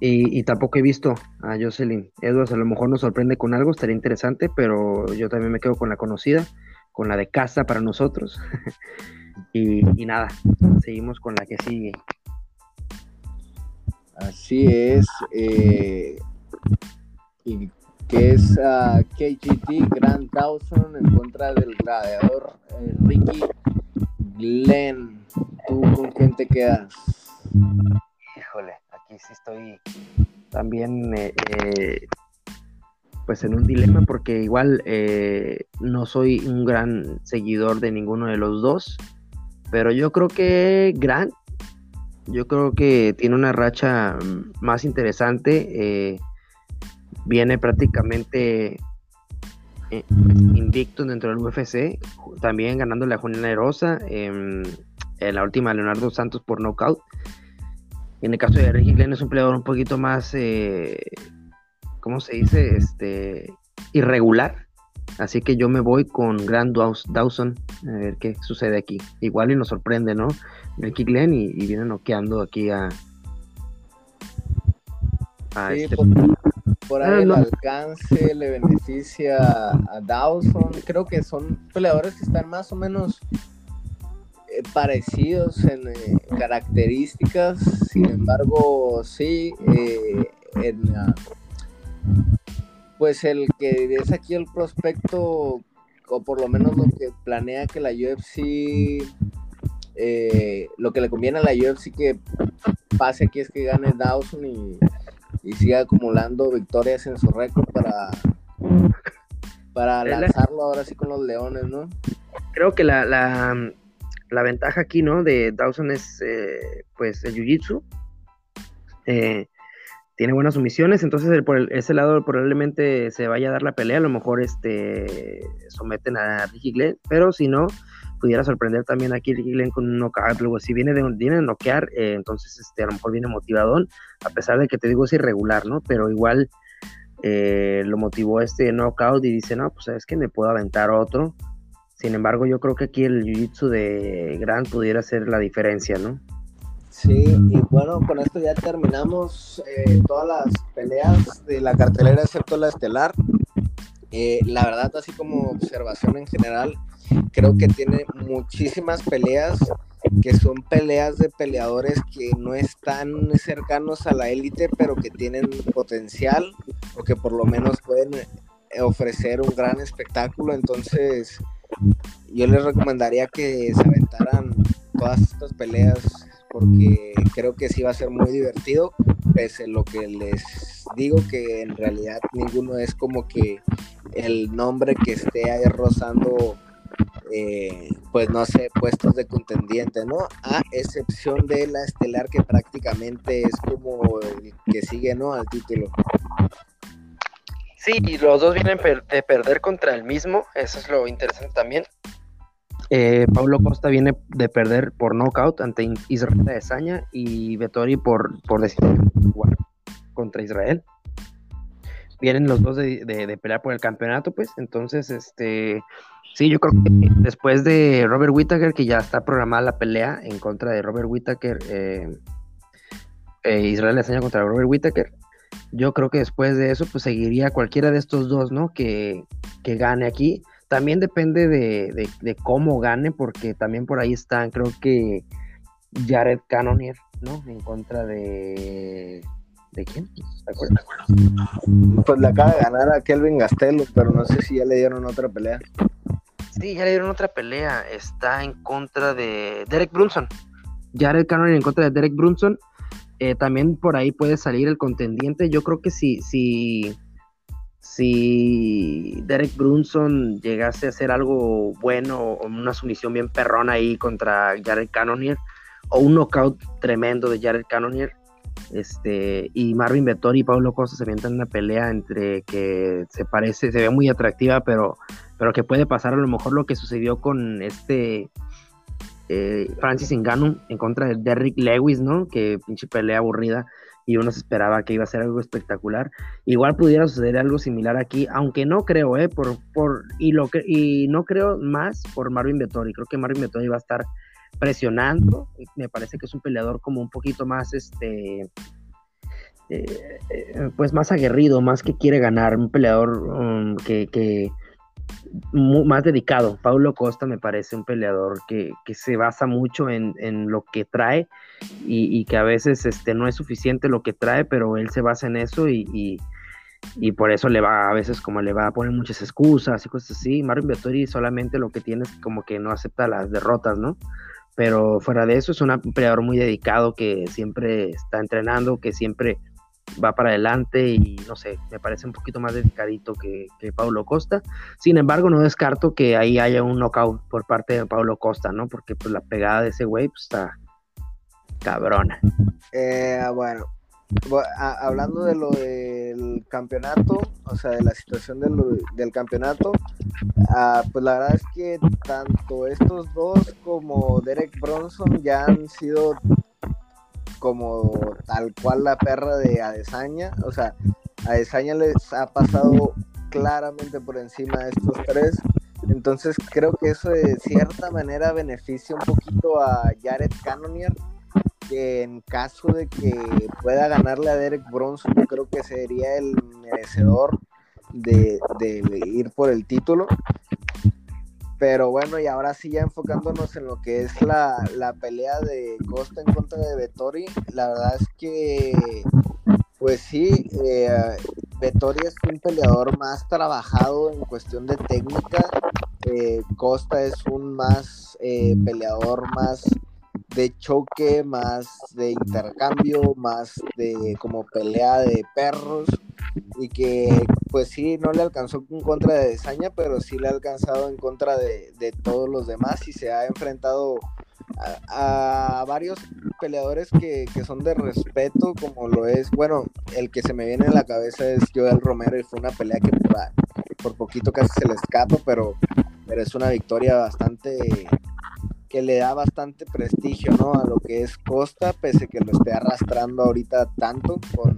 y, tampoco he visto a Jocelyn Edwards. A lo mejor nos sorprende con algo, estaría interesante, pero yo también me quedo con la conocida, con la de casa para nosotros. y, nada, seguimos con la que sigue. Así es. Eh, y que es uh, KGT Grand Dawson en contra del gladiador eh, Ricky Glenn. ¿Tú con quién te quedas? Híjole sí estoy también eh, eh, pues en un dilema porque igual eh, no soy un gran seguidor de ninguno de los dos, pero yo creo que Grant, yo creo que tiene una racha más interesante, viene prácticamente invicto dentro del UFC, también ganándole a Juliana Rosa en la última Leonardo Santos por knockout. En el caso de Ricky Glenn es un peleador un poquito más, eh, ¿cómo se dice? Este, irregular. Así que yo me voy con Grant Dawson a ver qué sucede aquí. Igual y nos sorprende, ¿no? Ricky Glenn y, viene noqueando aquí a... este... por, ahí ah, el alcance le beneficia a Dawson. Creo que son peleadores que están más o menos parecidos en eh, características, sin embargo, sí, eh, pues el que es aquí el prospecto, o por lo menos lo que planea que la UFC, lo que le conviene a la UFC que pase aquí es que gane Dawson y, siga acumulando victorias en su récord para, para lanzarlo ahora sí con los leones, ¿no? Creo que la, la ventaja aquí, ¿no? De Dawson es, eh, pues, el Jiu-Jitsu. Eh, tiene buenas sumisiones, entonces por ese lado probablemente se vaya a dar la pelea, a lo mejor este, someten a Ricky Glenn, pero si no, pudiera sorprender también aquí Ricky Glenn con un knockout, luego si viene de, viene de noquear, eh, entonces este, a lo mejor viene motivadón, a pesar de que te digo es irregular, ¿no? Pero igual lo motivó este knockout y dice, no, pues es que me puedo aventar otro, sin embargo, yo creo que aquí el jiu-jitsu de Grant pudiera ser la diferencia, ¿no? Sí, y bueno, con esto ya terminamos eh, todas las peleas de la cartelera, excepto la estelar. Eh, la verdad, así como observación en general, creo que tiene muchísimas peleas que son peleas de peleadores que no están cercanos a la élite, pero que tienen potencial o que por lo menos pueden ofrecer un gran espectáculo. Entonces, yo les recomendaría que se aventaran todas estas peleas porque creo que sí va a ser muy divertido, pese a lo que les digo que en realidad ninguno es como que el nombre que esté ahí rozando, eh, pues no sé, puestos de contendiente, ¿no? A excepción de la estelar que prácticamente es como el que sigue, ¿no? Al título. Sí, los dos vienen de perder contra el mismo, eso es lo interesante también. Eh, Pablo Costa viene de perder por knockout ante Israel Desaña y Vettori por, por decisión contra Israel. Vienen los dos de, pelear por el campeonato, pues. Entonces, este. Sí, yo creo que después de Robert Whittaker, que ya está programada la pelea en contra de Robert Whittaker, eh, eh, Israel Desaña contra Robert Whittaker, yo creo que después de eso, pues seguiría cualquiera de estos dos, ¿no? Que, gane aquí. También depende de, cómo gane, porque también por ahí están, creo que Jared Cannonier, ¿no? En contra de. ¿De quién? ¿Te acuerdas? Pues le acaba de ganar a Kelvin Gastelo, pero no sé si ya le dieron otra pelea. Sí, ya le dieron otra pelea. Está en contra de Derek Brunson. Jared Cannonier en contra de Derek Brunson. Eh, también por ahí puede salir el contendiente. Yo creo que si, si, si Derek Brunson llegase a hacer algo bueno o una sumisión bien perrona ahí contra Jared Cannonier o un knockout tremendo de Jared Cannonier este, y Marvin Vettori y Pablo Costa se avientan una pelea entre que se parece, se ve muy atractiva, pero, pero que puede pasar a lo mejor lo que sucedió con este eh, Francis Ngannou en contra de Derrick Lewis, ¿no? Que pinche pelea aburrida y uno se esperaba que iba a ser algo espectacular. Igual pudiera suceder algo similar aquí, aunque no creo, ¿eh? Por, por, y, no creo más por Marvin Vettori. Creo que Marvin Vettori va a estar presionando. Me parece que es un peleador como un poquito más, este, eh, eh, pues más aguerrido, más que quiere ganar. Un peleador um, que, que más dedicado. Paulo Costa me parece un peleador que, se basa mucho en, lo que trae y, que a veces este, no es suficiente lo que trae, pero él se basa en eso y, por eso le va a veces como le va a poner muchas excusas y cosas así. Marvin Vettori solamente lo que tiene es como que no acepta las derrotas, ¿no? Pero fuera de eso es un peleador muy dedicado que siempre está entrenando, que siempre va para adelante y no sé, me parece un poquito más dedicadito que, que Paulo Costa. Sin embargo, no descarto que ahí haya un knockout por parte de Paulo Costa, ¿no? Porque pues la pegada de ese güey pues, está cabrona. Eh, bueno, hablando de lo del campeonato, o sea, de la situación del campeonato, ah, pues la verdad es que tanto estos dos como Derek Bronson ya han sido como tal cual la perra de Adesanya. O sea, Adesanya les ha pasado claramente por encima de estos tres. Entonces creo que eso de cierta manera beneficia un poquito a Jared Cannonier, que en caso de que pueda ganarle a Derek Bronson, yo creo que sería el merecedor de ir por el título. Pero bueno, y ahora sí ya enfocándonos en lo que es la, pelea de Costa en contra de Vettori, la verdad es que, pues sí, eh, es un peleador más trabajado en cuestión de técnica, eh, Costa es un más eh, peleador más de choque, más de intercambio, más de como pelea de perros y que pues sí, no le alcanzó en contra de Desaña, pero sí le ha alcanzado en contra de, todos los demás y se ha enfrentado a, varios peleadores que, son de respeto, como lo es, bueno, el que se me viene en la cabeza es Joel Romero y fue una pelea que por, poquito casi se le escapa, pero, pero es una victoria bastante que le da bastante prestigio ¿no? a lo que es Costa, pese que lo esté arrastrando ahorita tanto con,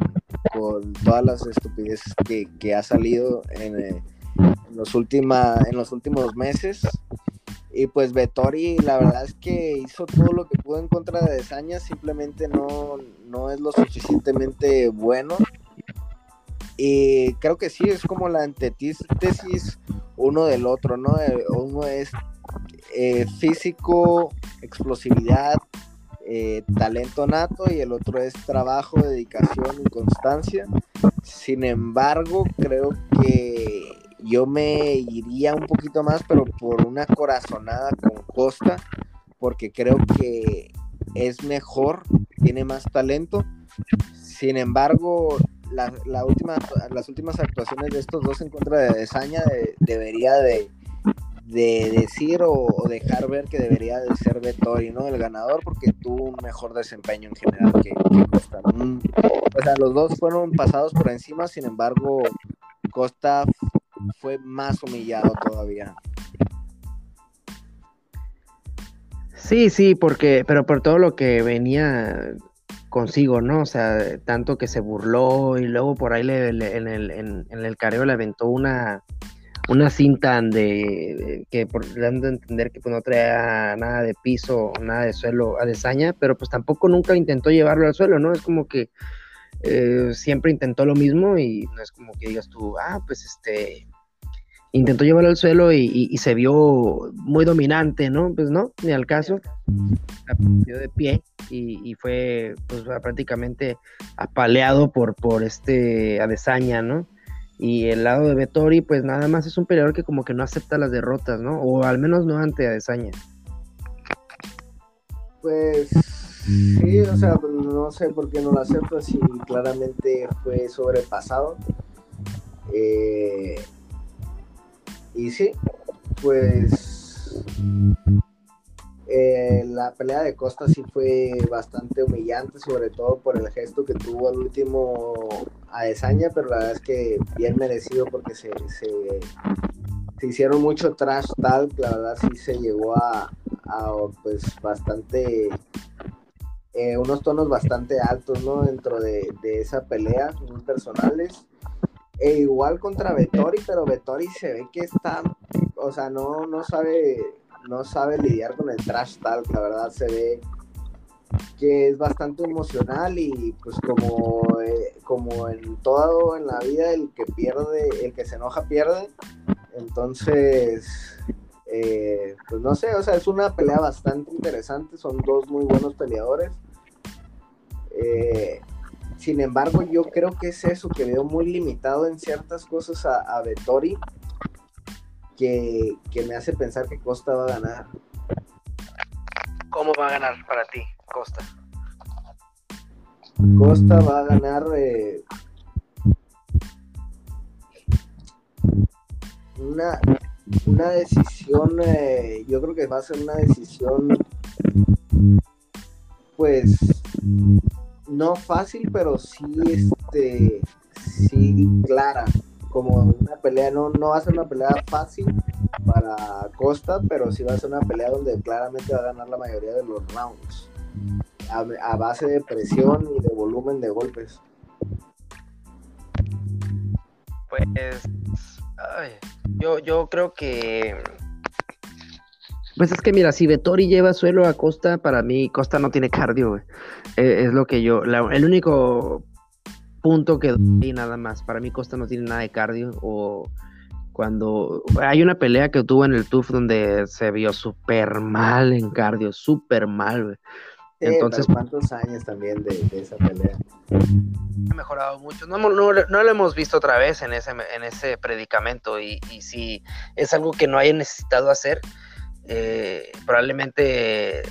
con todas las estupideces que, ha salido en, eh, en, los última, en los últimos meses. Y pues Vettori, la verdad es que hizo todo lo que pudo en contra de Desaña, simplemente no, no es lo suficientemente bueno. Y creo que sí, es como la antítesis uno del otro, ¿no? Eh, uno es eh, físico, explosividad, eh, talento nato y el otro es trabajo, dedicación y constancia. Sin embargo, creo que yo me iría un poquito más, pero por una corazonada con Costa, porque creo que es mejor, tiene más talento. Sin embargo, la, última, las últimas actuaciones de estos dos en contra de Desaña debería de, de decir o, dejar ver que debería de ser Vettori, ¿no? El ganador porque tuvo un mejor desempeño en general que, Costa. o sea, los dos fueron pasados por encima, sin embargo, Costa fue más humillado todavía. Sí, sí, porque, pero por todo lo que venía consigo, ¿no? O sea, tanto que se burló y luego por ahí en, el, en, el careo le aventó una, una cinta de, que por dando a entender que pues, no traía nada de piso, nada de suelo a desaña, pero pues tampoco nunca intentó llevarlo al suelo, ¿no? Es como que eh, siempre intentó lo mismo y no es como que digas tú, ah, pues este, intentó llevarlo al suelo y, se vio muy dominante, ¿no? Pues no, ni al caso, la de pie y, fue pues prácticamente apaleado por, por este Adesanya, ¿no? Y el lado de Vettori, pues nada más es un peleador que como que no acepta las derrotas, ¿no? O al menos no ante Adesanya. Pues sí, o sea, pues, no sé por qué no lo acepta si claramente fue sobrepasado. Eh, y sí, pues eh, la pelea de Costa sí fue bastante humillante, sobre todo por el gesto que tuvo al último a Desaña, pero la verdad es que bien merecido porque se, se, hicieron mucho trash tal, la verdad sí se llegó a, pues bastante eh, unos tonos bastante altos, ¿no? Dentro de, esa pelea, muy personales. E igual contra Vettori, pero Vettori se ve que está, o sea, no, no sabe no sabe lidiar con el trash tal, la verdad se ve que es bastante emocional y pues como, eh, como en todo en la vida el que pierde, el que se enoja pierde, entonces eh, pues no sé, o sea, es una pelea bastante interesante, son dos muy buenos peleadores. Eh, sin embargo, yo creo que es eso, que veo muy limitado en ciertas cosas a, a que, me hace pensar que Costa va a ganar. ¿Cómo va a ganar para ti, Costa? Costa va a ganar eh, una, una decisión, eh, yo creo que va a ser una decisión, pues, no fácil, pero sí, este, sí clara como una pelea, no, no va a ser una pelea fácil para Costa, pero sí va a ser una pelea donde claramente va a ganar la mayoría de los rounds. a, base de presión y de volumen de golpes. Pues yo, yo creo que pues es que mira, si Vettori lleva suelo a Costa, para mí Costa no tiene cardio, e, es lo que yo, el único punto que doy nada más. Para mí Costa no tiene nada de cardio o cuando hay una pelea que tuvo en el TUF donde se vio súper mal en cardio, súper mal. Entonces, ¿cuántos años también de, esa pelea? Ha mejorado mucho. No, no, lo hemos visto otra vez en ese, en ese predicamento y, y si es algo que no haya necesitado hacer, eh, probablemente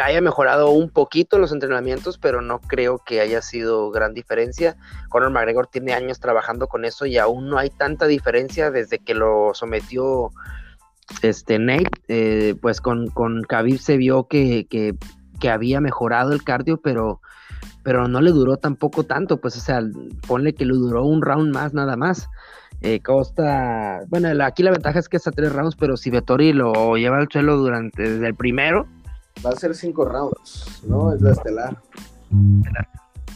haya mejorado un poquito los entrenamientos, pero no creo que haya sido gran diferencia. Conor McGregor tiene años trabajando con eso y aún no hay tanta diferencia desde que lo sometió este Nate. Eh, pues con, con Khabib se vio que, que, había mejorado el cardio, pero, pero no le duró tampoco tanto. Pues, o sea, ponle que le duró un round más nada más. Eh, Costa, bueno, aquí la ventaja es que está tres rounds, pero si Vettori lo lleva al suelo durante el primero, va a ser cinco rounds, ¿no? Es la estelar.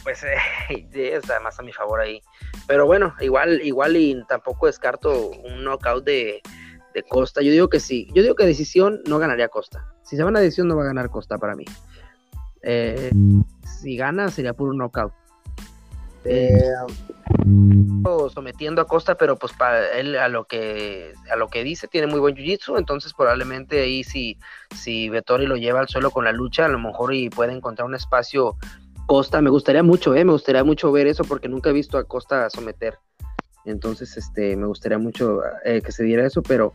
Pues eh, está más a mi favor ahí. Pero bueno, igual, igual y tampoco descarto un knockout de, Costa. Yo digo que sí. Yo digo que decisión no ganaría Costa. Si se van a decisión no va a ganar Costa para mí. Eh, si gana sería un knockout. Eh, sometiendo a Costa, pero pues para él a lo que a lo que dice tiene muy buen jiu-jitsu, entonces probablemente ahí si si Vettori lo lleva al suelo con la lucha, a lo mejor y puede encontrar un espacio Costa, me gustaría mucho, eh, me gustaría mucho ver eso porque nunca he visto a Costa someter. Entonces, este, me gustaría mucho eh, que se diera eso, pero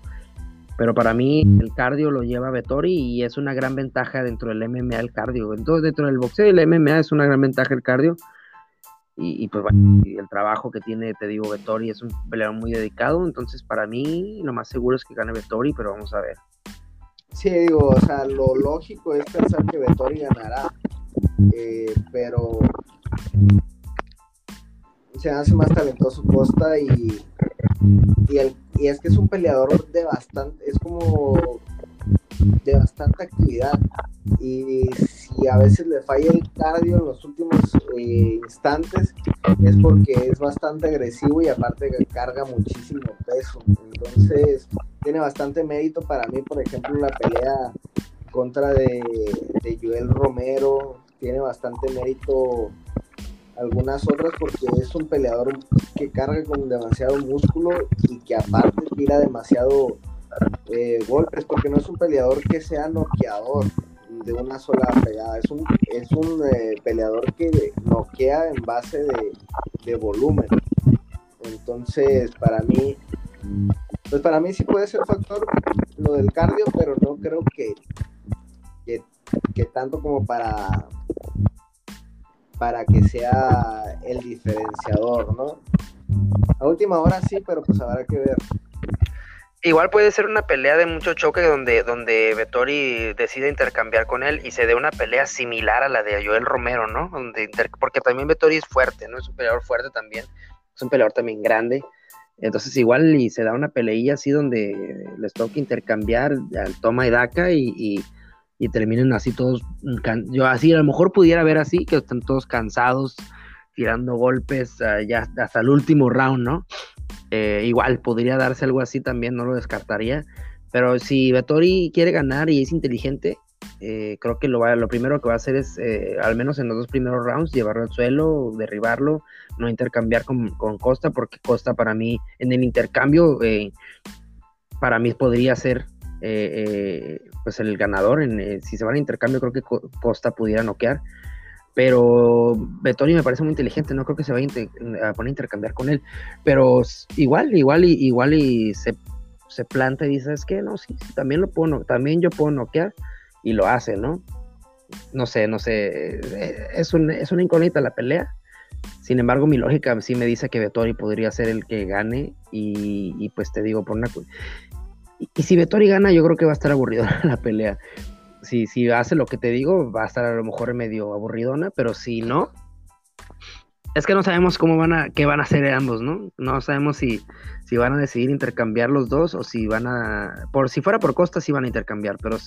pero para mí el cardio lo lleva Vettori y es una gran ventaja dentro del MMA el cardio. Entonces, dentro del boxeo y el MMA es una gran ventaja el cardio y, pues bueno, el trabajo que tiene, te digo, Vettori es un peleador muy dedicado, entonces para mí lo más seguro es que gane Vettori, pero vamos a ver. Sí, digo, o sea, lo lógico es pensar que Vettori ganará, eh, pero se hace más talentoso Costa y, y, el, y es que es un peleador de bastante, es como de bastante actividad. Y si a veces le falla el cardio en los últimos eh, instantes es porque es bastante agresivo y aparte carga muchísimo peso. Entonces tiene bastante mérito para mí por ejemplo la pelea contra de, de Joel Romero. Tiene bastante mérito algunas otras porque es un peleador que carga con demasiado músculo y que aparte tira demasiado eh, golpes, porque no es un peleador que sea noqueador de una sola pegada, es un, es un eh, peleador que noquea en base de, volumen. Entonces, para mí, pues para mí sí puede ser factor lo del cardio, pero no creo que, que, tanto como para para que sea el diferenciador, ¿no? A última hora sí, pero pues habrá que ver. Igual puede ser una pelea de mucho choque donde, donde Vettori decide intercambiar con él y se dé una pelea similar a la de Joel Romero, ¿no? Donde porque también Vettori es fuerte, ¿no? Es un peleador fuerte también, es un peleador también grande. Entonces igual y se da una peleilla así donde les toca intercambiar al toma y daca y, y, terminen así todos, yo así a lo mejor pudiera ver así, que están todos cansados, tirando golpes uh, ya hasta el último round, ¿no? Eh, igual podría darse algo así también, no lo descartaría. Pero si Vettori quiere ganar y es inteligente, eh, creo que lo, va, lo primero que va a hacer es, eh, al menos en los dos primeros rounds, llevarlo al suelo, derribarlo, no intercambiar con, Costa, porque Costa para mí, en el intercambio, para mí podría ser pues el ganador. En, si se van a intercambio, creo que Costa pudiera noquear pero Vettori me parece muy inteligente, no creo que se vaya a, poner a intercambiar con él, pero igual, igual y igual y se, se planta y dice, es que no, sí, también lo puedo, también yo puedo noquear y lo hace, ¿no? No sé, no sé, eh, es, es una incógnita la pelea. Sin embargo, mi lógica sí me dice que Vettori podría ser el que gane y, pues te digo, por una... Y, y si Vettori gana, yo creo que va a estar aburrido la pelea si, si hace lo que te digo, va a estar a lo mejor medio aburridona, pero si no, es que no sabemos cómo van a, qué van a hacer ambos, ¿no? No sabemos si, si van a decidir intercambiar los dos o si van a, por si fuera por Costa sí van a intercambiar, pero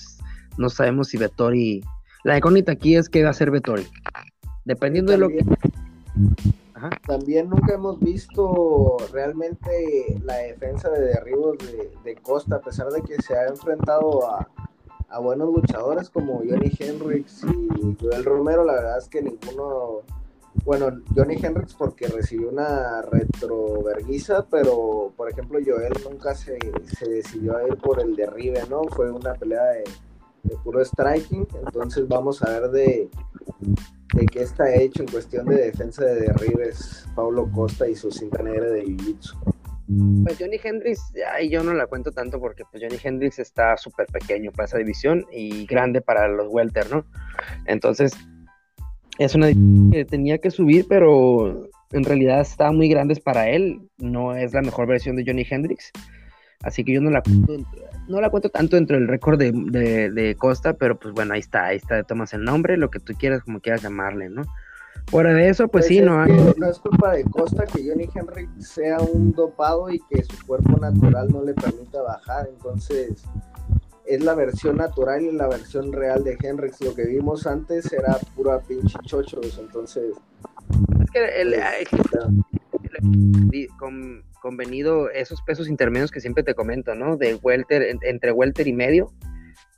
no sabemos si Vettori La incógnita aquí es qué va a hacer Vettori. Dependiendo de lo que. También nunca hemos visto realmente la defensa de derribos de, Costa, a pesar de que se ha enfrentado a, a buenos luchadores como Johnny Hendricks y Joel Romero. La verdad es que ninguno bueno, Johnny Hendricks porque recibió una retroverguiza, pero por ejemplo Joel nunca se, decidió a ir por el derribe, ¿no? Fue una pelea de, puro striking, entonces vamos a ver de, de qué está hecho en cuestión de defensa de derribes Pablo Costa y su cinta negra de Jiu-Jitsu. Pues Johnny Hendricks, ahí yo no la cuento tanto porque pues Johnny Hendricks está súper pequeño para esa división y grande para los welter, ¿no? Entonces, es una que tenía que subir, pero en realidad estaba muy grandes para él. No es la mejor versión de Johnny Hendrix. Así que yo no la cuento, no la cuento tanto dentro del récord de, Costa, pero pues bueno, ahí está, ahí está, tomas el nombre, lo que tú quieras, como quieras llamarle, ¿no? Fuera de eso, pues, pues sí, no No es culpa de Costa que Johnny Hendrix sea un dopado y que su cuerpo natural no le permita bajar, entonces es la versión natural y la versión real de Henrix. Lo que vimos antes era pura pinche chochos, entonces. Es que el, con, convenido esos pesos intermedios que siempre te comento, ¿no? De welter, entre welter y medio,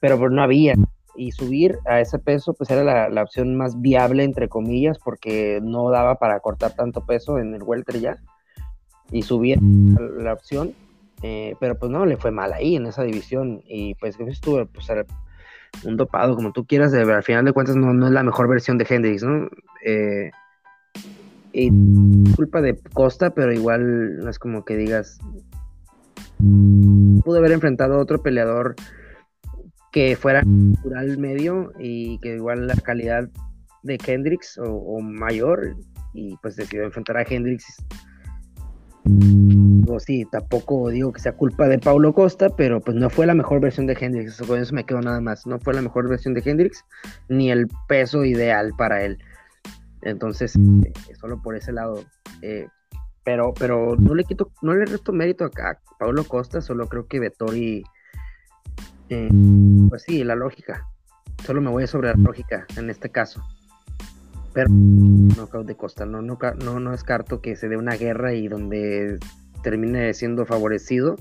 pero pues no había. Y subir a ese peso, pues era la, la opción más viable, entre comillas, porque no daba para cortar tanto peso en el welter ya. Y subir la opción eh, pero pues no, le fue mal ahí en esa división. Y pues estuvo pues, un dopado, como tú quieras, de, al final de cuentas no, no es la mejor versión de Hendrix, ¿no? Eh, y culpa de Costa, pero igual no es como que digas. Pudo haber enfrentado a otro peleador que fuera natural medio y que igual la calidad de Hendrix o, mayor y pues decidió enfrentar a Hendrix sí, tampoco digo que sea culpa de Paulo Costa, pero pues no fue la mejor versión de Hendrix, con eso me quedo nada más, no fue la mejor versión de Hendrix, ni el peso ideal para él. Entonces, eh, solo por ese lado. Eh, pero, pero no le quito, no le resto mérito a, Paulo Costa, solo creo que Vettori, eh, pues sí, la lógica. Solo me voy sobre la lógica en este caso. Pero no de Costa, no, no, no, no descarto que se dé una guerra y donde termine siendo favorecido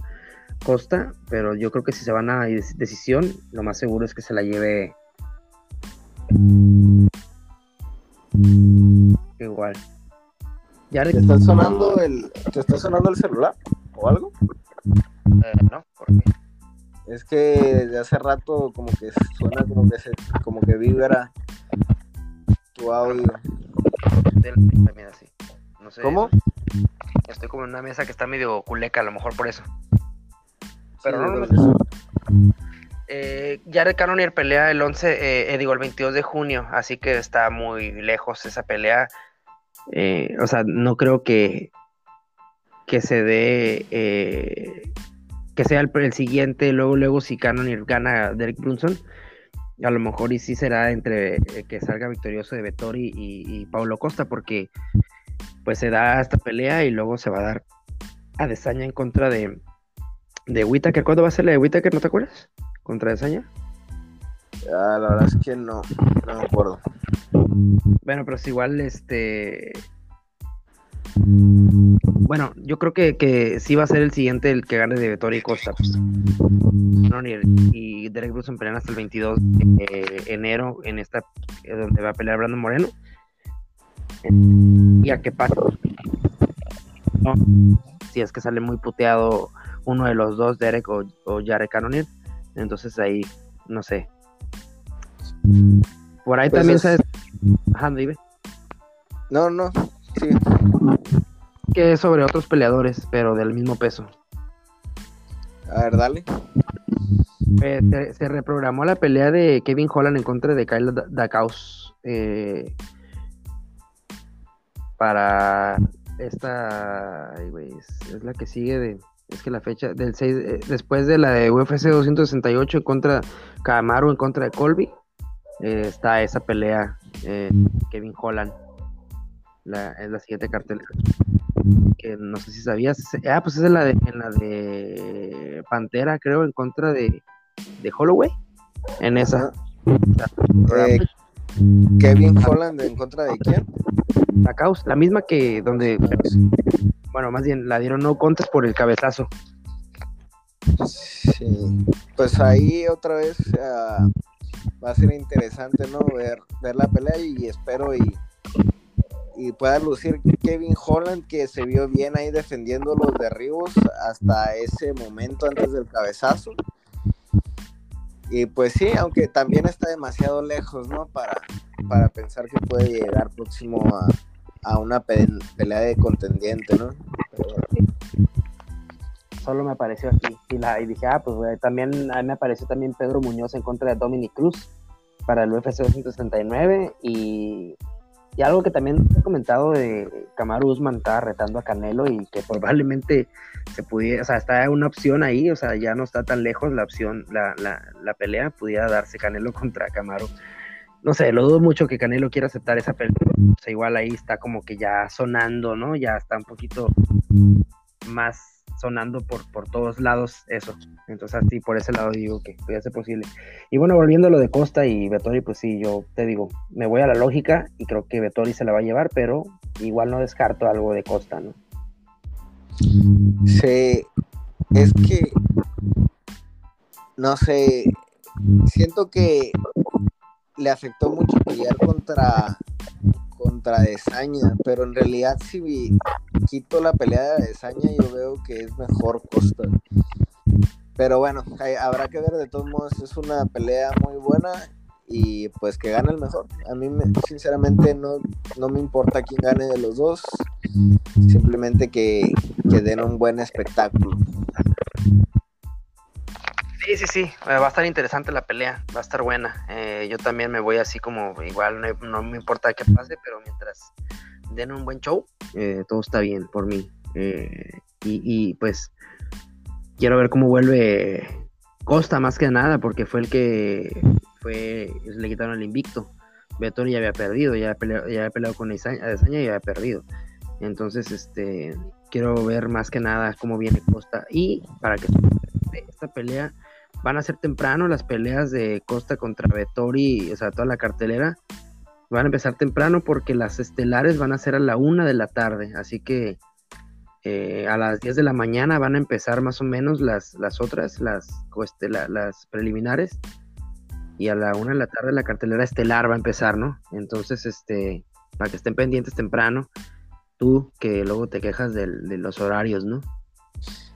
Costa, pero yo creo que si se van a decisión, lo más seguro es que se la lleve igual. ¿Ya ¿Te está sonando el te está sonando el celular o algo? Eh, no, ¿por qué? Es que desde hace rato como que suena como que se, como que vibra tu audio. No sé, ¿Cómo? Estoy como en una mesa que está medio culeca, a lo mejor por eso. Pero no, no, no. Eh, Jared Cannonier pelea el 11, eh, digo, el 22 de junio, así que está muy lejos esa pelea. Eh, o sea, no creo que, que se dé, eh, que sea el, siguiente, luego, luego si Cannonier gana a Derek Brunson, a lo mejor y sí será entre que salga victorioso de Vettori y, y Paulo Costa, porque pues se da esta pelea y luego se va a dar a Desaña en contra de, de Whitaker. ¿Cuándo va a ser la de Whitaker? ¿No te acuerdas? ¿Contra Desaña? Ah, la verdad es que no, no me acuerdo. Bueno, pero es igual, este. Bueno, yo creo que, que sí va a ser el siguiente el que gane de Vettori y Costa. Pues. y Derek Brunson pelean hasta el 22 de enero en esta donde va a pelear Brandon Moreno y a qué pasa. Si es que sale muy puteado uno de los dos, Derek o, o Jared Cannonier, entonces ahí, no sé. Por ahí pues también sabes. Ajá, dime. No, no, sí. Que es sobre otros peleadores, pero del mismo peso. A ver, dale. Eh, se, reprogramó la pelea de Kevin Holland en contra de Kyle Dakaus. Eh, para esta, es, la que sigue de, es que la fecha del 6, eh, después de la de UFC 268 en contra Camaro en contra de Colby, está esa pelea Kevin Holland, la, es la siguiente cartelera. Que no sé si sabías, ah, pues es en la de, en la de Pantera, creo, en contra de, de Holloway, en esa. Eh, Kevin Holland en contra de quién? La causa, la misma que donde, bueno, más bien la dieron no contas por el cabezazo. Sí, pues ahí otra vez uh, va a ser interesante, ¿no? Ver, ver la pelea y espero y, y pueda lucir Kevin Holland que se vio bien ahí defendiendo los derribos hasta ese momento antes del cabezazo. Y pues sí, aunque también está demasiado lejos, ¿no? Para, para pensar que puede llegar próximo a, a una pelea de contendiente, ¿no? Solo me apareció aquí y, dije, ah, pues también me apareció también Pedro Muñoz en contra de Dominic Cruz para el UFC 269 y, y algo que también he comentado de Kamaru Usman estaba retando a Canelo y que probablemente se pudiera, o sea, está una opción ahí, o sea, ya no está tan lejos la opción, la, la, la pelea, pudiera darse Canelo contra Kamaru no sé, lo dudo mucho que Canelo quiera aceptar esa pelea. O sea, igual ahí está como que ya sonando, ¿no? Ya está un poquito más sonando por, por todos lados eso. Entonces, así por ese lado digo que puede ser posible. Y bueno, volviendo a lo de Costa y Vettori, pues sí, yo te digo, me voy a la lógica y creo que Vettori se la va a llevar, pero igual no descarto algo de Costa, ¿no? Sí, es que, no sé, siento que le afectó mucho pelear contra contra Desaña, pero en realidad si quito la pelea de Desaña yo veo que es mejor Costa. Pero bueno, habrá que ver, de todos modos es una pelea muy buena y pues que gane el mejor. A mí sinceramente no, no me importa quién gane de los dos, simplemente que den un buen espectáculo. Sí, sí, sí, eh, va a estar interesante la pelea, va a estar buena. Eh, yo también me voy así como, igual no, me importa qué pase, pero mientras den un buen show, eh, todo está bien por mí. y, pues quiero ver cómo vuelve Costa más que nada, porque fue el que fue, le quitaron el invicto. Beton ya había perdido, ya había peleado, con Adesanya y había perdido. Entonces, este, quiero ver más que nada cómo viene Costa. Y para que esta pelea van a ser temprano las peleas de Costa contra Vettori, o sea, toda la cartelera. Van a empezar temprano porque las estelares van a ser a la una de la tarde, así que eh, a las 10 de la mañana van a empezar más o menos las, las otras, las, este, las preliminares, y a la una de la tarde la cartelera estelar va a empezar, ¿no? Entonces, este, para que estén pendientes temprano, tú que luego te quejas de los horarios, ¿no?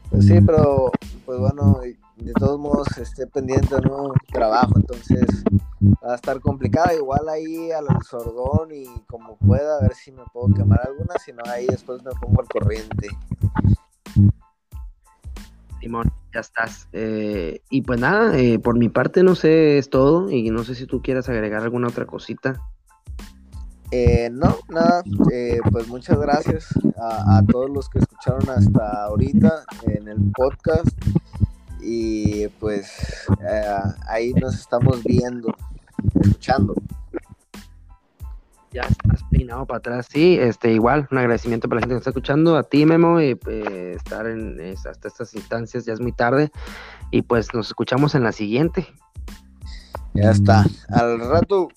Pues sí, pero pues bueno, de todos modos esté pendiente no trabajo, entonces va a estar complicado. Igual ahí al sordón y como pueda, a ver si me puedo quemar alguna, si no ahí después me pongo al corriente. Simón, ya estás. Eh, y pues nada, eh, por mi parte no sé, es todo. Y no sé si tú quieras agregar alguna otra cosita. Eh, no, nada, pues muchas gracias a, a, todos los que escucharon hasta ahorita en el podcast y pues eh, ahí nos estamos viendo, escuchando. Ya estás peinado para atrás, sí, este igual, un agradecimiento para la gente que está escuchando, a ti Memo, y eh, estar en hasta estas instancias, ya es muy tarde, y pues nos escuchamos en la siguiente. Ya está, al rato.